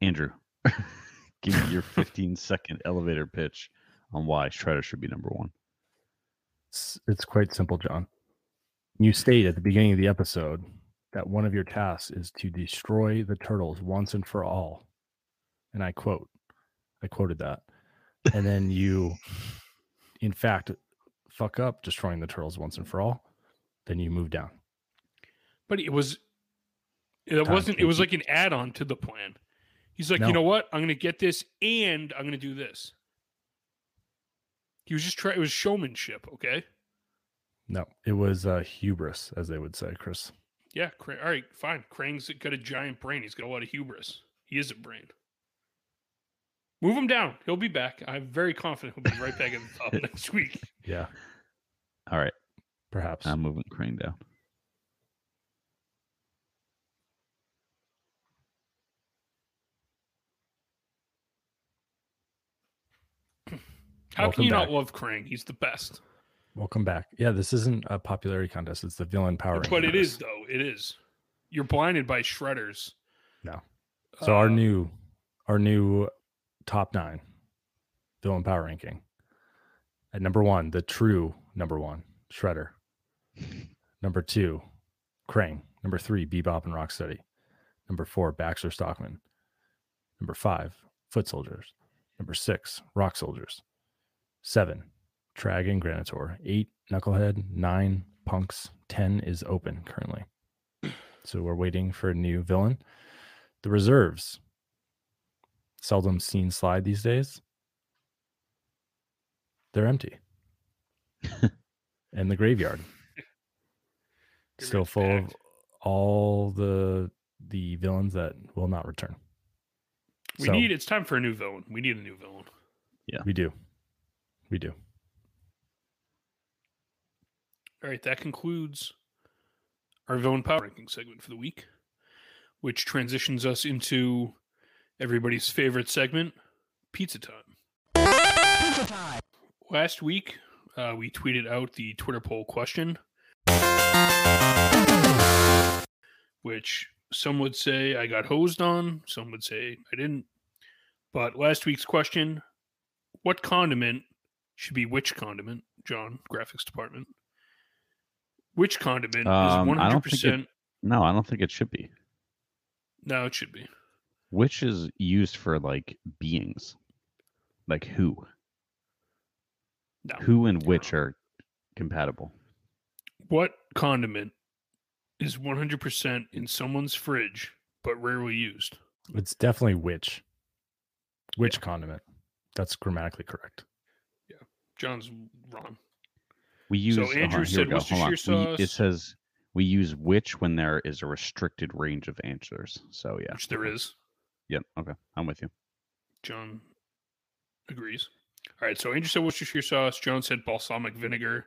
Andrew, give me your 15 second elevator pitch on why Shredder should be number one. It's, it's quite simple, Jon. You state at the beginning of the episode that one of your tasks is to destroy the turtles once and for all. And I quote, I quoted that. And then you, in fact, fuck up, destroying the turtles once and for all, then you move down. But it was it Time wasn't it was like an add-on to the plan. He's like, No. you know what? I'm gonna get this and I'm gonna do this. He was just trying it was showmanship, okay? No, it was uh, hubris, as they would say, Chris. Yeah, Cra- all right, fine. Krang's got a giant brain. He's got a lot of hubris. He is a brain. Move him down. He'll be back. I'm very confident he'll be right back at the top next week. Yeah, All right, perhaps. I'm moving Krang down. How Welcome can you back. not love Krang? He's the best. Welcome back. Yeah, this isn't a popularity contest. It's the villain power. but it is though. It is. You're blinded by shredders. No. So our Uh, new, our new top nine villain power ranking. At number one, the true number one, Shredder. Number two, Krang. Number three, Bebop and Rocksteady. Number four, Baxter Stockman. Number five, Foot Soldiers. Number six, Rock Soldiers. Seven, Trag and Granitor. Eight, Knucklehead. Nine, Punks. Ten is open currently. So we're waiting for a new villain. The reserves. Seldom seen slide these days. They're empty. and the graveyard still Graveyard's full of all the the villains that will not return. We So, need. It's time for a new villain. We need a new villain. Yeah. We do. We do. All right, that concludes our villain power ranking segment for the week, which transitions us into everybody's favorite segment, pizza time. Pizza Time. Last week, uh, we tweeted out the Twitter poll question, which some would say I got hosed on, some would say I didn't. But last week's question what condiment should be which condiment, Jon, graphics department? Which condiment Um, is I don't think 100%? No, I don't think it should be. No, it should be. Which is used for like beings, like who, No. who and which are compatible. What condiment is 100% in someone's fridge but rarely used? It's definitely which. Which condiment? That's grammatically correct. Yeah, Jon's wrong. We use. hold on, Andrew we said go, hold on. Worcestershire We- it says we use which when there is a restricted range of answers. So yeah, Which there is. Yep. Okay, I'm with you. Jon agrees. All right, so Andrew said Worcestershire sauce. Jon said balsamic vinegar.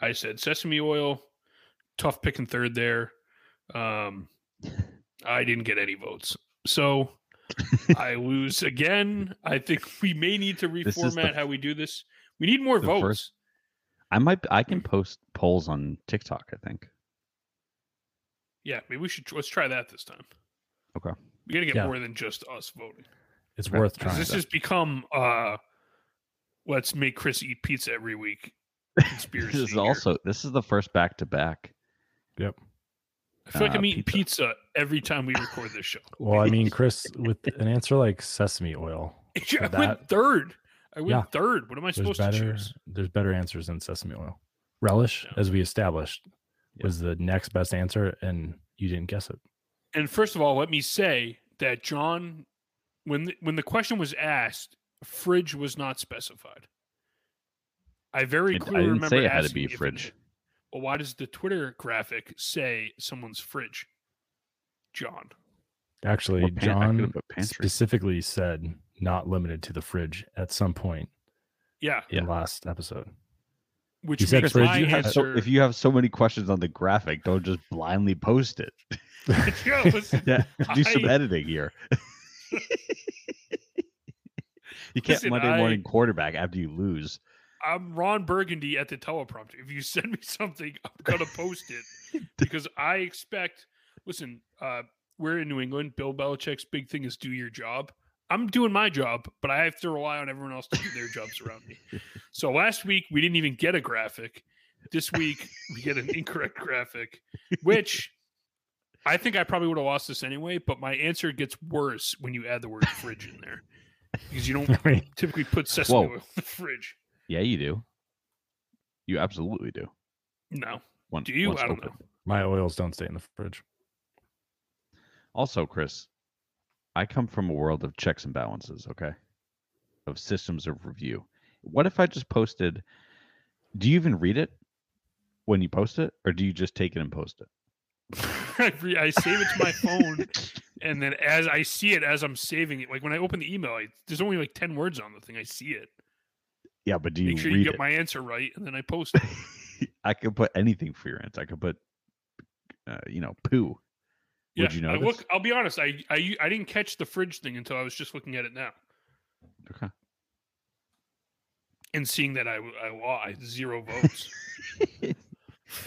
I said sesame oil. Tough picking third there. Um, I didn't get any votes. So I lose again. I think we may need to This is the reformat how we do this. We need more votes. first- I might. I Hmm. can post polls on TikTok. I think. Yeah, maybe we should let's try that this time. Okay. We got to get Yeah. more than just us voting. It's Okay. worth 'Cause trying. This to- has become uh let's make Chris eat pizza every week. Conspiracy. This is here. also. This is the first back to back. Yep. I feel like uh, I'm eating pizza. pizza every time we record this show. Well, I mean, Chris, with an answer like sesame oil, I For went third. I went Yeah. third. What am I there's supposed to better choose? there's better answers than sesame oil. Relish, Yeah. as we established, Yeah. was the next best answer, and you didn't guess it. And first of all, let me say that Jon, when the, when the question was asked, fridge was not specified. I very I- I clearly didn't remember say it had to be if fridge. well, why does the Twitter graphic say someone's fridge? Jon. Actually, pan- Jon specifically said not limited to the fridge at some point Yeah, in last episode. which You said fridge, my you have so, if you have so many questions on the graphic, don't just blindly post it. Yeah, listen, Yeah, do some I- editing here. you can't Listen, Monday I- morning quarterback after you lose. I'm Ron Burgundy at the teleprompter. If you send me something, I'm gonna post it because I expect. Listen, uh, we're in New England. Bill Belichick's big thing is do your job. I'm doing my job, but I have to rely on everyone else to do their jobs around me. So last week we didn't even get a graphic. This week we get an incorrect graphic, which I think I probably would have lost this anyway. But my answer gets worse when you add the word fridge in there because you don't I typically put sesame Whoa. oil in the fridge. Yeah, you do. You absolutely do. No. Once, Do you? I don't open. know. My oils don't stay in the fridge. Also, Chris, I come from a world of checks and balances, okay? Of systems of review. What if I just posted do you even read it when you post it, or do you just take it and post it? I, re- I save it to my phone, and then as I see it, as I'm saving it, like when I open the email, I, there's only like ten words on the thing. I see it. Yeah, but do you Make sure read you get it? my answer right, and then I post it. I could put anything for your answer. I could put, uh, you know, poo. Yeah, Would you I look, I'll be honest. I, I I didn't catch the fridge thing until I was just looking at it now Okay. and seeing that I I, well, I zero votes.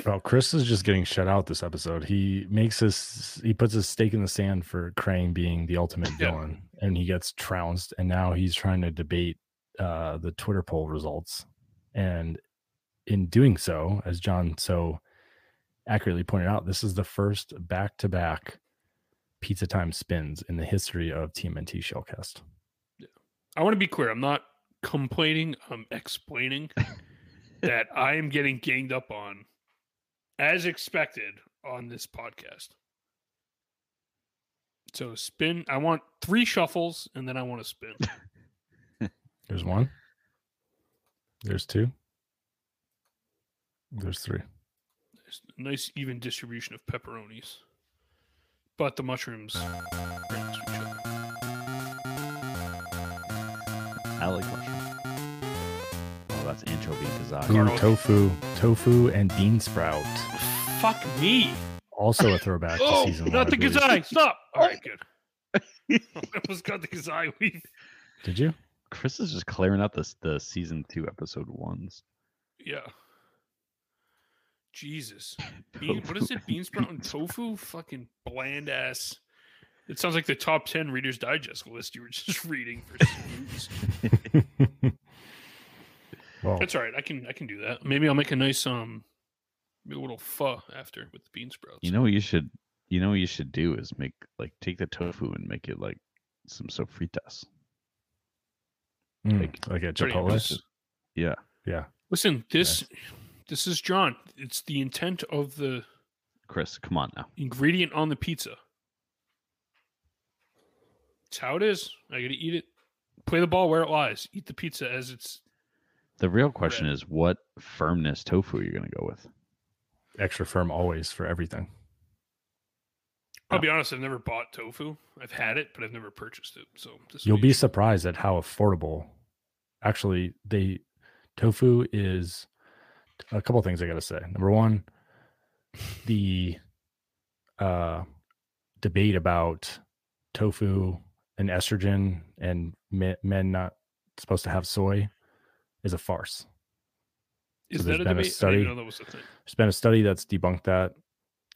Well, Chris is just getting shut out this episode. He makes his he puts his stake in the sand for Krang being the ultimate Yeah. villain, and he gets trounced. And now he's trying to debate uh, the Twitter poll results. And in doing so, as Jon so accurately pointed out, this is the first back to back pizza time spins in the history of TMNT Shellcast. I want to be clear. I'm not complaining. I'm explaining that I am getting ganged up on, as expected, on this podcast. So spin. I want three shuffles, and then I want to spin. There's one. There's two. There's three. There's a nice even distribution of pepperonis, but the mushrooms. right next to each other. I like mushroom. Oh, that's anchovy Ooh, kazaki. Tofu, tofu, and bean sprout. Fuck me. Also a throwback to Oh, season one. not I the believe. gazai. Stop. All right, good. I almost got the gazai. We Did you? Chris is just clearing out the the season two episode ones. Yeah. Jesus. Bean, what is it? Bean sprout and tofu? Fucking bland ass. It sounds like the top 10 Reader's Digest list you were just reading for foods. well, That's all right. I can I can do that. Maybe I'll make a nice um maybe a little pho after with the bean sprouts. You know what you should you know what you should do is make like take the tofu and make it like some sofritas. mm, like- like a Chipotle. Yeah. Yeah. Listen, this this is Jon. It's the intent of the Chris, come on now. ingredient on the pizza. It's how it is. I gotta eat it. Play the ball where it lies. Eat the pizza as it's The real question Bread. is what firmness tofu you're gonna go with. Extra firm always for everything. I'll be honest, I've never bought tofu. I've had it, but I've never purchased it. So this You'll will be surprised at how affordable. Actually, they tofu is a couple things I got to say. Number one, the uh, debate about tofu and estrogen and me- men not supposed to have soy is a farce. Is so there's that a been a debate? I study- that was a thing. There's been a study that's debunked that.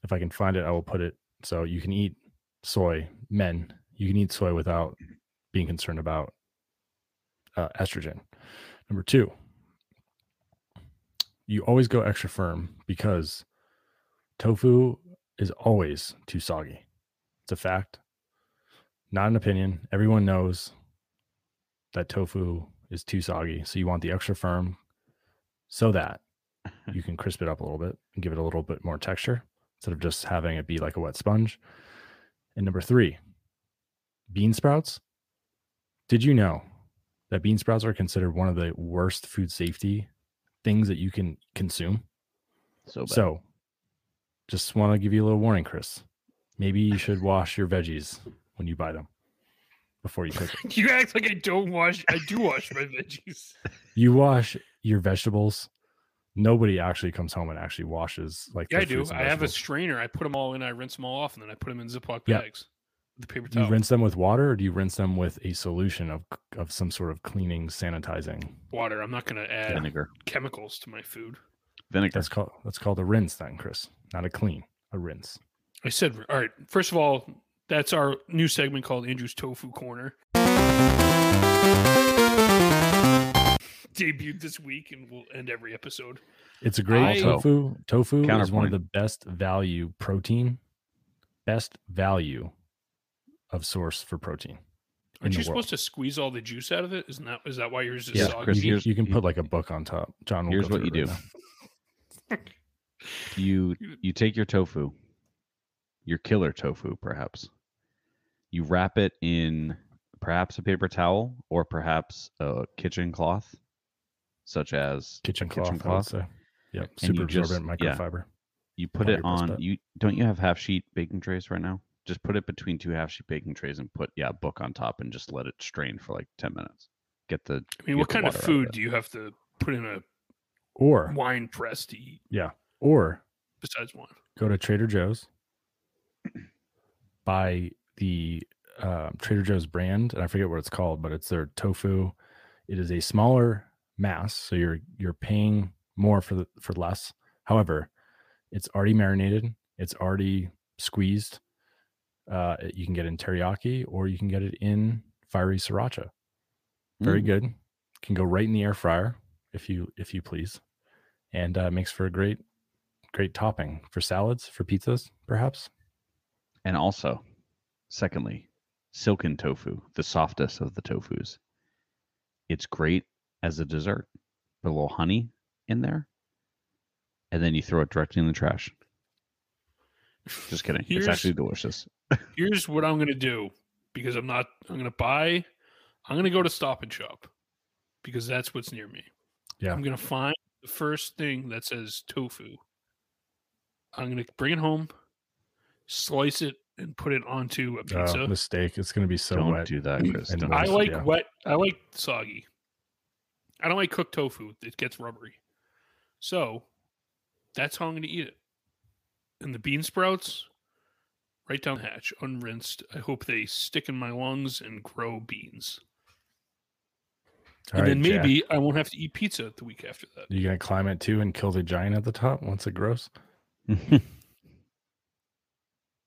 If I can find it, I will put it. So you can eat soy, men. You can eat soy without being concerned about uh, estrogen. Number two, you always go extra firm because tofu is always too soggy. It's a fact, not an opinion. Everyone knows that tofu is too soggy. So you want the extra firm so that you can crisp it up a little bit and give it a little bit more texture instead of just having it be like a wet sponge. And number three, bean sprouts. Did you know that bean sprouts are considered one of the worst food safety things that you can consume? So bad. So, just want to give you a little warning, Chris. Maybe you should wash your veggies when you buy them before you cook it. You act like I don't wash. I do wash my veggies. You wash your vegetables. Nobody actually comes home and actually washes like Yeah, I do. I have a strainer. I put them all in. I rinse them all off, and then I put them in Ziploc Yeah. bags. With The paper Do you rinse them with water or do you rinse them with a solution of of some sort of cleaning, sanitizing? water. I'm not going to add vinegar. chemicals to my food. Vinegar. That's called that's called a rinse then, Chris. Not a clean, a rinse. I said, all right. First of all, that's our new segment called Andrew's Tofu Corner. Debuted this week, and we'll end every episode. It's a great I- oh. tofu. Tofu is one of the best value protein, best value of source for protein. Aren't you world. supposed to squeeze all the juice out of it? Isn't that is that why yours is Yeah, soggy? Chris, you, can, you can put like a book on top. Jon, will here's what you through do. right you you take your tofu, your killer tofu, perhaps. You wrap it in perhaps a paper towel or perhaps a kitchen cloth, such as Kitchen cloth. kitchen I would cloth. say. Yep. And you Super just- absorbent yeah. microfiber. You put it your best on. bet. You don't you have half sheet baking trays right now? Just put it between two half sheet baking trays and put yeah a book on top and just let it strain for like ten minutes. Get the I mean, what kind of food it. do you have to put in a Or wine press to eat Yeah, or besides wine? go to Trader Joe's, buy the uh, Trader Joe's brand, and I forget what it's called, but it's their tofu. It is a smaller mass, so you're you're paying more for the for less. However, it's already marinated. It's already squeezed. Uh, you can get it in teriyaki, or you can get it in fiery sriracha. Very Mm. good. Can go right in the air fryer if you if you please, and uh, makes for a great great topping for salads, for pizzas, perhaps. And also, secondly, silken tofu, the softest of the tofus. It's great as a dessert. Put a little honey in there, and then you throw it directly in the trash. Just kidding. Here's- it's actually delicious. Here's what I'm gonna do because I'm not. I'm gonna buy. I'm gonna go to Stop and Shop because that's what's near me. Yeah. I'm gonna find the first thing that says tofu. I'm gonna bring it home, slice it, and put it onto a pizza. Uh, mistake. It's going to be so don't wet. do that, Chris. And I like yeah. wet. I like soggy. I don't like cooked tofu. It gets rubbery. So that's how I'm going to eat it. And the bean sprouts, right down the hatch, unrinsed. I hope they stick in my lungs and grow beans. All and then right, Jack, maybe I won't have to eat pizza the week after that. you going to climb it too and kill the giant at the top once it grows?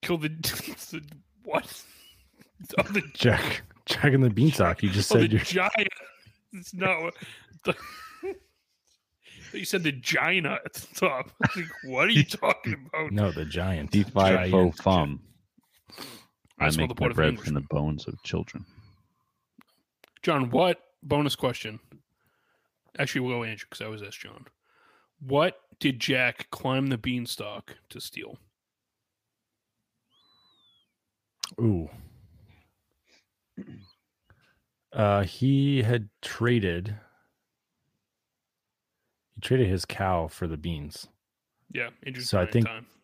Kill the, the what? Oh, the, Jack, Jack and the beanstalk. You just oh, the said you're. giant. It's not. The, you said the giant at the top. Like, what are you talking about? No, the giant. Defy Giant. faux fum. I I make the my of bread from the bones of children. Jon, what bonus question? Actually, we'll go Andrew because I was asked Jon. What did Jack climb the beanstalk to steal? Ooh. Uh, he had traded. He traded his cow for the beans. Yeah, Andrew's So I think- time.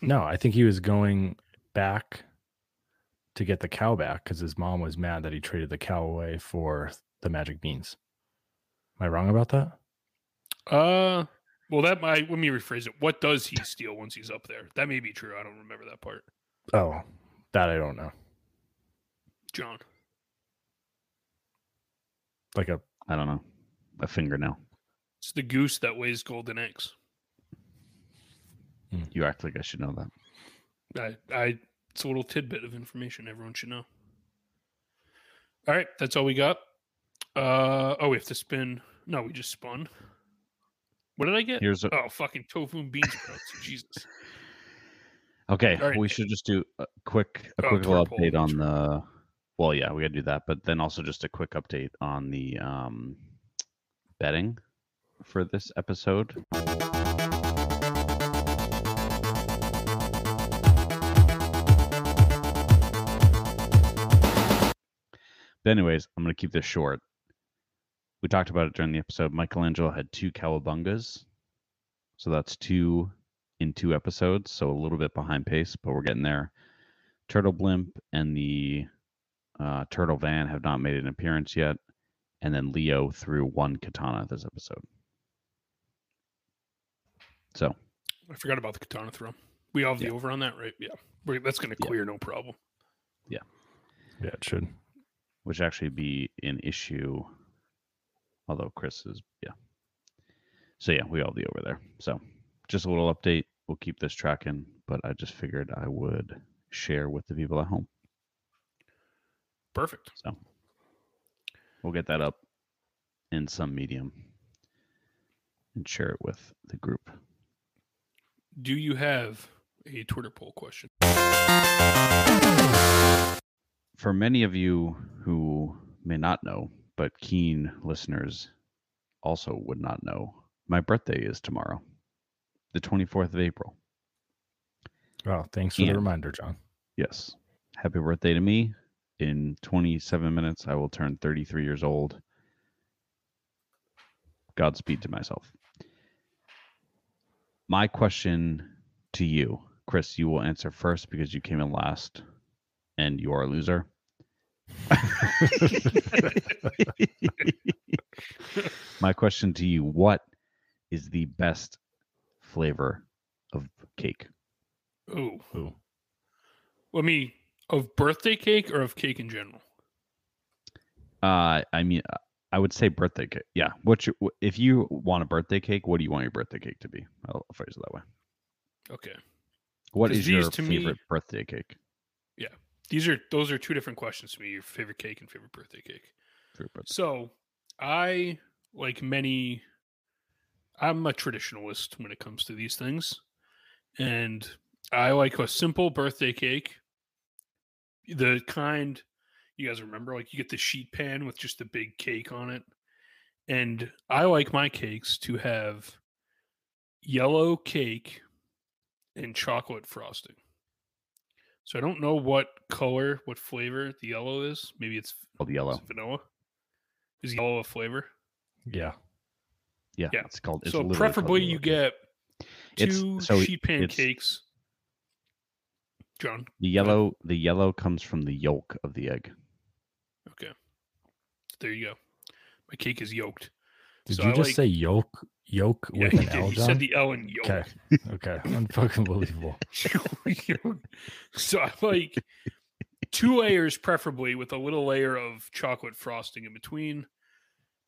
No, I think he was going back to get the cow back because his mom was mad that he traded the cow away for the magic beans. Am I wrong about that? Uh, well, that might let me rephrase it. What does he steal once he's up there? That may be true. I don't remember that part. Oh, that I don't know. Jon, Like a I don't know. A fingernail. it's the goose that weighs golden eggs. You act like I should know that. I, I, it's a little tidbit of information everyone should know. All right, that's all we got. Uh, oh, we have to spin. No, we just spun. What did I get? Here's a, Oh, fucking tofu and bean sprouts. Jesus. okay. right. We should just do a quick a Oh, quick little update on the. Well, yeah, we gotta do that, but then also just a quick update on the um, betting for this episode. But anyways, I'm gonna keep this short. We talked about it during the episode. Michelangelo had two cowabungas, so that's two in two episodes, so a little bit behind pace, but we're getting there. Turtle Blimp and the uh, Turtle Van have not made an appearance yet, and then Leo threw one katana this episode. So I forgot about the katana throw. We all have the over on that, right? Yeah. We're, that's going to Yeah. clear, no problem. Yeah. Yeah, it should. Which actually be an issue. Although Chris is, yeah. So yeah, we all be over there. So just a little update. We'll keep this tracking, but I just figured I would share with the people at home. Perfect. So we'll get that up in some medium and share it with the group. Do you have a Twitter poll question? For many of you who may not know, but keen listeners also would not know, my birthday is tomorrow, the 24th of April. Oh, thanks for the reminder, Jon. Yes. Happy birthday to me. In 27 minutes, I will turn 33 years old. Godspeed to myself. My question to you, Chris, you will answer first because you came in last and you are a loser. My question to you What is the best flavor of cake? Ooh. Ooh. Let me of birthday cake or of cake in general. Uh, I mean, uh, I would say birthday cake. Yeah. What's your, if you want a birthday cake? What do you want your birthday cake to be? I'll phrase it that way. Okay. What is is your these, to me- favorite birthday cake? These are those are two different questions to me. Your favorite cake and favorite birthday cake. Favorite birthday- So, I like many. I'm a traditionalist when it comes to these things, and I like a simple birthday cake. The kind you guys remember, like you get the sheet pan with just a big cake on it, and I like my cakes to have yellow cake and chocolate frosting. So I don't know what color, what flavor the yellow is. Maybe it's Called is yellow. it vanilla. Is yellow a flavor? Yeah. Yeah, Yeah. It's called. It's so literally called preferably you get two so sheet pancakes. Jon, the yellow. The yellow comes from the yolk of the egg. okay. There you go. My cake is yolked. Did So you I just like- say yolk yolk Yeah, with an did. L, He Jon? said the L in yolk. Okay. Okay. Unfucking believable. so I like two layers, preferably with a little layer of chocolate frosting in between.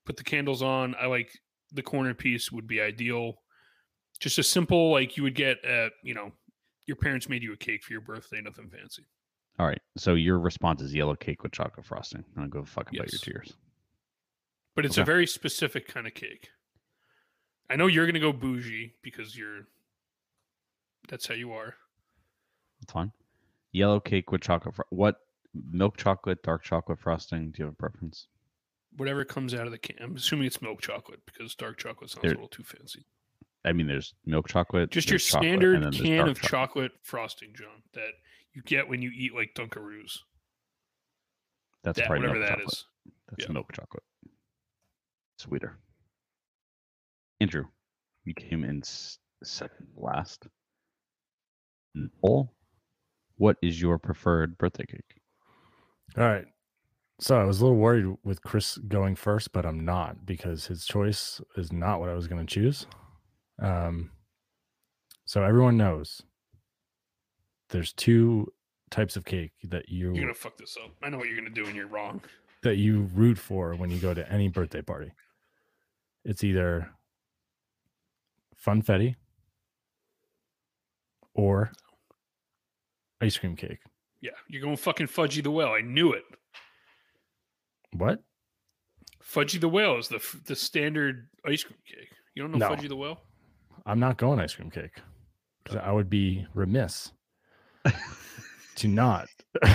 Put the candles on. I like the corner piece would be ideal. Just a simple, like you would get at, you know, your parents made you a cake for your birthday, nothing fancy. All right. So your response is yellow cake with chocolate frosting. I'm gonna go fuck about Yes. your tears. But it's a very specific kind of cake. I know you're gonna go bougie because you're that's how you are. It's fine. Yellow cake with chocolate. Fro- what milk chocolate, dark chocolate frosting? Do you have a preference? Whatever comes out of the can. I'm assuming it's milk chocolate because dark chocolate sounds There- a little too fancy. I mean, there's milk chocolate. Just your chocolate, standard can of chocolate frosting, Jon, that you get when you eat like Dunkaroos. That's That, probably whatever milk that chocolate. is. That's Yeah. milk chocolate. Sweeter. Andrew, you came in second last. Nicole, what is your preferred birthday cake? All right. So I was a little worried with Chris going first, but I'm not because his choice is not what I was going to choose. Um, so everyone knows there's two types of cake that you You're gonna fuck this up. I know what you're gonna do and you're wrong. that you root for when you go to any birthday party. It's either funfetti or ice cream cake. Yeah, you're going fucking Fudgy the Whale. I knew it. What? Fudgy the Whale is the the standard ice cream cake. You don't know No. Fudgy the Whale? I'm not going ice cream cake because I would be remiss to not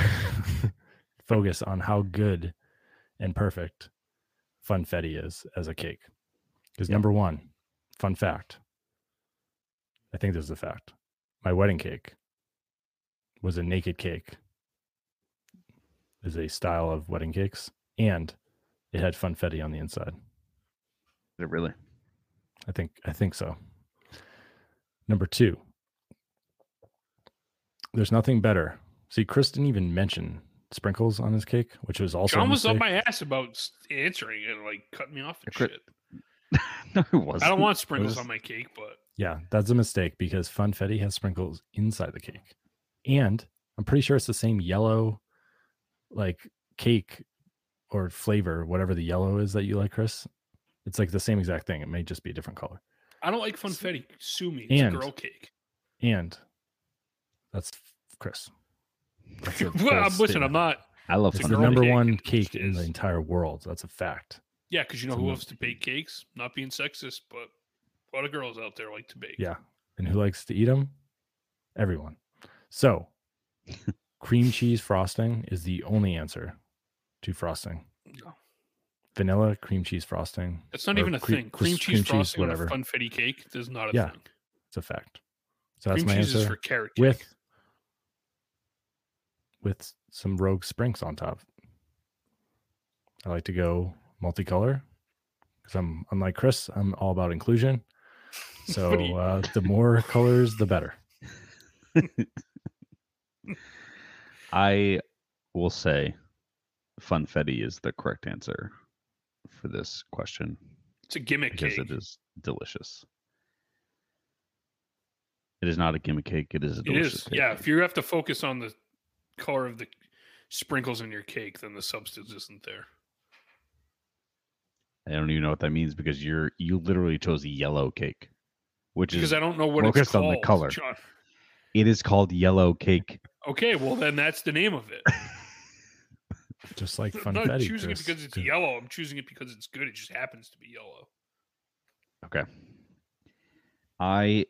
focus on how good and perfect funfetti is as a cake. Because number one, fun fact. I think this is a fact. My wedding cake was a naked cake. Is a style of wedding cakes, and it had funfetti on the inside. Is it really? I think I think so. Number two, there's nothing better. See, Chris didn't even mention sprinkles on his cake, which was also a Jon was up my ass about answering it, and, like cutting me off and Crit- shit. no, it wasn't. I don't want sprinkles was- on my cake, but Yeah, that's a mistake because funfetti has sprinkles inside the cake, and I'm pretty sure it's the same yellow, like cake or flavor, whatever the yellow is that you like, Chris. It's like the same exact thing. It may just be a different color. I don't like funfetti. Sue me. It's And- a girl cake. And that's Chris. That's a well, I'm, listen. I'm not. I love It's the number cake, one cake in the entire world. That's a fact. Yeah, because you know It's who no- loves to bake cakes? Not being sexist, but a lot of girls out there like to bake. Yeah. And who likes to eat them? Everyone. So, cream cheese frosting is the only answer to frosting. No. vanilla cream cheese frosting. That's not even a cre- thing. Cream just cheese frosting on a funfetti cake is not a Yeah, thing. It's a fact. So that's Cream my cheese is answer for carrot cake. with with some rogue sprinks on top. I like to go multicolor because I'm unlike Chris. I'm all about inclusion. So you- uh, the more colors, the better. I will say funfetti is the correct answer for this question It's a gimmick because cake. it is delicious. It is not a gimmick cake. It is a delicious is. cake. Yeah. If you have to focus on the color of the sprinkles in your cake, then the substance isn't there. I don't even know what that means because you're you literally chose a yellow cake, which Because is I don't know what it's focused called. on the color. Jon. it is called yellow cake. Okay, well then that's the name of it. Just like funfetti. I'm not choosing Chris. it because it's yellow. I'm choosing it because it's good. It just happens to be yellow. Okay. I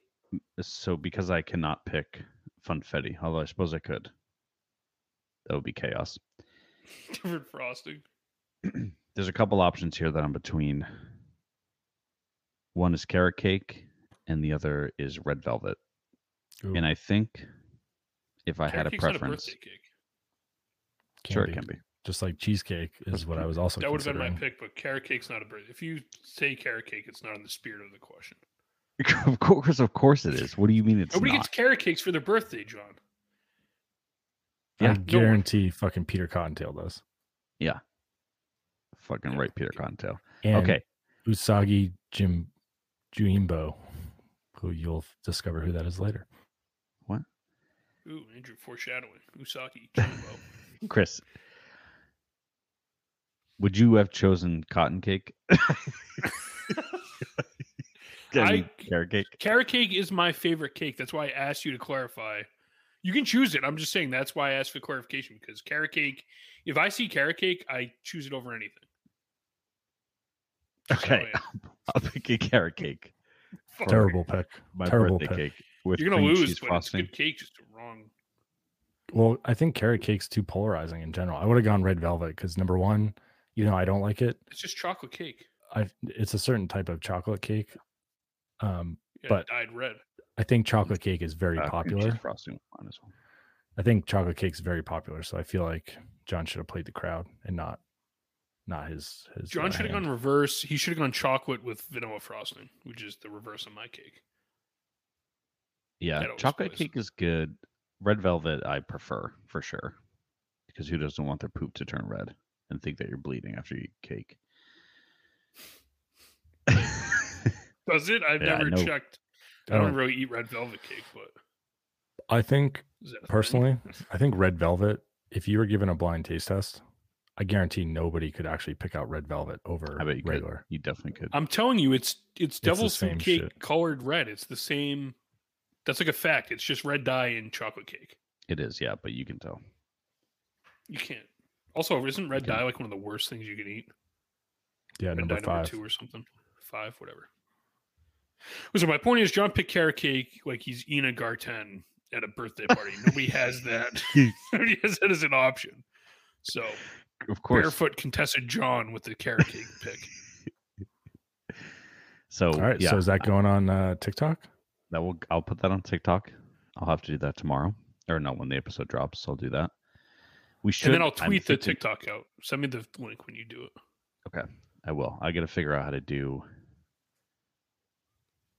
so because I cannot pick funfetti, although I suppose I could. That would be chaos. Different frosting. There's a couple options here that I'm between. One is carrot cake, and the other is red velvet. Ooh, And I think if I had a cake's not preference, birthday cake. can sure be. it can be. Just like cheesecake is what I was also That would have been my considering. pick, but carrot cake's not a birthday. If you say carrot cake, it's not in the spirit of the question. of course, of course it is. What do you mean it's Nobody not? gets carrot cakes for their birthday, Jon. I Yeah, no guarantee fucking Peter Cottontail does. Yeah. Fucking Yeah. right, Peter Cottontail. And Okay. Usagi Jim Juimbo, who you'll discover who that is later. What? Ooh, Andrew foreshadowing. Usagi Yojimbo. Chris, would you have chosen cotton cake? I carrot cake. carrot cake is my favorite cake. That's why I asked you to clarify. You can choose it. I'm just saying that's why I asked for clarification because carrot cake. If I see carrot cake, I choose it over anything. Just how I Okay. I'll pick a carrot cake. Fuck. Terrible pick. My Terrible birthday pick. cake with You're gonna cream lose, cheese but frosting. it's good cake, just wrong. Well, I think carrot cake's too polarizing in general. I would have gone red velvet because number one, you know, I don't like it. It's just chocolate cake. I it's a certain type of chocolate cake. Um, Yeah, But- dyed red. I think chocolate cake is very Uh, cream cheese popular. frosting was fine as well. I think chocolate cake's very popular, so I feel like Jon should have played the crowd and not not his his. Jon should have gone reverse. He should have gone chocolate with vanilla frosting, which is the reverse of my cake. Yeah, chocolate plays. cake is good. Red velvet, I prefer for sure, because who doesn't want their poop to turn red and think that you're bleeding after you eat cake? Does it? I've Yeah, never no. checked. I I don't don't- really eat red velvet cake, but I think is thing? personally, I think red velvet. If you were given a blind taste test, I guarantee nobody could actually pick out red velvet over I bet you could. regular. You definitely could. I'm telling you, it's it's devil's same food cake shit. colored red. It's the same. That's like a fact. It's just red dye in chocolate cake. It is, yeah, but you can tell. You can't. Also, isn't red dye like one of the worst things you can eat? Yeah, red number dye five. number two or something. Five, whatever. So my point is, Jon picked carrot cake like he's Ina Garten at a birthday party. Nobody has that. Nobody has that as an option. So Of course. barefoot contested Jon with the carrot cake pick. So, All right, yeah, so is that going on uh, TikTok? that will. I'll put that on TikTok. I'll have to do that tomorrow, or not when the episode drops. I'll do that. We should. and then I'll I'm tweet the thinking- TikTok out. Send me the link when you do it. Okay, I will. I got to figure out how to do.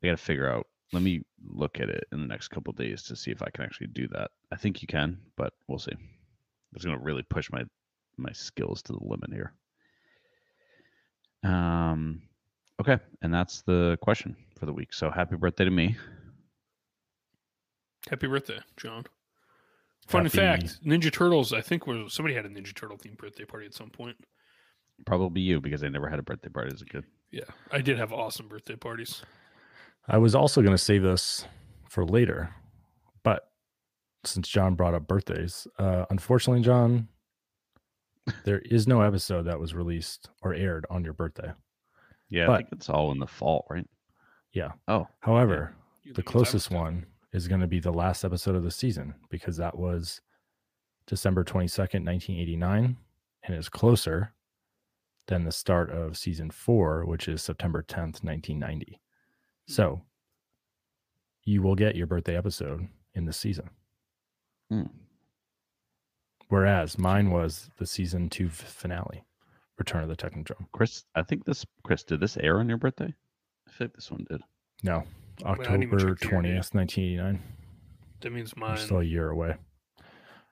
I got to figure out. Let me look at it in the next couple days to see if I can actually do that. I think you can, but we'll see. It's going to really push my my skills to the limit here. Um, okay, and that's the question for the week. So happy birthday to me. Happy birthday, Jon. Fun Happy- fact: Ninja Turtles. I think was somebody had a Ninja Turtle themed birthday party at some point. Probably you because I never had a birthday party as a kid. Yeah, I did have awesome birthday parties. I was also going to save this for later, but since Jon brought up birthdays, uh, unfortunately, Jon, there is no episode that was released or aired on your birthday. Yeah, I But- think it's all in the fall, right? Yeah. Oh, However, You the closest one is going to be the last episode of the season because that was December 22nd, 1989, and is closer than the start of season four, which is September 10th, 1990. So you will get your birthday episode in this season. Hmm. Whereas mine was the season two finale, Return of the Technodrome. Chris, I think this Chris did this air on your birthday? I think this one did. No, I didn't even October check the year yet. 20th, 1989. That means We're mine. still a year away.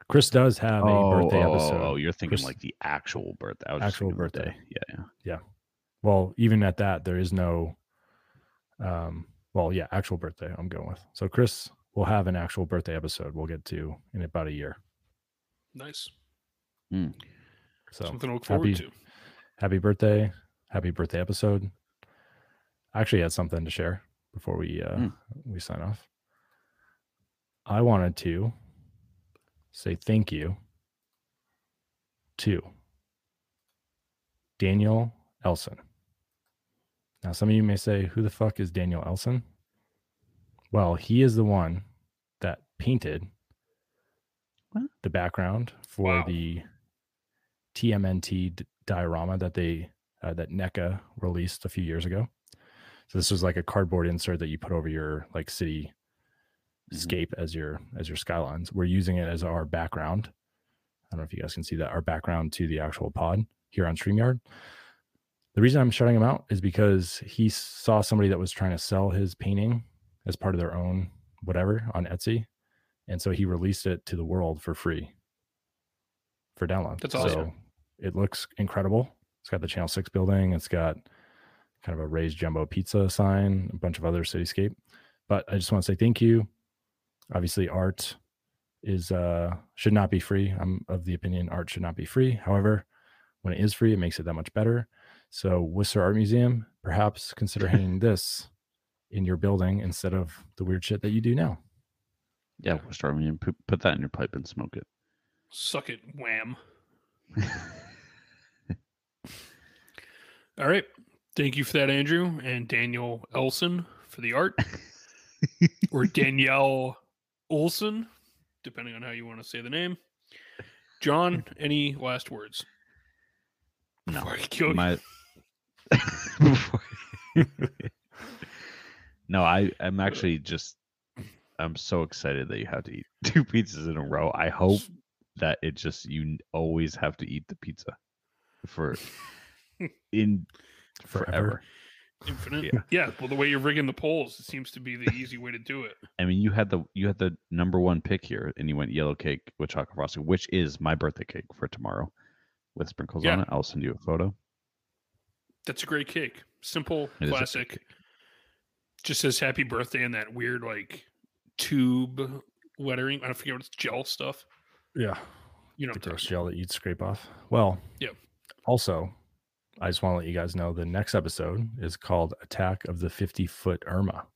Chris does have a birthday oh, episode. oh, you're thinking Chris- like the actual birthday. I was Actual birthday. Yeah, Yeah, yeah. Well, even at that, there is no. Um. Well, yeah, actual birthday. I'm going with. So Chris will have an actual birthday episode. We'll get to in about a year. Nice. So Something to look forward happy- to. happy birthday, happy birthday episode. I actually had something to share before we uh, Hmm. we sign off. I wanted to say thank you to Daniel Elson. Now, some of you may say, "Who the fuck is Daniel Elson?" Well, he is the one that painted? The background for Wow. the TMNT diorama that they uh, that NECA released a few years ago. So this was like a cardboard insert that you put over your like city Mhm. scape as your as your skylines. We're using it as our background. I don't know if you guys can see that our background to the actual pod here on StreamYard. The reason I'm shutting him out is because he saw somebody that was trying to sell his painting as part of their own whatever on Etsy. And so he released it to the world for free for download. That's awesome. So it looks incredible. It's got the Channel 6 building, it's got kind of a raised jumbo pizza sign, a bunch of other cityscape. But I just want to say thank you. Obviously, art is uh should not be free. I'm of the opinion art should not be free. However, when it is free, it makes it that much better. So Worcester Art Museum, perhaps consider hanging this in your building instead of the weird shit that you do now. Yeah, we'll start. Put, put that in your pipe and smoke it. Suck it, wham. All right. Thank you for that, Andrew and Daniel Elson for the art, or Danielle Olson, depending on how you want to say the name. Jon, any last words? No, Before I kill my. No, I I'm actually just I'm so excited that you have to eat two pizzas in a row. I hope that it just you always have to eat the pizza for in Forever. forever. Infinite. Yeah. Yeah. Well, the way you're rigging the polls, it seems to be the easy way to do it. I mean, you had the you had the number one pick here, and you went yellow cake with chocolate frosting, which is my birthday cake for tomorrow, with sprinkles on it. I'll send you a photo. That's a great cake. Simple, It is a great classic. cake. Just says happy birthday in that weird like tube lettering. I don't forget what it's gel stuff. Yeah. You know, the what gross gel that you'd scrape off. Well, Yeah. Also, I just want to let you guys know the next episode is called Attack of the 50 Foot Irma.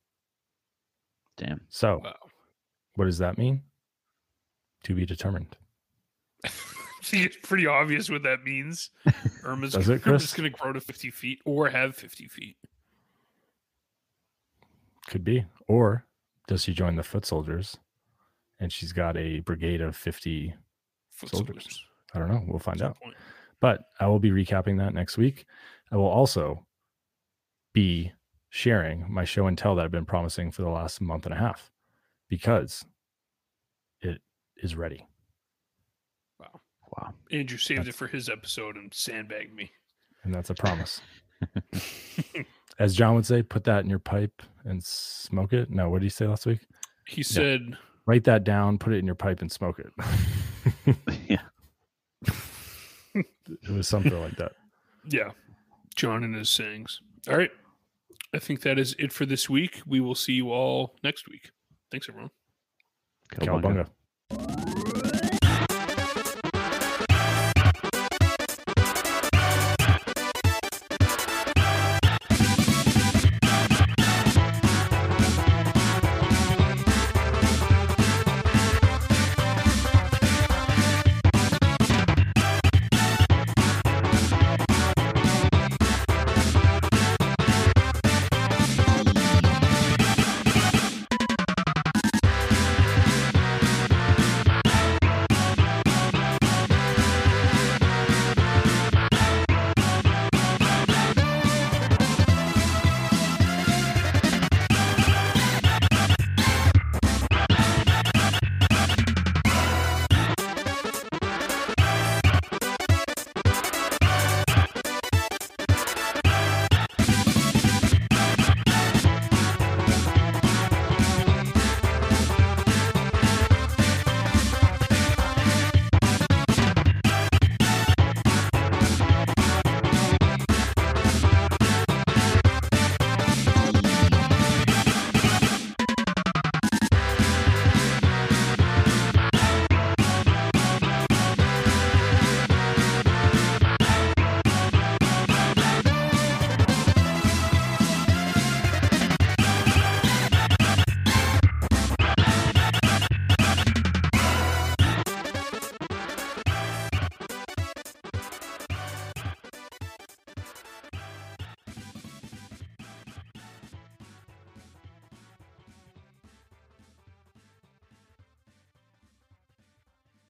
Damn. So, about. what does that mean? To be determined. See, it's pretty obvious what that means. Irma's, Does it, Irma's going to grow to 50 feet or have 50 feet. Could be. Or does she join the foot soldiers and she's got a brigade of 50? Foot Soldiers. soldiers. I don't know. We'll find That's out. point. But I will be recapping that next week. I will also be sharing my show and tell that I've been promising for the last month and a half because it is ready. Wow. Wow. Andrew saved it for his episode and sandbagged me. And that's a promise. As Jon would say, put that in your pipe and smoke it. No, what did he say last week? He said, Write that down, put it in your pipe and smoke it. yeah. it was something like that. yeah, Jon and his sayings. All right. I think that is it for this week. We will see you all next week. Thanks, everyone. Cowabunga. Cowabunga.